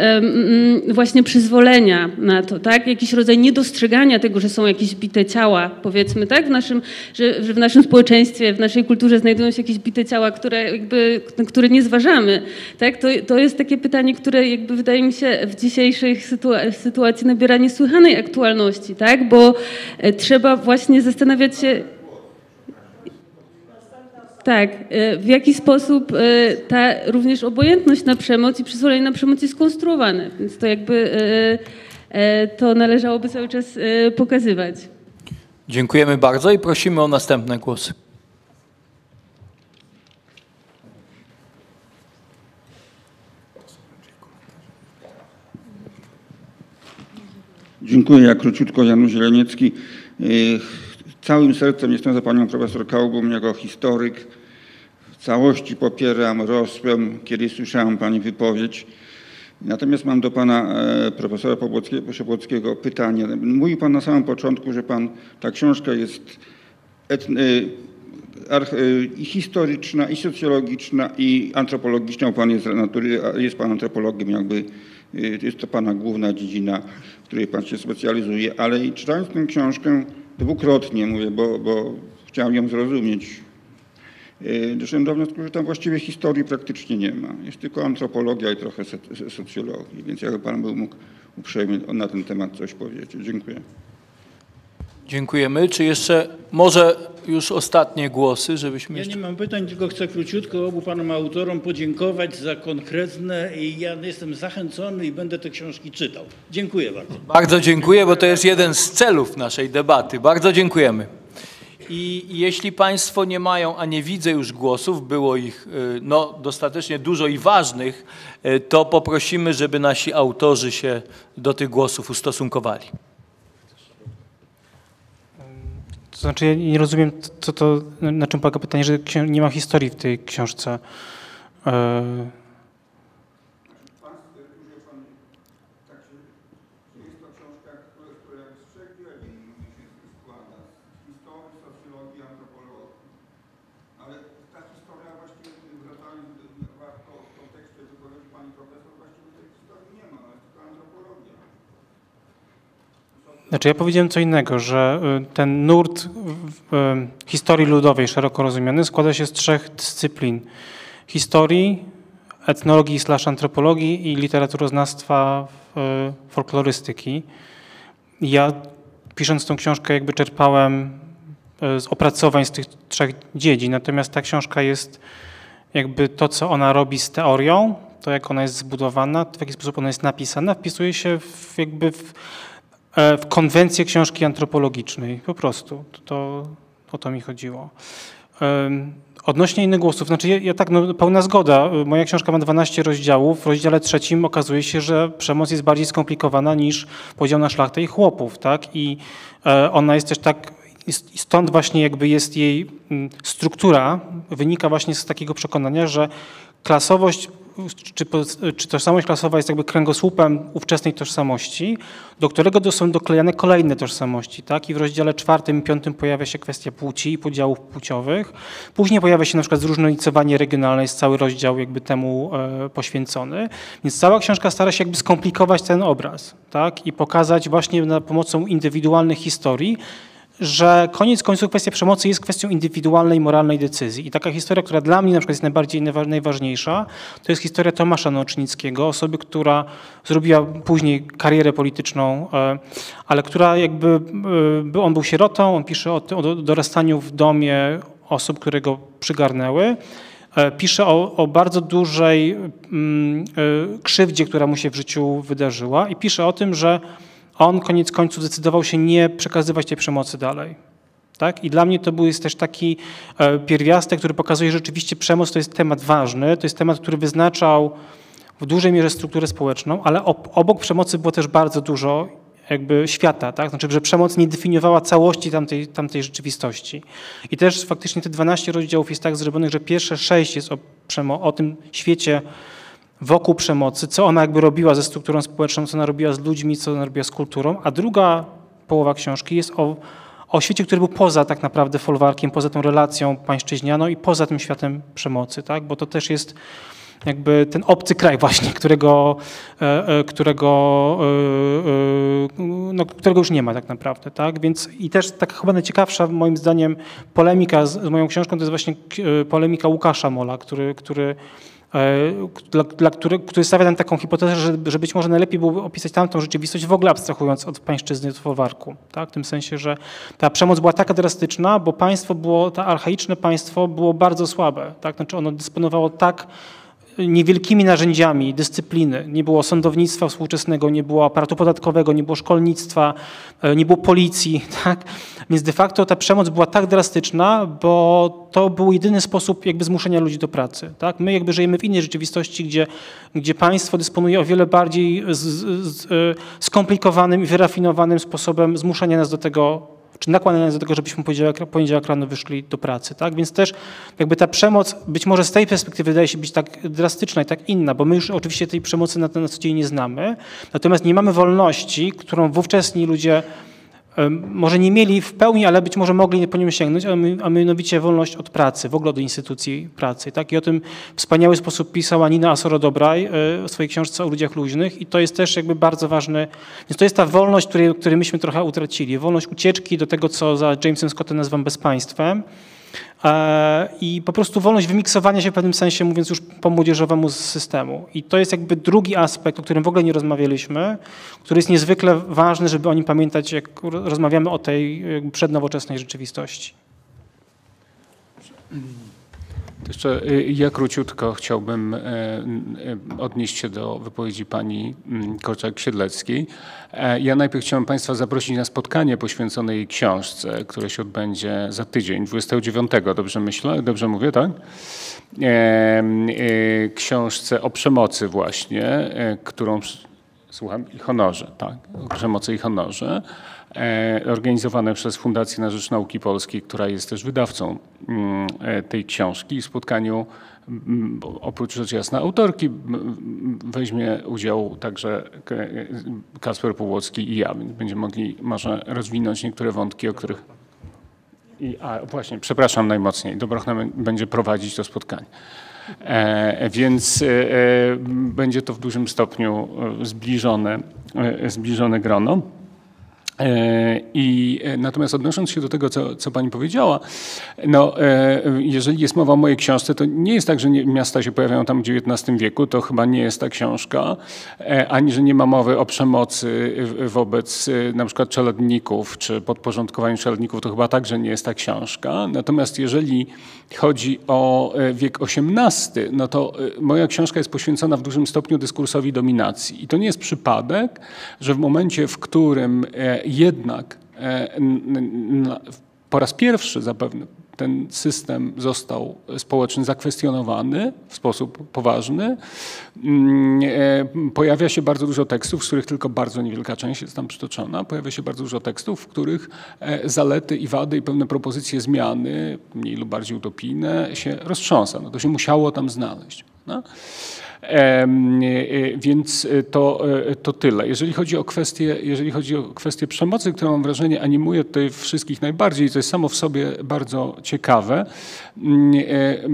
właśnie przyzwolenia na to, tak, jakiś rodzaj niedostrzegania tego, że są jakieś bite ciała, powiedzmy, tak, w naszym, że, że w naszym społeczeństwie, w naszej kulturze znajdują się jakieś bite ciała, które jakby, które nie zważamy, tak, to, to jest takie pytanie, które jakby wydaje mi się w dzisiejszej sytuacji, sytuacji nabiera niesłychanej aktualności, tak, bo e, trzeba właśnie zastanawiać się, tak, e, w jaki sposób e, ta również obojętność na przemoc i przyzwolenie na przemoc jest skonstruowane. Więc to jakby e, to należałoby cały czas pokazywać. Dziękujemy bardzo i prosimy o następne głosy. Dziękuję. Ja króciutko, Janusz Zieleniecki. Całym sercem jestem za panią profesor Kaubą jako historyk. Całości popieram, rosłem, kiedy słyszałem pani wypowiedź. Natomiast mam do pana e, profesora Pobłockiego pytanie. Mówił pan na samym początku, że pan, ta książka jest etny, i historyczna, i socjologiczna, i antropologiczna. Pan jest, natury, jest pan antropologiem, jakby e, jest to pana główna dziedzina, w której pan się specjalizuje. Ale czytając tę książkę dwukrotnie, mówię, bo, bo chciałem ją zrozumieć, Doszedłem do wniosku, że tam właściwie historii praktycznie nie ma. Jest tylko antropologia i trochę socjologii, więc jakby Pan był mógł uprzejmie na ten temat coś powiedzieć. Dziękuję. Dziękujemy. Czy jeszcze może już ostatnie głosy, żebyśmy Ja jeszcze... nie mam pytań, tylko chcę króciutko obu panom autorom podziękować za konkretne i ja jestem zachęcony i będę te książki czytał. Dziękuję bardzo. Bardzo dziękuję, bo to jest jeden z celów naszej debaty. Bardzo dziękujemy. I jeśli Państwo nie mają, a nie widzę już głosów, było ich y, no, dostatecznie dużo i ważnych, y, to poprosimy, żeby nasi autorzy się do tych głosów ustosunkowali. To znaczy, ja nie rozumiem, co to, na czym polega pytanie, że nie ma historii w tej książce. Znaczy ja powiedziałem co innego, że y, ten nurt y, historii ludowej szeroko rozumiany składa się z trzech dyscyplin. Historii, etnologii slash antropologii i literaturoznawstwa y, folklorystyki. Ja pisząc tą książkę jakby czerpałem z opracowań z tych trzech dziedzin, natomiast ta książka jest jakby to, co ona robi z teorią, to jak ona jest zbudowana, w jaki sposób ona jest napisana, wpisuje się w, jakby w w konwencję książki antropologicznej. Po prostu. To, o to mi chodziło. Odnośnie innych głosów, znaczy ja, ja, tak, no, pełna zgoda. Moja książka ma 12 rozdziałów. W rozdziale trzecim okazuje się, że przemoc jest bardziej skomplikowana niż podział na szlachtę i chłopów, tak? I e, ona jest też tak, stąd właśnie jakby jest jej mm, struktura, wynika właśnie z takiego przekonania, że klasowość czy, czy tożsamość klasowa jest jakby kręgosłupem ówczesnej tożsamości, do którego są doklejane kolejne tożsamości. Tak? I w rozdziale czwartym i piątym pojawia się kwestia płci i podziałów płciowych. Później pojawia się na przykład zróżnicowanie regionalne, jest cały rozdział jakby temu e, poświęcony. Więc cała książka stara się jakby skomplikować ten obraz tak? i pokazać właśnie na pomocą indywidualnych historii, że koniec końców kwestia przemocy jest kwestią indywidualnej, moralnej decyzji. I taka historia, która dla mnie na przykład jest najbardziej najważniejsza, to jest historia Tomasza Nocznickiego, osoby, która zrobiła później karierę polityczną, e, ale która jakby, e, on był sierotą, on pisze o, o dorastaniu w domie osób, które go przygarnęły. E, pisze o, o, bardzo dużej mm, krzywdzie, która mu się w życiu wydarzyła i pisze o tym, że on koniec końców zdecydował się nie przekazywać tej przemocy dalej. Tak? I dla mnie to był jest też taki e, pierwiastek, który pokazuje, że rzeczywiście przemoc to jest temat ważny, to jest temat, który wyznaczał w dużej mierze strukturę społeczną, ale obok przemocy było też bardzo dużo jakby świata, tak? Znaczy, że przemoc nie definiowała całości tamtej, tamtej rzeczywistości. I też faktycznie te 12 rozdziałów jest tak zrobionych, że pierwsze sześć jest o, o tym świecie wokół przemocy, co ona jakby robiła ze strukturą społeczną, co ona robiła z ludźmi, co ona robiła z kulturą, a druga połowa książki jest o, o świecie, który był poza tak naprawdę folwarkiem, poza tą relacją pańszczyźnianą i poza tym światem przemocy, tak? bo to też jest jakby ten obcy kraj właśnie, którego, e, e, którego, e, no, którego już nie ma tak naprawdę. Tak? Więc i też taka chyba najciekawsza moim zdaniem polemika z, z moją książką to jest właśnie polemika Łukasza Mola, który, który dla, dla który, który stawia nam taką hipotezę, że, że być może najlepiej byłoby opisać tamtą rzeczywistość w ogóle abstrahując od pańszczyzny, folwarku. Tak? W tym sensie, że ta przemoc była taka drastyczna, bo państwo było, to archaiczne państwo było bardzo słabe. Tak? Znaczy ono dysponowało tak niewielkimi narzędziami dyscypliny. Nie było sądownictwa współczesnego, nie było aparatu podatkowego, nie było szkolnictwa, e, nie było policji. Tak? Więc de facto ta przemoc była tak drastyczna, bo to był jedyny sposób jakby zmuszenia ludzi do pracy. Tak? My jakby żyjemy w innej rzeczywistości, gdzie, gdzie państwo dysponuje o wiele bardziej z, z, e, skomplikowanym i wyrafinowanym sposobem zmuszania nas do tego czy nakłaniania do tego, żebyśmy poniedziałek, rano wyszli do pracy. Tak? Więc też jakby ta przemoc być może z tej perspektywy wydaje się być tak drastyczna i tak inna, bo my już oczywiście tej przemocy na, na co dzień nie znamy, natomiast nie mamy wolności, którą wówczesni ludzie może nie mieli w pełni, ale być może mogli po nią sięgnąć, a mianowicie wolność od pracy, w ogóle od instytucji pracy. Tak? I o tym w wspaniały sposób pisała Nina Asoro-Dobraj e, w swojej książce o ludziach luźnych i to jest też jakby bardzo ważne. Więc to jest ta wolność, której, której myśmy trochę utracili. Wolność ucieczki do tego, co za Jamesem Scottem nazywam bezpaństwem. E, I po prostu wolność wymiksowania się w pewnym sensie, mówiąc już po młodzieżowemu z systemu. I to jest jakby drugi aspekt, o którym w ogóle nie rozmawialiśmy, który jest niezwykle ważny, żeby o nim pamiętać, jak rozmawiamy o tej przednowoczesnej rzeczywistości. Jeszcze y, ja króciutko chciałbym e, y, odnieść się do wypowiedzi pani mm, Korczak-Siedleckiej. E, Ja najpierw chciałem Państwa zaprosić na spotkanie poświęcone jej książce, które się odbędzie za tydzień, 29, dobrze myślę, dobrze mówię, tak? E, e, Książce o przemocy właśnie, którą, słucham, i honorze, tak, o przemocy i honorze organizowane przez Fundację na Rzecz Nauki Polskiej, która jest też wydawcą mm, e, tej książki. W spotkaniu oprócz rzecz jasna autorki weźmie udział także K- Kasper Pułocki i ja, będziemy mogli może rozwinąć niektóre wątki, o których... I, a właśnie, przepraszam najmocniej, Dobrochna będzie prowadzić to spotkanie. E, więc e, e, będzie to w dużym stopniu e, zbliżone, e, zbliżone grono. E, I e, natomiast odnosząc się do tego, co, co pani powiedziała, no, e, jeżeli jest mowa o mojej książce, to nie jest tak, że nie, miasta się pojawiają tam w XIX wieku, to chyba nie jest ta książka, ani że nie ma mowy o przemocy wobec na przykład czeladników, czy podporządkowaniu czeladników, to chyba także nie jest ta książka. Natomiast jeżeli chodzi o wiek XVIII, no to moja książka jest poświęcona w dużym stopniu dyskursowi dominacji. I to nie jest przypadek, że w momencie, w którym jednak e, po raz pierwszy zapewne ten system został społeczny zakwestionowany w sposób poważny. Mm, e, Pojawia się bardzo dużo tekstów, z których tylko bardzo niewielka część jest tam przytoczona. Pojawia się bardzo dużo tekstów, w których e, zalety i wady i pewne propozycje zmiany, mniej lub bardziej utopijne, się roztrząsa. No to się musiało tam znaleźć. No? Em, e, Więc e, to, e, to tyle. Jeżeli chodzi o kwestię, jeżeli chodzi o kwestię przemocy, która mam wrażenie animuje tutaj wszystkich najbardziej, to jest samo w sobie bardzo ciekawe, mm, e,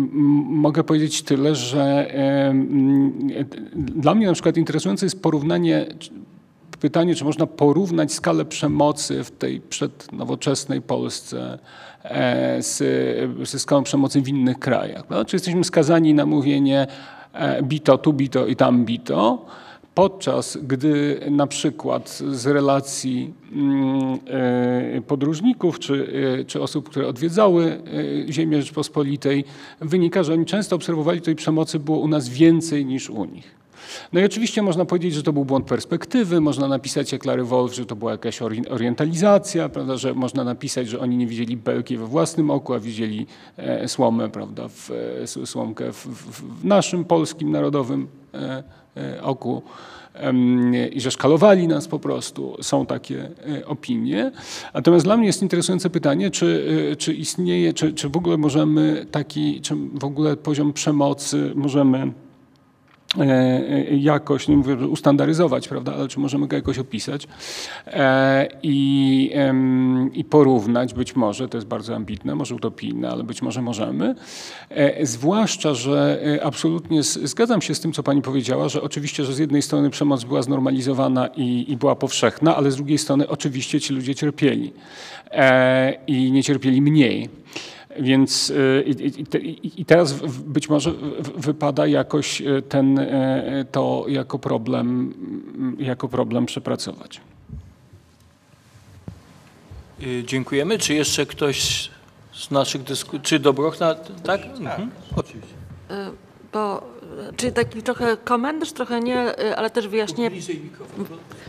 mogę powiedzieć tyle, że e, dla mnie na przykład interesujące jest porównanie pytanie, czy można porównać skalę przemocy w tej przednowoczesnej Polsce e, z, ze skalą przemocy w innych krajach. No, czy jesteśmy skazani na mówienie e, bito, tu bito i tam bito, podczas gdy na przykład z relacji mm, e, podróżników czy, e, czy osób, które odwiedzały e, ziemię Rzeczpospolitej, wynika, że oni często obserwowali tej przemocy było u nas więcej niż u nich. No i oczywiście można powiedzieć, że to był błąd perspektywy, można napisać jak Larry Wolf, że to była jakaś ori- orientalizacja, prawda, że można napisać, że oni nie widzieli belki we własnym oku, a widzieli e, słomę, prawda, w, e, słomkę w, w, naszym polskim narodowym e, e, oku i że szkalowali nas po prostu. Są takie opinie. Natomiast dla mnie jest interesujące pytanie, czy, czy istnieje, czy, czy w ogóle możemy taki, czy w ogóle poziom przemocy możemy jakoś, nie mówię, ustandaryzować, prawda, ale czy możemy go jakoś opisać e, i, i porównać, być może, to jest bardzo ambitne, może utopijne, ale być może możemy. E, Zwłaszcza, że e, absolutnie zgadzam się z tym, co pani powiedziała, że oczywiście, że z jednej strony przemoc była znormalizowana i, i była powszechna, ale z drugiej strony oczywiście ci ludzie cierpieli e, i nie cierpieli mniej. Więc y, i, i, te- i i teraz być może wypada jakoś y, ten, y, to jako problem, jako problem przepracować. Dziękujemy. Czy jeszcze ktoś z naszych dyskusji, czy Dobrochna, tak? Mhm. Oczywiście. Bo, czyli taki trochę komentarz, trochę nie, e, ale też wyjaśnienie,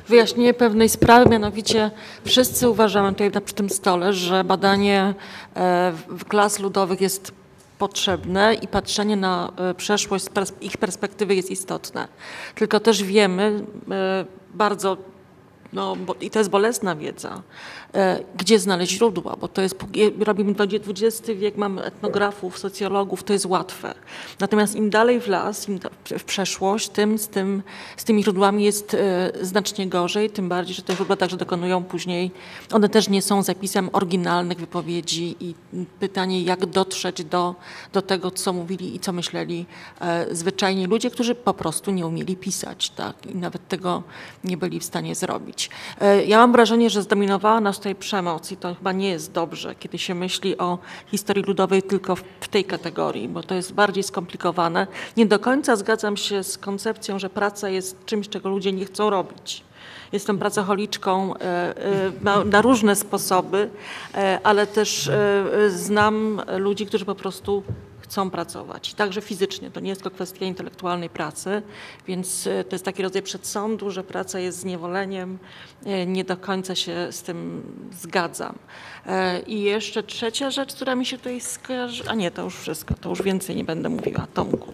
wyjaśnienie pewnej sprawy, mianowicie wszyscy uważamy tutaj na, przy tym stole, że badanie e, w- klas ludowych jest potrzebne i patrzenie na e, przeszłość z ich perspektywy jest istotne. Tylko też wiemy e, bardzo no, i to jest bolesna wiedza, gdzie znaleźć źródła, bo to jest, robimy XX wiek, mamy etnografów, socjologów, to jest łatwe. Natomiast im dalej w las, im w przeszłość, tym z, tym z tymi źródłami jest e, znacznie gorzej, tym bardziej, że te źródła także dokonują później, one też nie są zapisem oryginalnych wypowiedzi i pytanie, jak dotrzeć do, do tego, co mówili i co myśleli e, zwyczajni ludzie, którzy po prostu nie umieli pisać, tak, i nawet tego nie byli w stanie zrobić. E, Ja mam wrażenie, że zdominowała nas tutaj przemoc i to chyba nie jest dobrze, kiedy się myśli o historii ludowej tylko w tej kategorii, bo to jest bardziej skomplikowane. Nie do końca zgadzam się z koncepcją, że praca jest czymś, czego ludzie nie chcą robić. Jestem pracocholiczką e, e, na, różne sposoby, e, ale też znam ludzi, którzy po prostu chcą pracować, także fizycznie. To nie jest tylko kwestia intelektualnej pracy, więc e, to jest taki rodzaj przedsądu, że praca jest zniewoleniem. E, Nie do końca się z tym zgadzam. E, I jeszcze trzecia rzecz, która mi się tutaj skojarzy, a nie, to już wszystko, to już więcej nie będę mówiła. Tomku.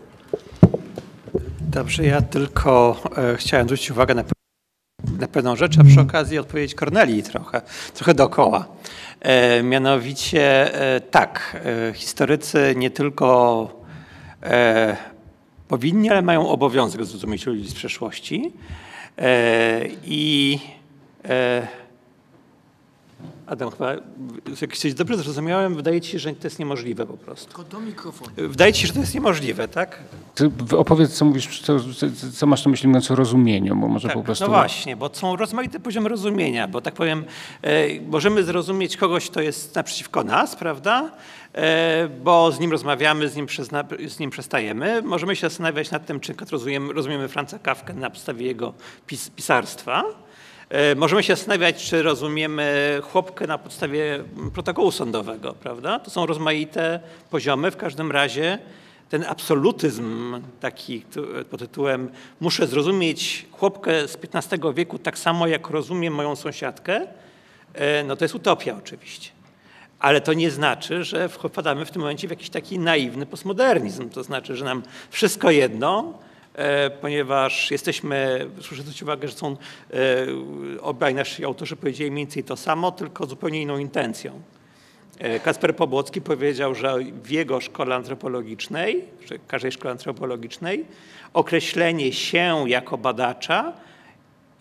Dobrze, ja tylko chciałem zwrócić uwagę na, na pewną rzecz, a przy okazji odpowiedzieć Kornelii trochę, trochę dookoła. E, mianowicie e, tak, e, historycy nie tylko powinni, ale mają obowiązek zrozumieć ludzi z przeszłości. I Adam, chyba, jak coś dobrze zrozumiałem, wydaje ci się, że to jest niemożliwe po prostu. Tylko do mikrofonu. Wydaje ci się, że to jest niemożliwe, tak? Ty opowiedz, co mówisz, co, co, masz na myśli mówiąc o rozumieniu, bo może Tak, po prostu... No właśnie, bo są rozmaite poziomy rozumienia, bo tak powiem, e, możemy zrozumieć kogoś, kto jest naprzeciwko nas, prawda? E, bo z nim rozmawiamy, z nim, przezna, z nim przestajemy. Możemy się zastanawiać nad tym, czy rozumiemy, rozumiemy Franza Kafkę na podstawie jego pis, pisarstwa. E, możemy się zastanawiać, czy rozumiemy chłopkę na podstawie protokołu sądowego, prawda? To są rozmaite poziomy. W każdym razie ten absolutyzm taki pod tytułem muszę zrozumieć chłopkę z XV wieku tak samo, jak rozumiem moją sąsiadkę, e, no to jest utopia oczywiście. Ale to nie znaczy, że wpadamy w tym momencie w jakiś taki naiwny postmodernizm. To znaczy, że nam wszystko jedno, ponieważ jesteśmy, proszę zwrócić uwagę, że są e, obaj nasi autorzy powiedzieli mniej więcej to samo, tylko zupełnie inną intencją. E, Kasper Pobłocki powiedział, że w jego szkole antropologicznej, czy każdej szkole antropologicznej, określenie się jako badacza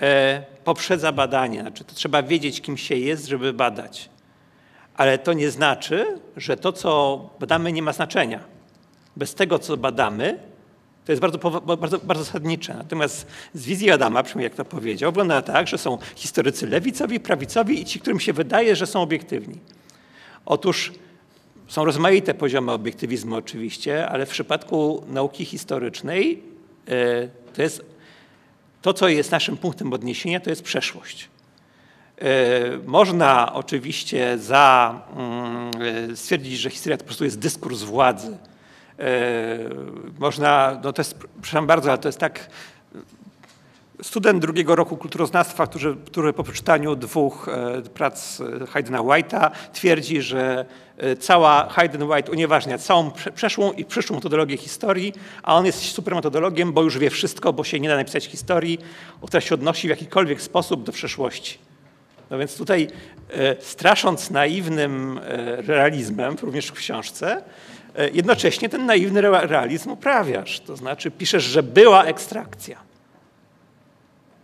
e, poprzedza badanie. Znaczy, to trzeba wiedzieć, kim się jest, żeby badać. Ale to nie znaczy, że to, co badamy, nie ma znaczenia. Bez tego, co badamy, to jest bardzo, bardzo, bardzo zasadnicze. Natomiast z wizji Adama, przynajmniej jak to powiedział, wygląda tak, że są historycy lewicowi, prawicowi i ci, którym się wydaje, że są obiektywni. Otóż są rozmaite poziomy obiektywizmu oczywiście, ale w przypadku nauki historycznej e, to jest to, co jest naszym punktem odniesienia, to jest przeszłość. E, Można oczywiście za, mm, e, stwierdzić, że historia to po prostu jest dyskurs władzy. E, Można, no to jest, przepraszam bardzo, ale to jest tak, student drugiego roku kulturoznawstwa, który, który po przeczytaniu dwóch e, prac e, Haydna White'a twierdzi, że cała Hayden White unieważnia całą prze- przeszłą i przyszłą metodologię historii, a on jest super metodologiem, bo już wie wszystko, bo się nie da napisać historii, która się odnosi w jakikolwiek sposób do przeszłości. No więc tutaj strasząc naiwnym realizmem, również w książce, jednocześnie ten naiwny rea- realizm uprawiasz. To znaczy piszesz, że była ekstrakcja.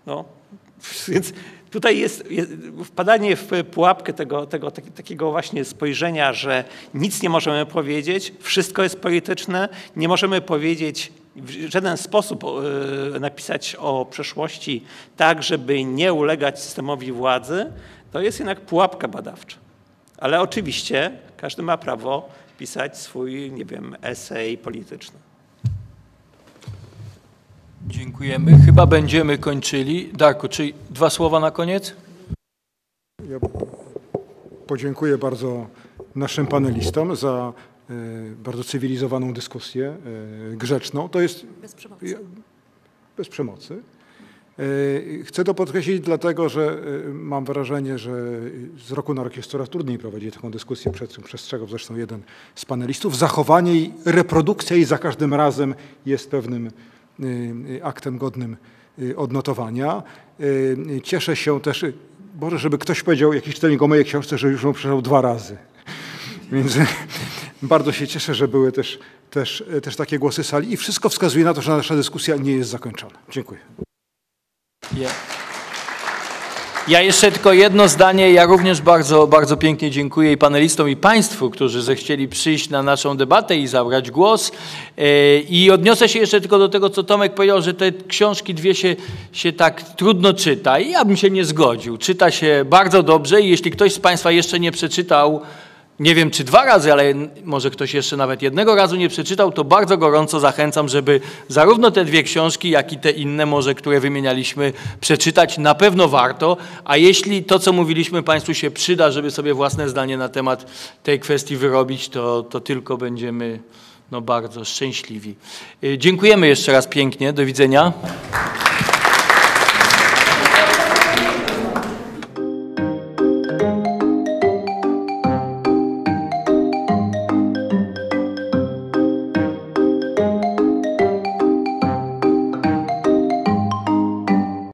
No, więc tutaj jest, jest wpadanie w pułapkę tego, tego tak, takiego właśnie spojrzenia, że nic nie możemy powiedzieć, wszystko jest polityczne, nie możemy powiedzieć w żaden sposób e, napisać o przeszłości tak, żeby nie ulegać systemowi władzy, to jest jednak pułapka badawcza. Ale oczywiście każdy ma prawo pisać swój, nie wiem, esej polityczny. Dziękujemy. Chyba będziemy kończyli. Darku, czy dwa słowa na koniec? Ja podziękuję bardzo naszym panelistom za bardzo cywilizowaną dyskusję, grzeczną. To jest Bez przemocy. bez przemocy. Chcę to podkreślić dlatego, że mam wrażenie, że z roku na rok jest coraz trudniej prowadzić taką dyskusję, przed czym przestrzegał zresztą jeden z panelistów. Zachowanie i reprodukcja jej za każdym razem jest pewnym aktem godnym odnotowania. Cieszę się też, Boże, żeby ktoś powiedział, jakiś czytelnik o mojej książce, że już ją przeczytał dwa razy. Więc bardzo się cieszę, że były też, też, też takie głosy sali i wszystko wskazuje na to, że nasza dyskusja nie jest zakończona. Dziękuję. Ja. Jeszcze tylko jedno zdanie. Ja również bardzo, bardzo pięknie dziękuję i panelistom, i Państwu, którzy zechcieli przyjść na naszą debatę i zabrać głos. E, I odniosę się jeszcze tylko do tego, co Tomek powiedział, że te książki dwie się, się tak trudno czyta. I ja bym się nie zgodził. Czyta się bardzo dobrze i jeśli ktoś z Państwa jeszcze nie przeczytał nie wiem czy dwa razy, ale może ktoś jeszcze nawet jednego razu nie przeczytał, to bardzo gorąco zachęcam, żeby zarówno te dwie książki, jak i te inne może, które wymienialiśmy, przeczytać. Na pewno warto, a jeśli to, co mówiliśmy Państwu się przyda, żeby sobie własne zdanie na temat tej kwestii wyrobić, to, to tylko będziemy no, bardzo szczęśliwi. Y, dziękujemy jeszcze raz pięknie. Do widzenia.